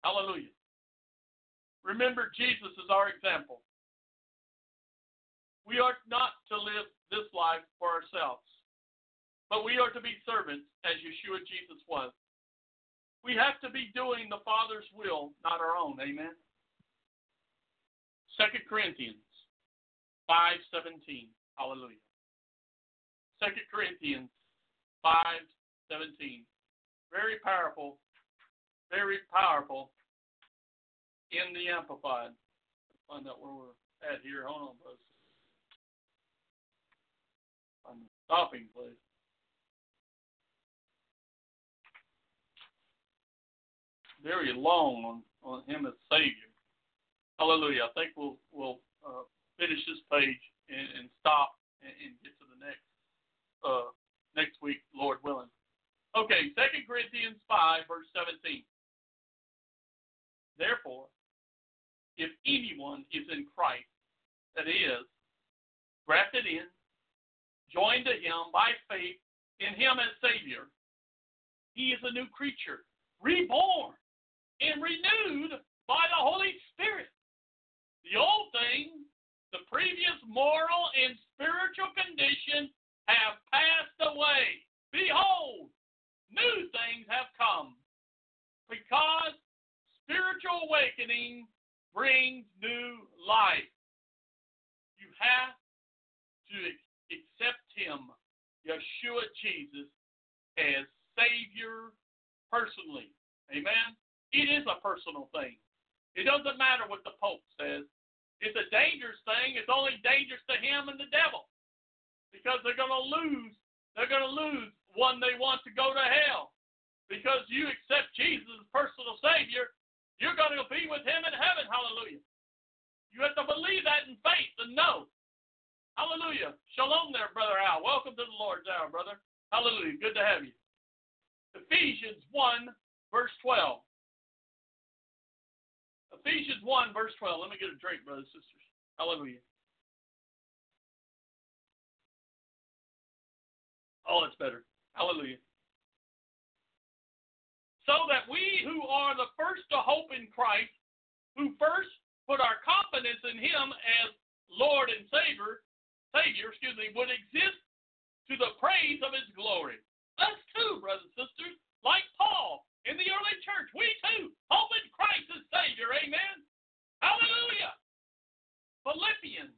Hallelujah. Remember, Jesus is our example. We are not to live this life for ourselves, but we are to be servants as Yeshua Jesus was. We have to be doing the Father's will, not our own. Amen. 2 Corinthians 5:17. Hallelujah. 2 Corinthians 5:17. Very powerful, very powerful in the Amplified. Find out where we're at here. Hold on. Find the stopping place. Very long on, on him as Savior. Hallelujah. I think we'll we'll uh, finish this page and, and stop and, and, get to the next uh, next week, Lord willing. Okay, Second Corinthians 5, verse 17. Therefore, if anyone is in Christ, that is, grafted in, joined to him by faith in him as Savior, he is a new creature, reborn and renewed by the Holy Spirit. The old thing, the previous moral and spiritual condition have passed away. Behold, new things have come because spiritual awakening brings new life. You have to accept Him, Yeshua Jesus, as Savior personally. Amen. It is a personal thing. It doesn't matter what the Pope says. It's a dangerous thing. It's only dangerous to him and the devil because they're going to lose. They're going to lose one they want to go to hell because you accept Jesus as personal Savior. You're going to be with Him in heaven. Hallelujah. You have to believe that in faith and know. Hallelujah. Shalom there, Brother Al. Welcome to the Lord's hour, brother. Hallelujah. Good to have you. Ephesians 1, verse 12. Ephesians 1, verse 12. Let me get a drink, brothers and sisters. Hallelujah. Oh, it's better. Hallelujah. So that we who are the first to hope in Christ, who first put our confidence in Him as Lord and Savior, Savior, excuse me, would exist to the praise of His glory. Us too, brothers and sisters, like Paul in the early church, we too hope in Christ as Savior. Amen. Hallelujah. Philippians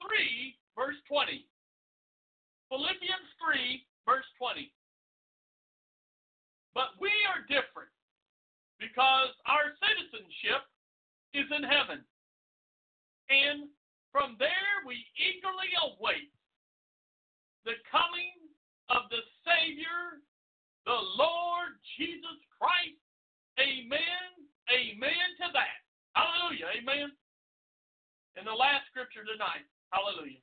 3, verse 20. Philippians 3, verse 20. But we are different because our citizenship is in heaven. And from there we eagerly await the coming of the Savior, the Lord Jesus Christ. Amen. Amen to that. Hallelujah. Amen. And the last scripture tonight. Hallelujah.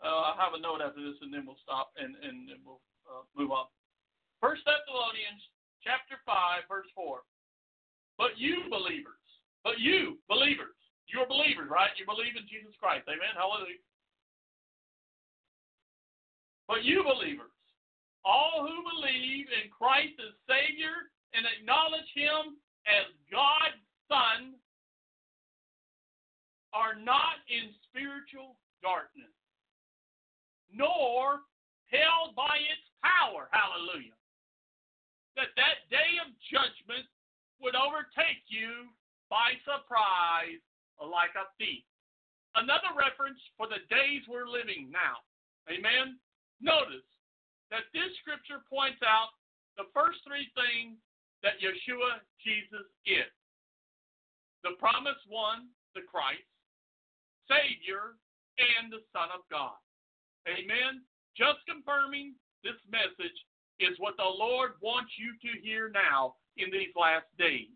Uh, I have a note after this, and then we'll stop and, and, we'll uh, move on. First Thessalonians chapter five, verse four. But you believers, but you believers, you're believers, right? You believe in Jesus Christ. Amen. Hallelujah. But you believers, all who believe in Christ as Savior and acknowledge Him as God's Son are not in spiritual darkness nor held by its power. Hallelujah. That that day of judgment would overtake you by surprise like a thief. Another reference for the days we're living now. Amen. Notice that this scripture points out the first three things that Yeshua Jesus is. The promised one, the Christ, Savior, and the Son of God. Amen. Just confirming this message is what the Lord wants you to hear now in these last days.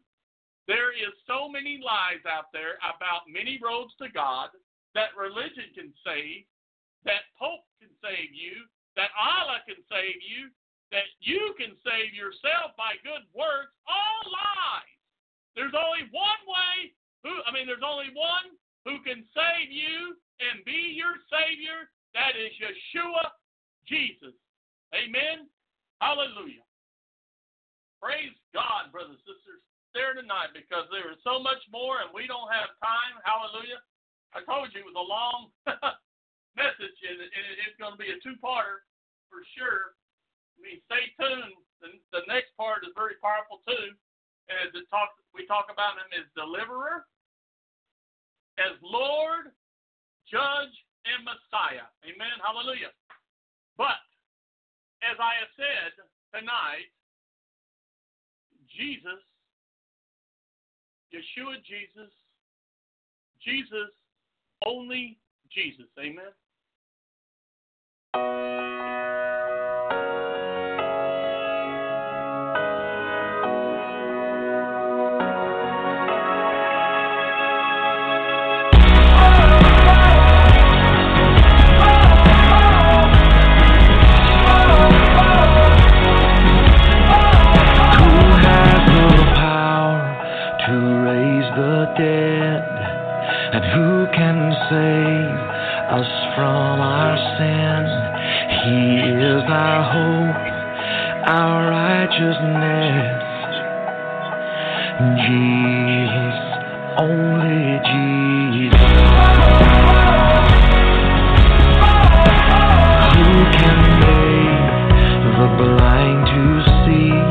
There is so many lies out there about many roads to God that religion can save, that Pope can save you, that Allah can save you, that you can save yourself by good works. All lies. There's only one way who I mean there's only one who can save you and be your savior, that is Yeshua Jesus. Amen. Hallelujah. Praise God, brothers and sisters. There tonight because there is so much more and we don't have time. Hallelujah. I told you it was a long message and it's going to be a two-parter for sure. I mean, stay tuned. The, the next part is very powerful too. As it talks, we talk about him as deliverer, as Lord, Judge, and Messiah. Amen. Hallelujah. But as I have said tonight, Jesus, Yeshua Jesus, Jesus, only Jesus. Amen. And who can save us from our sin? He is our hope, our righteousness. Jesus, only Jesus. Who can make the blind to see?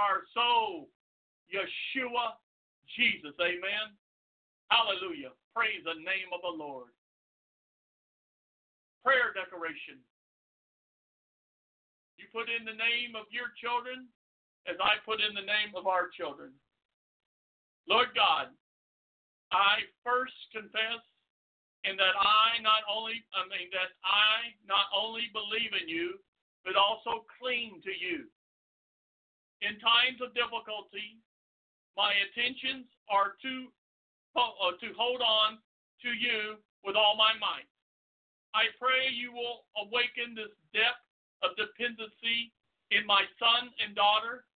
Our soul? Yeshua, Jesus. Amen. Hallelujah. Praise the name of the Lord. Prayer decoration. You put in the name of your children as I put in the name of our children. Lord God, I first confess in that I not only I mean that I not only believe in you, but also cling to you. In times of difficulty, my intentions are to uh, to hold on to you with all my might. I pray you will awaken this depth of dependency in my son and daughter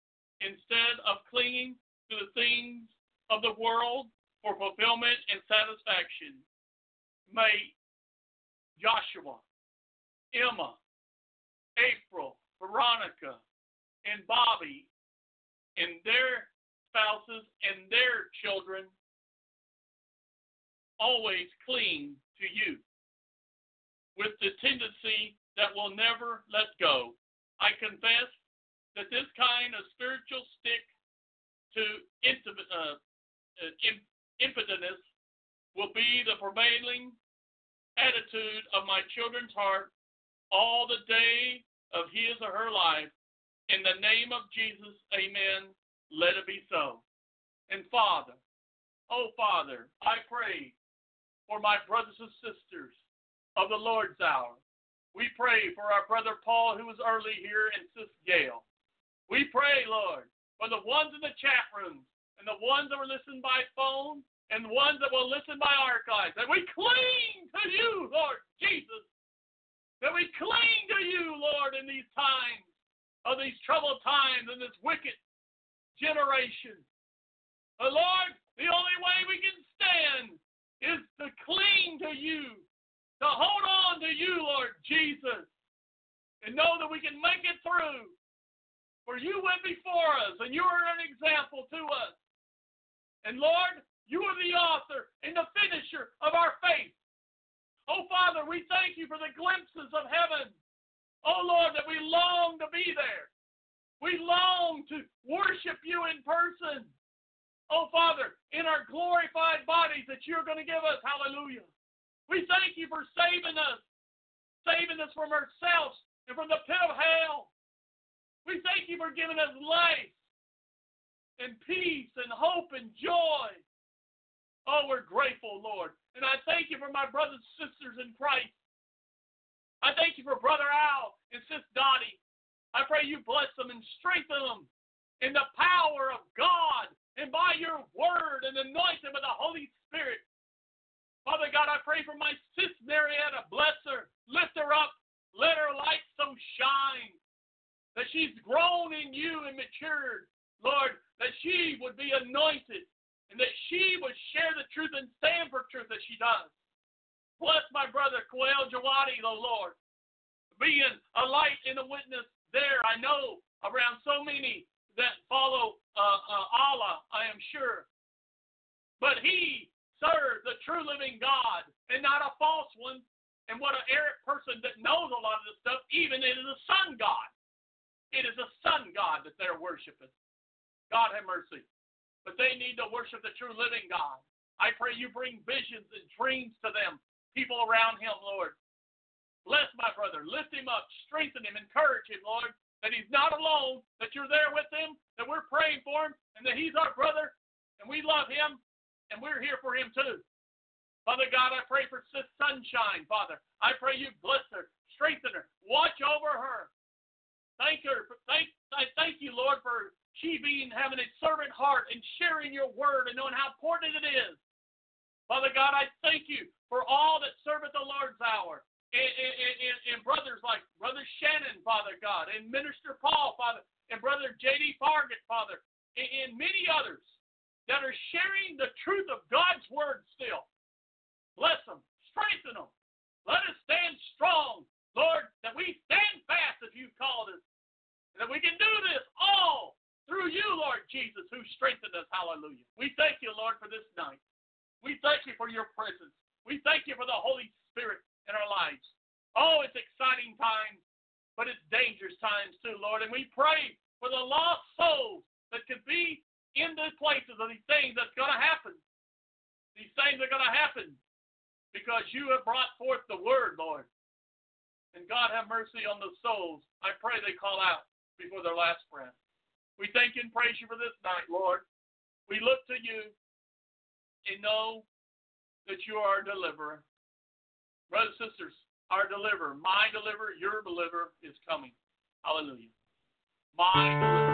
instead of clinging to the things of the world for fulfillment and satisfaction may Joshua, Emma, April, Veronica, and Bobby and their spouses and their children always cling to you with the tendency that will never let go. I confess that this kind of spiritual stick to uh, uh impotence will be the prevailing attitude of my children's heart all the day of his or her life. In the name of Jesus, amen. Let it be so. And Father, oh Father, I pray for my brothers and sisters of the Lord's hour. We pray for our brother Paul, who was early here, and Sis Gail. We pray, Lord, for the ones in the chat rooms and the ones that were listening by phone and the ones that will listen by archives. That we cling to you, Lord Jesus. That we cling to you, Lord, in these times of these troubled times and this wicked generation. But Lord, the only way we can stand is to cling to you, to hold on to you, Lord Jesus, and know that we can make it through. For you went before us, and you are an example to us. And Lord, you are the author and the finisher of our faith. Oh, Father, we thank you for the glimpses of heaven. Oh, Lord, that we long to be there. We long to worship you in person. Oh, Father, in our glorified bodies that you're going to give us. Hallelujah. We thank you for saving us, saving us from ourselves, and from the pit of hell. We thank you for giving us life and peace and hope and joy. Oh, we're grateful, Lord. And I thank you for my brothers and sisters in Christ. I thank you for Brother Al and Sis Dottie. I pray you bless them and strengthen them in the power of God and by your word and anoint them with the Holy Spirit. Father God, I pray for my sis Marietta. Bless her. Lift her up. Let her light so shine that she's grown in you and matured. Lord, that she would be anointed and that she would share the truth and stand for truth as she does. Bless my brother Koel Jawadi, the Lord, being a light and a witness there. I know around so many that follow uh, uh, Allah, I am sure. But he serves the true living God and not a false one. And what an arrogant person that knows a lot of this stuff, even it is a sun God. It is a sun God that they're worshiping. God have mercy. But they need to worship the true living God. I pray you bring visions and dreams to them, people around him, Lord. Bless my brother. Lift him up. Strengthen him. Encourage him, Lord, that he's not alone, that you're there with him, that we're praying for him, and that he's our brother, and we love him, and we're here for him too. Father God, I pray for Sis Sunshine, Father. I pray you bless her, strengthen her, watch over her. Thank her. Thank, I thank you, Lord, for she being having a servant heart and sharing your word and knowing how important it is. Father God, I thank you for all that serve at the Lord's hour. And, and, and, and brothers like Brother Shannon, Father God, and Minister Paul, Father, and Brother J.D. Fargett, Father, and, many others that are sharing the truth of God's word still. Bless them, strengthen them. Let us stand strong, Lord, that we stand fast as you've called us, and that we can do this all through you, Lord Jesus, who strengthened us. Hallelujah. We thank you, Lord, for this night. We thank you for your presence. We thank you for the Holy Spirit in our lives. Oh, it's exciting times, but it's dangerous times too, Lord. And we pray for the lost souls that could be in the places of these things that's going to happen. These things are going to happen because you have brought forth the word, Lord. And God have mercy on the souls. I pray they call out before their last breath. We thank you and praise you for this night, Lord. We look to you and know that you are a deliverer. Brothers and sisters, our deliverer, my deliverer, your deliverer is coming. Hallelujah. My deliverer.